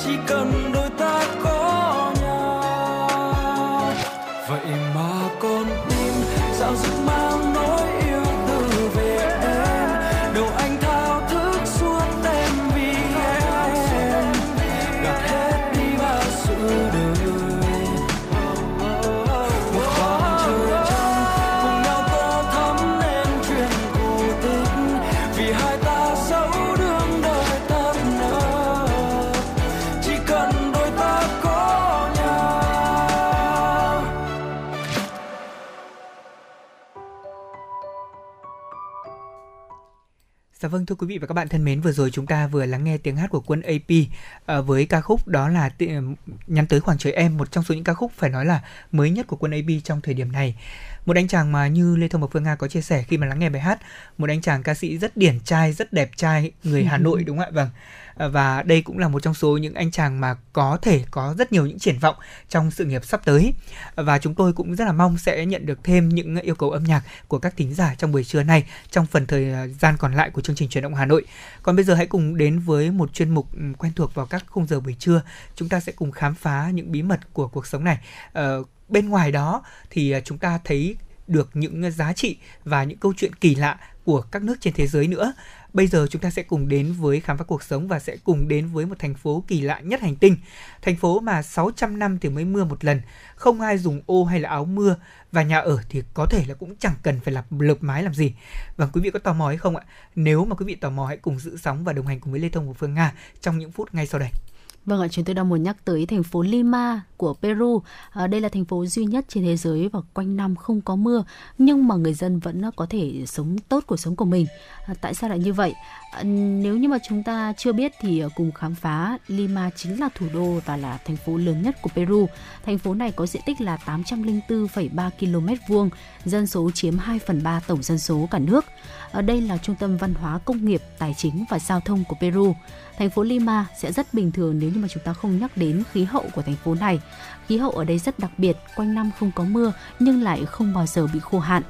S9: chỉ cần đôi ta
S1: Dạ vâng thưa quý vị và các bạn thân mến, vừa rồi chúng ta vừa lắng nghe tiếng hát của quân AP ờ, với ca khúc đó là Ti- nhắn tới khoảng trời em, một trong số những ca khúc phải nói là mới nhất của quân AP trong thời điểm này. Một anh chàng mà như Lê Thông và Phương Nga có chia sẻ khi mà lắng nghe bài hát, một anh chàng ca sĩ rất điển trai, rất đẹp trai, người Hà Nội đúng không ạ? Vâng. Ờ, và đây cũng là một trong số những anh chàng mà có thể có rất nhiều những triển vọng trong sự nghiệp sắp tới. Và chúng tôi cũng rất là mong sẽ nhận được thêm những yêu cầu âm nhạc của các thính giả trong buổi trưa này trong phần thời gian còn lại của chương trình truyền động Hà Nội. Còn bây giờ hãy cùng đến với một chuyên mục ừ, quen thuộc vào các khung giờ buổi trưa. Chúng ta sẽ cùng khám phá những bí mật của cuộc sống này. Ờ, bên ngoài đó thì ờ, chúng ta thấy được những giá trị và những câu chuyện kỳ lạ của các nước trên thế giới nữa. Bây giờ chúng ta sẽ cùng đến với khám phá cuộc sống và sẽ cùng đến với một thành phố kỳ lạ nhất hành tinh. Thành phố mà 600 năm thì mới mưa một lần, không ai dùng ô hay là áo mưa và nhà ở thì có thể là cũng chẳng cần phải lặp lợp mái làm gì. Và quý vị có tò mò hay không ạ? Nếu mà quý vị tò mò hãy cùng giữ sóng và đồng hành cùng với Lê Thông và Phương Nga trong những phút ngay sau đây.
S2: Vâng ạ, chúng tôi đang muốn nhắc tới thành phố Lima của Peru. À, đây là thành phố duy nhất trên thế giới và quanh năm không có mưa, nhưng mà người dân vẫn có thể sống tốt cuộc sống của mình. À, tại sao lại như vậy? Ờ, nếu như mà chúng ta chưa biết thì ờ, cùng khám phá Lima chính là thủ đô và là thành phố lớn nhất của Peru. Thành phố này có diện tích là 804,3 km vuông, dân số chiếm 2 phần 3 tổng dân số cả nước. Ở đây là trung tâm văn hóa, công nghiệp, tài chính và giao thông của Peru. Thành phố Lima sẽ rất bình thường nếu như mà chúng ta không nhắc đến khí hậu của thành phố này. Khí hậu ở đây rất đặc biệt, quanh năm không có mưa nhưng lại không bao giờ bị khô hạn.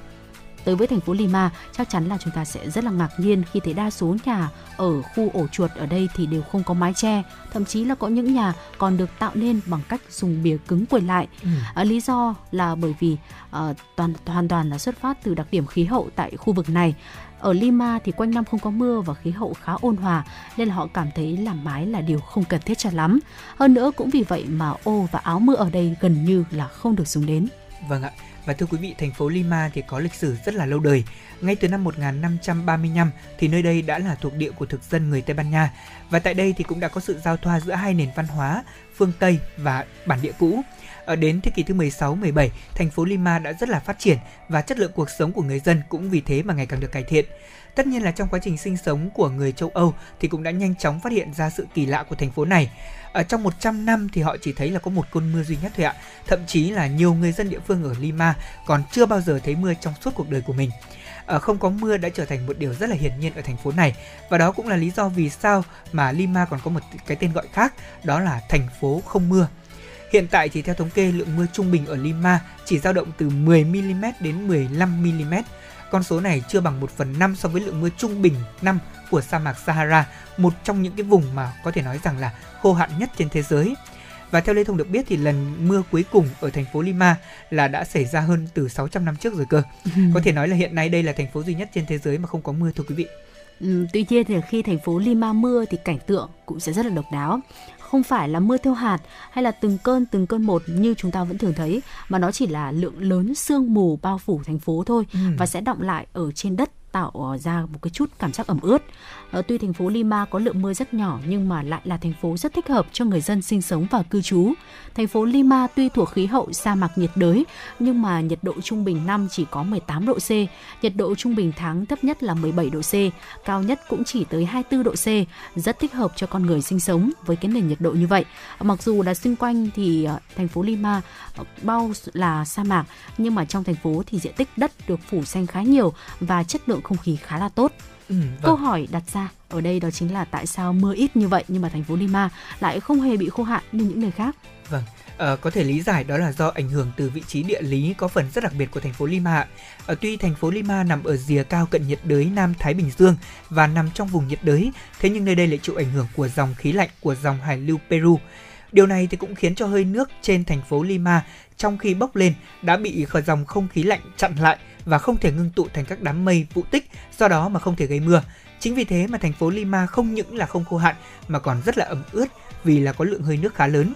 S2: Tới với thành phố Lima, chắc chắn là chúng ta sẽ rất là ngạc nhiên khi thấy đa số nhà ở khu ổ chuột ở đây thì đều không có mái che, thậm chí là có những nhà còn được tạo nên bằng cách dùng bìa cứng quầy lại.
S1: Ừ.
S2: À, lý do là bởi vì ờ, toàn hoàn toàn là xuất phát từ đặc điểm khí hậu tại khu vực này. Ở Lima thì quanh năm không có mưa và khí hậu khá ôn hòa nên họ cảm thấy làm mái là điều không cần thiết cho lắm. Hơn nữa cũng vì vậy mà ô và áo mưa ở đây gần như là không được dùng đến.
S1: Vâng ạ. Và thưa quý vị, thành phố Lima thì có lịch sử rất là lâu đời. Ngay từ năm 1535 thì nơi đây đã là thuộc địa của thực dân người Tây Ban Nha. Và tại đây thì cũng đã có sự giao thoa giữa hai nền văn hóa, phương Tây và bản địa cũ. Ở đến thế kỷ thứ 16, 17, thành phố Lima đã rất là phát triển và chất lượng cuộc sống của người dân cũng vì thế mà ngày càng được cải thiện. Tất nhiên là trong quá trình sinh sống của người châu Âu thì cũng đã nhanh chóng phát hiện ra sự kỳ lạ của thành phố này. Ở trong 100 năm thì họ chỉ thấy là có một cơn mưa duy nhất thôi ạ. Thậm chí là nhiều người dân địa phương ở Lima còn chưa bao giờ thấy mưa trong suốt cuộc đời của mình. Ở không có mưa đã trở thành một điều rất là hiển nhiên ở thành phố này và đó cũng là lý do vì sao mà Lima còn có một cái tên gọi khác, đó là thành phố không mưa. Hiện tại thì theo thống kê, lượng mưa trung bình ở Lima chỉ dao động từ 10 mm đến 15 mm. Con số này chưa bằng 1 phần 5 so với lượng mưa trung bình năm của sa mạc Sahara, một trong những cái vùng mà có thể nói rằng là khô hạn nhất trên thế giới. Và theo Lê Thông được biết thì lần mưa cuối cùng ở thành phố Lima là đã xảy ra hơn từ 600 năm trước rồi cơ. Có thể nói là hiện nay đây là thành phố duy nhất trên thế giới mà không có mưa thưa quý vị.
S2: Ừ, tuy nhiên thì khi thành phố Lima mưa thì cảnh tượng cũng sẽ rất là độc đáo không phải là mưa theo hạt hay là từng cơn từng cơn một như chúng ta vẫn thường thấy mà nó chỉ là lượng lớn sương mù bao phủ thành phố thôi ừ. và sẽ động lại ở trên đất tạo ờ, ra một cái chút cảm giác ẩm ướt. À, tuy thành phố Lima có lượng mưa rất nhỏ nhưng mà lại là thành phố rất thích hợp cho người dân sinh sống và cư trú. Thành phố Lima tuy thuộc khí hậu sa mạc nhiệt đới nhưng mà nhiệt độ trung bình năm chỉ có 18 độ C, nhiệt độ trung bình tháng thấp nhất là 17 độ C, cao nhất cũng chỉ tới 24 độ C, rất thích hợp cho con người sinh sống với cái nền nhiệt độ như vậy. Mặc dù là xung quanh thì ờ, thành phố Lima bao là sa mạc nhưng mà trong thành phố thì diện tích đất được phủ xanh khá nhiều và chất lượng lượng không khí khá là tốt. Ừ, vâng. Câu hỏi đặt ra ở đây đó chính là tại sao mưa ít như vậy nhưng mà thành phố Lima lại không hề bị khô hạn như những nơi khác.
S1: Vâng, à, có thể lý giải đó là do ảnh hưởng từ vị trí địa lý có phần rất đặc biệt của thành phố Lima. À, tuy thành phố Lima nằm ở rìa cao cận nhiệt đới Nam Thái Bình Dương và nằm trong vùng nhiệt đới, thế nhưng nơi đây lại chịu ảnh hưởng của dòng khí lạnh của dòng hải lưu Peru. Điều này thì cũng khiến cho hơi nước trên thành phố Lima trong khi bốc lên đã bị khởi dòng không khí lạnh chặn lại và không thể ngưng tụ thành các đám mây vụ tích, do đó mà không thể gây mưa. Chính vì thế mà thành phố Lima không những là không khô hạn mà còn rất là ẩm ướt vì là có lượng hơi nước khá lớn.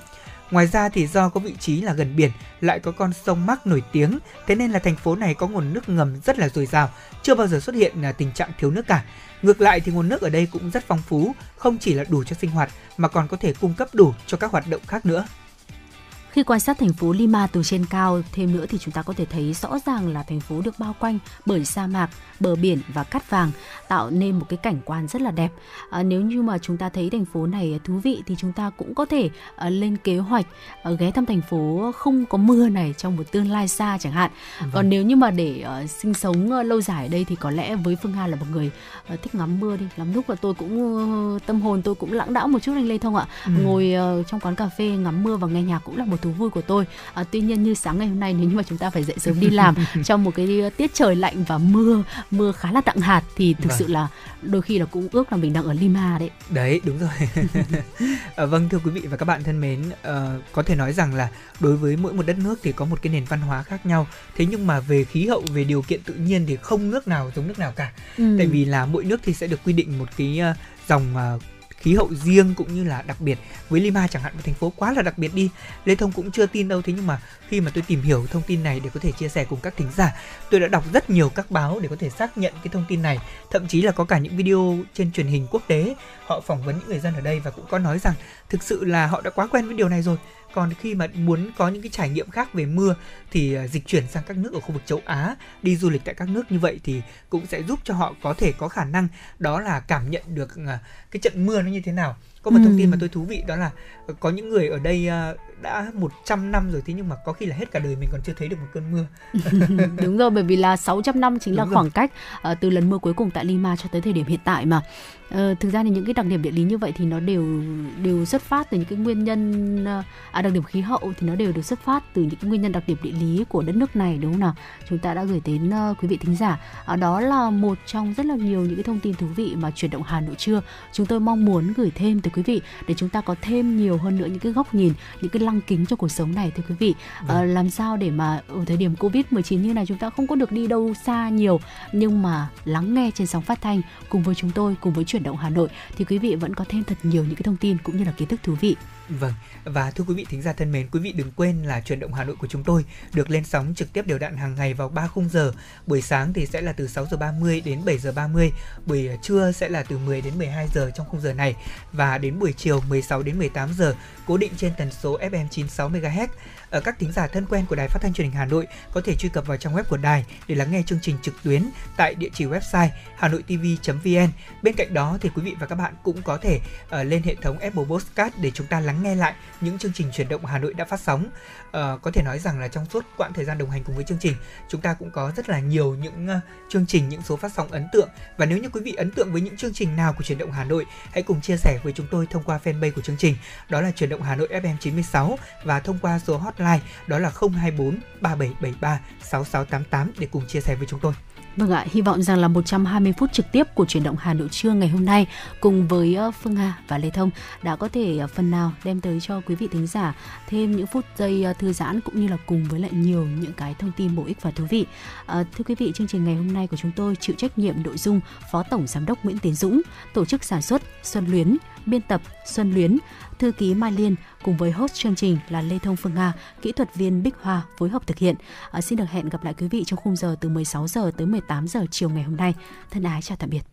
S1: Ngoài ra thì do có vị trí là gần biển, lại có con sông Mark nổi tiếng, thế nên là thành phố này có nguồn nước ngầm rất là dồi dào, chưa bao giờ xuất hiện là tình trạng thiếu nước cả. Ngược lại thì nguồn nước ở đây cũng rất phong phú, không chỉ là đủ cho sinh hoạt mà còn có thể cung cấp đủ cho các hoạt động khác nữa.
S2: Khi quan sát thành phố Lima từ trên cao thêm nữa thì chúng ta có thể thấy rõ ràng là thành phố được bao quanh bởi sa mạc, bờ biển và cát vàng tạo nên một cái cảnh quan rất là đẹp. À, nếu như mà chúng ta thấy thành phố này thú vị thì chúng ta cũng có thể à, lên kế hoạch à, ghé thăm thành phố không có mưa này trong một tương lai xa chẳng hạn. Vâng. Còn nếu như mà để uh, sinh sống uh, lâu dài ở đây thì có lẽ với Phương Hà là một người uh, thích ngắm mưa đi. Lắm lúc là tôi cũng uh, tâm hồn tôi cũng lãng đãng một chút anh Lê Thông ạ. Ừ. Ngồi uh, trong quán cà phê ngắm mưa và nghe nhạc cũng là một thú vui của tôi. À, tuy nhiên như sáng ngày hôm nay nếu như mà chúng ta phải dậy sớm đi làm trong một cái tiết trời lạnh và mưa mưa khá là đặng hạt thì thực vâng. sự là đôi khi là cũng ước là mình đang ở Lima đấy.
S1: Đấy đúng rồi. À, vâng thưa quý vị và các bạn thân mến uh, có thể nói rằng là đối với mỗi một đất nước thì có một cái nền văn hóa khác nhau. Thế nhưng mà về khí hậu về điều kiện tự nhiên thì không nước nào giống nước nào cả. Ừ. tại vì là mỗi nước thì sẽ được quy định một cái uh, dòng uh, khí hậu riêng cũng như là đặc biệt. Với Lima chẳng hạn, một thành phố quá là đặc biệt đi. Lê Thông cũng chưa tin đâu, thế nhưng mà khi mà tôi tìm hiểu thông tin này để có thể chia sẻ cùng các thính giả, tôi đã đọc rất nhiều các báo để có thể xác nhận cái thông tin này. Thậm chí là có cả những video trên truyền hình quốc tế, họ phỏng vấn những người dân ở đây và cũng có nói rằng thực sự là họ đã quá quen với điều này rồi còn khi mà muốn có những cái trải nghiệm khác về mưa thì à, dịch chuyển sang các nước ở khu vực châu Á đi du lịch tại các nước như vậy thì cũng sẽ giúp cho họ có thể có khả năng đó là cảm nhận được à, cái trận mưa nó như thế nào có một ừ. thông tin mà tôi thú vị đó là có những người ở đây à, đã 100 năm rồi thế nhưng mà có khi là hết cả đời mình còn chưa thấy được một cơn mưa.
S2: Đúng rồi bởi vì là 600 năm chính Đúng là rồi. khoảng cách uh, từ lần mưa cuối cùng tại Lima cho tới thời điểm hiện tại mà. Uh, thực ra thì những cái đặc điểm địa lý như vậy thì nó đều đều xuất phát từ những cái nguyên nhân uh, à đặc điểm khí hậu thì nó đều được xuất phát từ những cái nguyên nhân đặc điểm địa lý của đất nước này đúng không nào? Chúng ta đã gửi đến uh, quý vị thính giả. Uh, đó là một trong rất là nhiều những cái thông tin thú vị mà chuyển động Hà Nội trưa chúng tôi mong muốn gửi thêm tới quý vị để chúng ta có thêm nhiều hơn nữa những cái góc nhìn những cái lăng kính cho cuộc sống này thưa quý vị. À, làm sao để mà ở thời điểm covid 19 như này chúng ta không có được đi đâu xa nhiều nhưng mà lắng nghe trên sóng phát thanh cùng với chúng tôi cùng với chuyển động Hà Nội thì quý vị vẫn có thêm thật nhiều những cái thông tin cũng như là kiến thức thú vị
S1: Vâng, và thưa quý vị thính giả thân mến, quý vị đừng quên là chuyển động Hà Nội của chúng tôi được lên sóng trực tiếp đều đặn hàng ngày vào 3 khung giờ. Buổi sáng thì sẽ là từ 6 giờ 30 đến 7 giờ 30, buổi trưa sẽ là từ 10 đến 12 giờ trong khung giờ này và đến buổi chiều 16 đến 18 giờ cố định trên tần số FM 96 MHz. Ở các thính giả thân quen của Đài Phát thanh Truyền hình Hà Nội có thể truy cập vào trang web của đài để lắng nghe chương trình trực tuyến tại địa chỉ website hanoitv.vn. Bên cạnh đó thì quý vị và các bạn cũng có thể uh, lên hệ thống Apple Podcast để chúng ta lắng nghe lại những chương trình truyền động Hà Nội đã phát sóng. Uh, có thể nói rằng là trong suốt quãng thời gian đồng hành cùng với chương trình, chúng ta cũng có rất là nhiều những uh, chương trình, những số phát sóng ấn tượng và nếu như quý vị ấn tượng với những chương trình nào của truyền động Hà Nội, hãy cùng chia sẻ với chúng tôi thông qua fanpage của chương trình, đó là truyền động Hà Nội FM 96 và thông qua số hotline đó là 024 3773 6688 để cùng chia sẻ với chúng tôi.
S2: Vâng ạ, hy vọng rằng là 120 phút trực tiếp của chuyển động Hà Nội trưa ngày hôm nay cùng với ờ, Phương Hà và Lê Thông đã có thể ờ, phần nào đem tới cho quý vị thính giả thêm những phút giây ờ, thư giãn cũng như là cùng với lại nhiều những cái thông tin bổ ích và thú vị. À, thưa quý vị, chương trình ngày hôm nay của chúng tôi chịu trách nhiệm nội dung Phó Tổng Giám đốc Nguyễn Tiến Dũng, tổ chức sản xuất Xuân Luyến, biên tập Xuân Luyến, thư ký Mai Liên cùng với host chương trình là Lê Thông Phương Nga, kỹ thuật viên Bích Hoa phối hợp thực hiện. À, xin được hẹn gặp lại quý vị trong khung giờ từ 16 giờ tới 18 giờ chiều ngày hôm nay. Thân ái chào tạm biệt.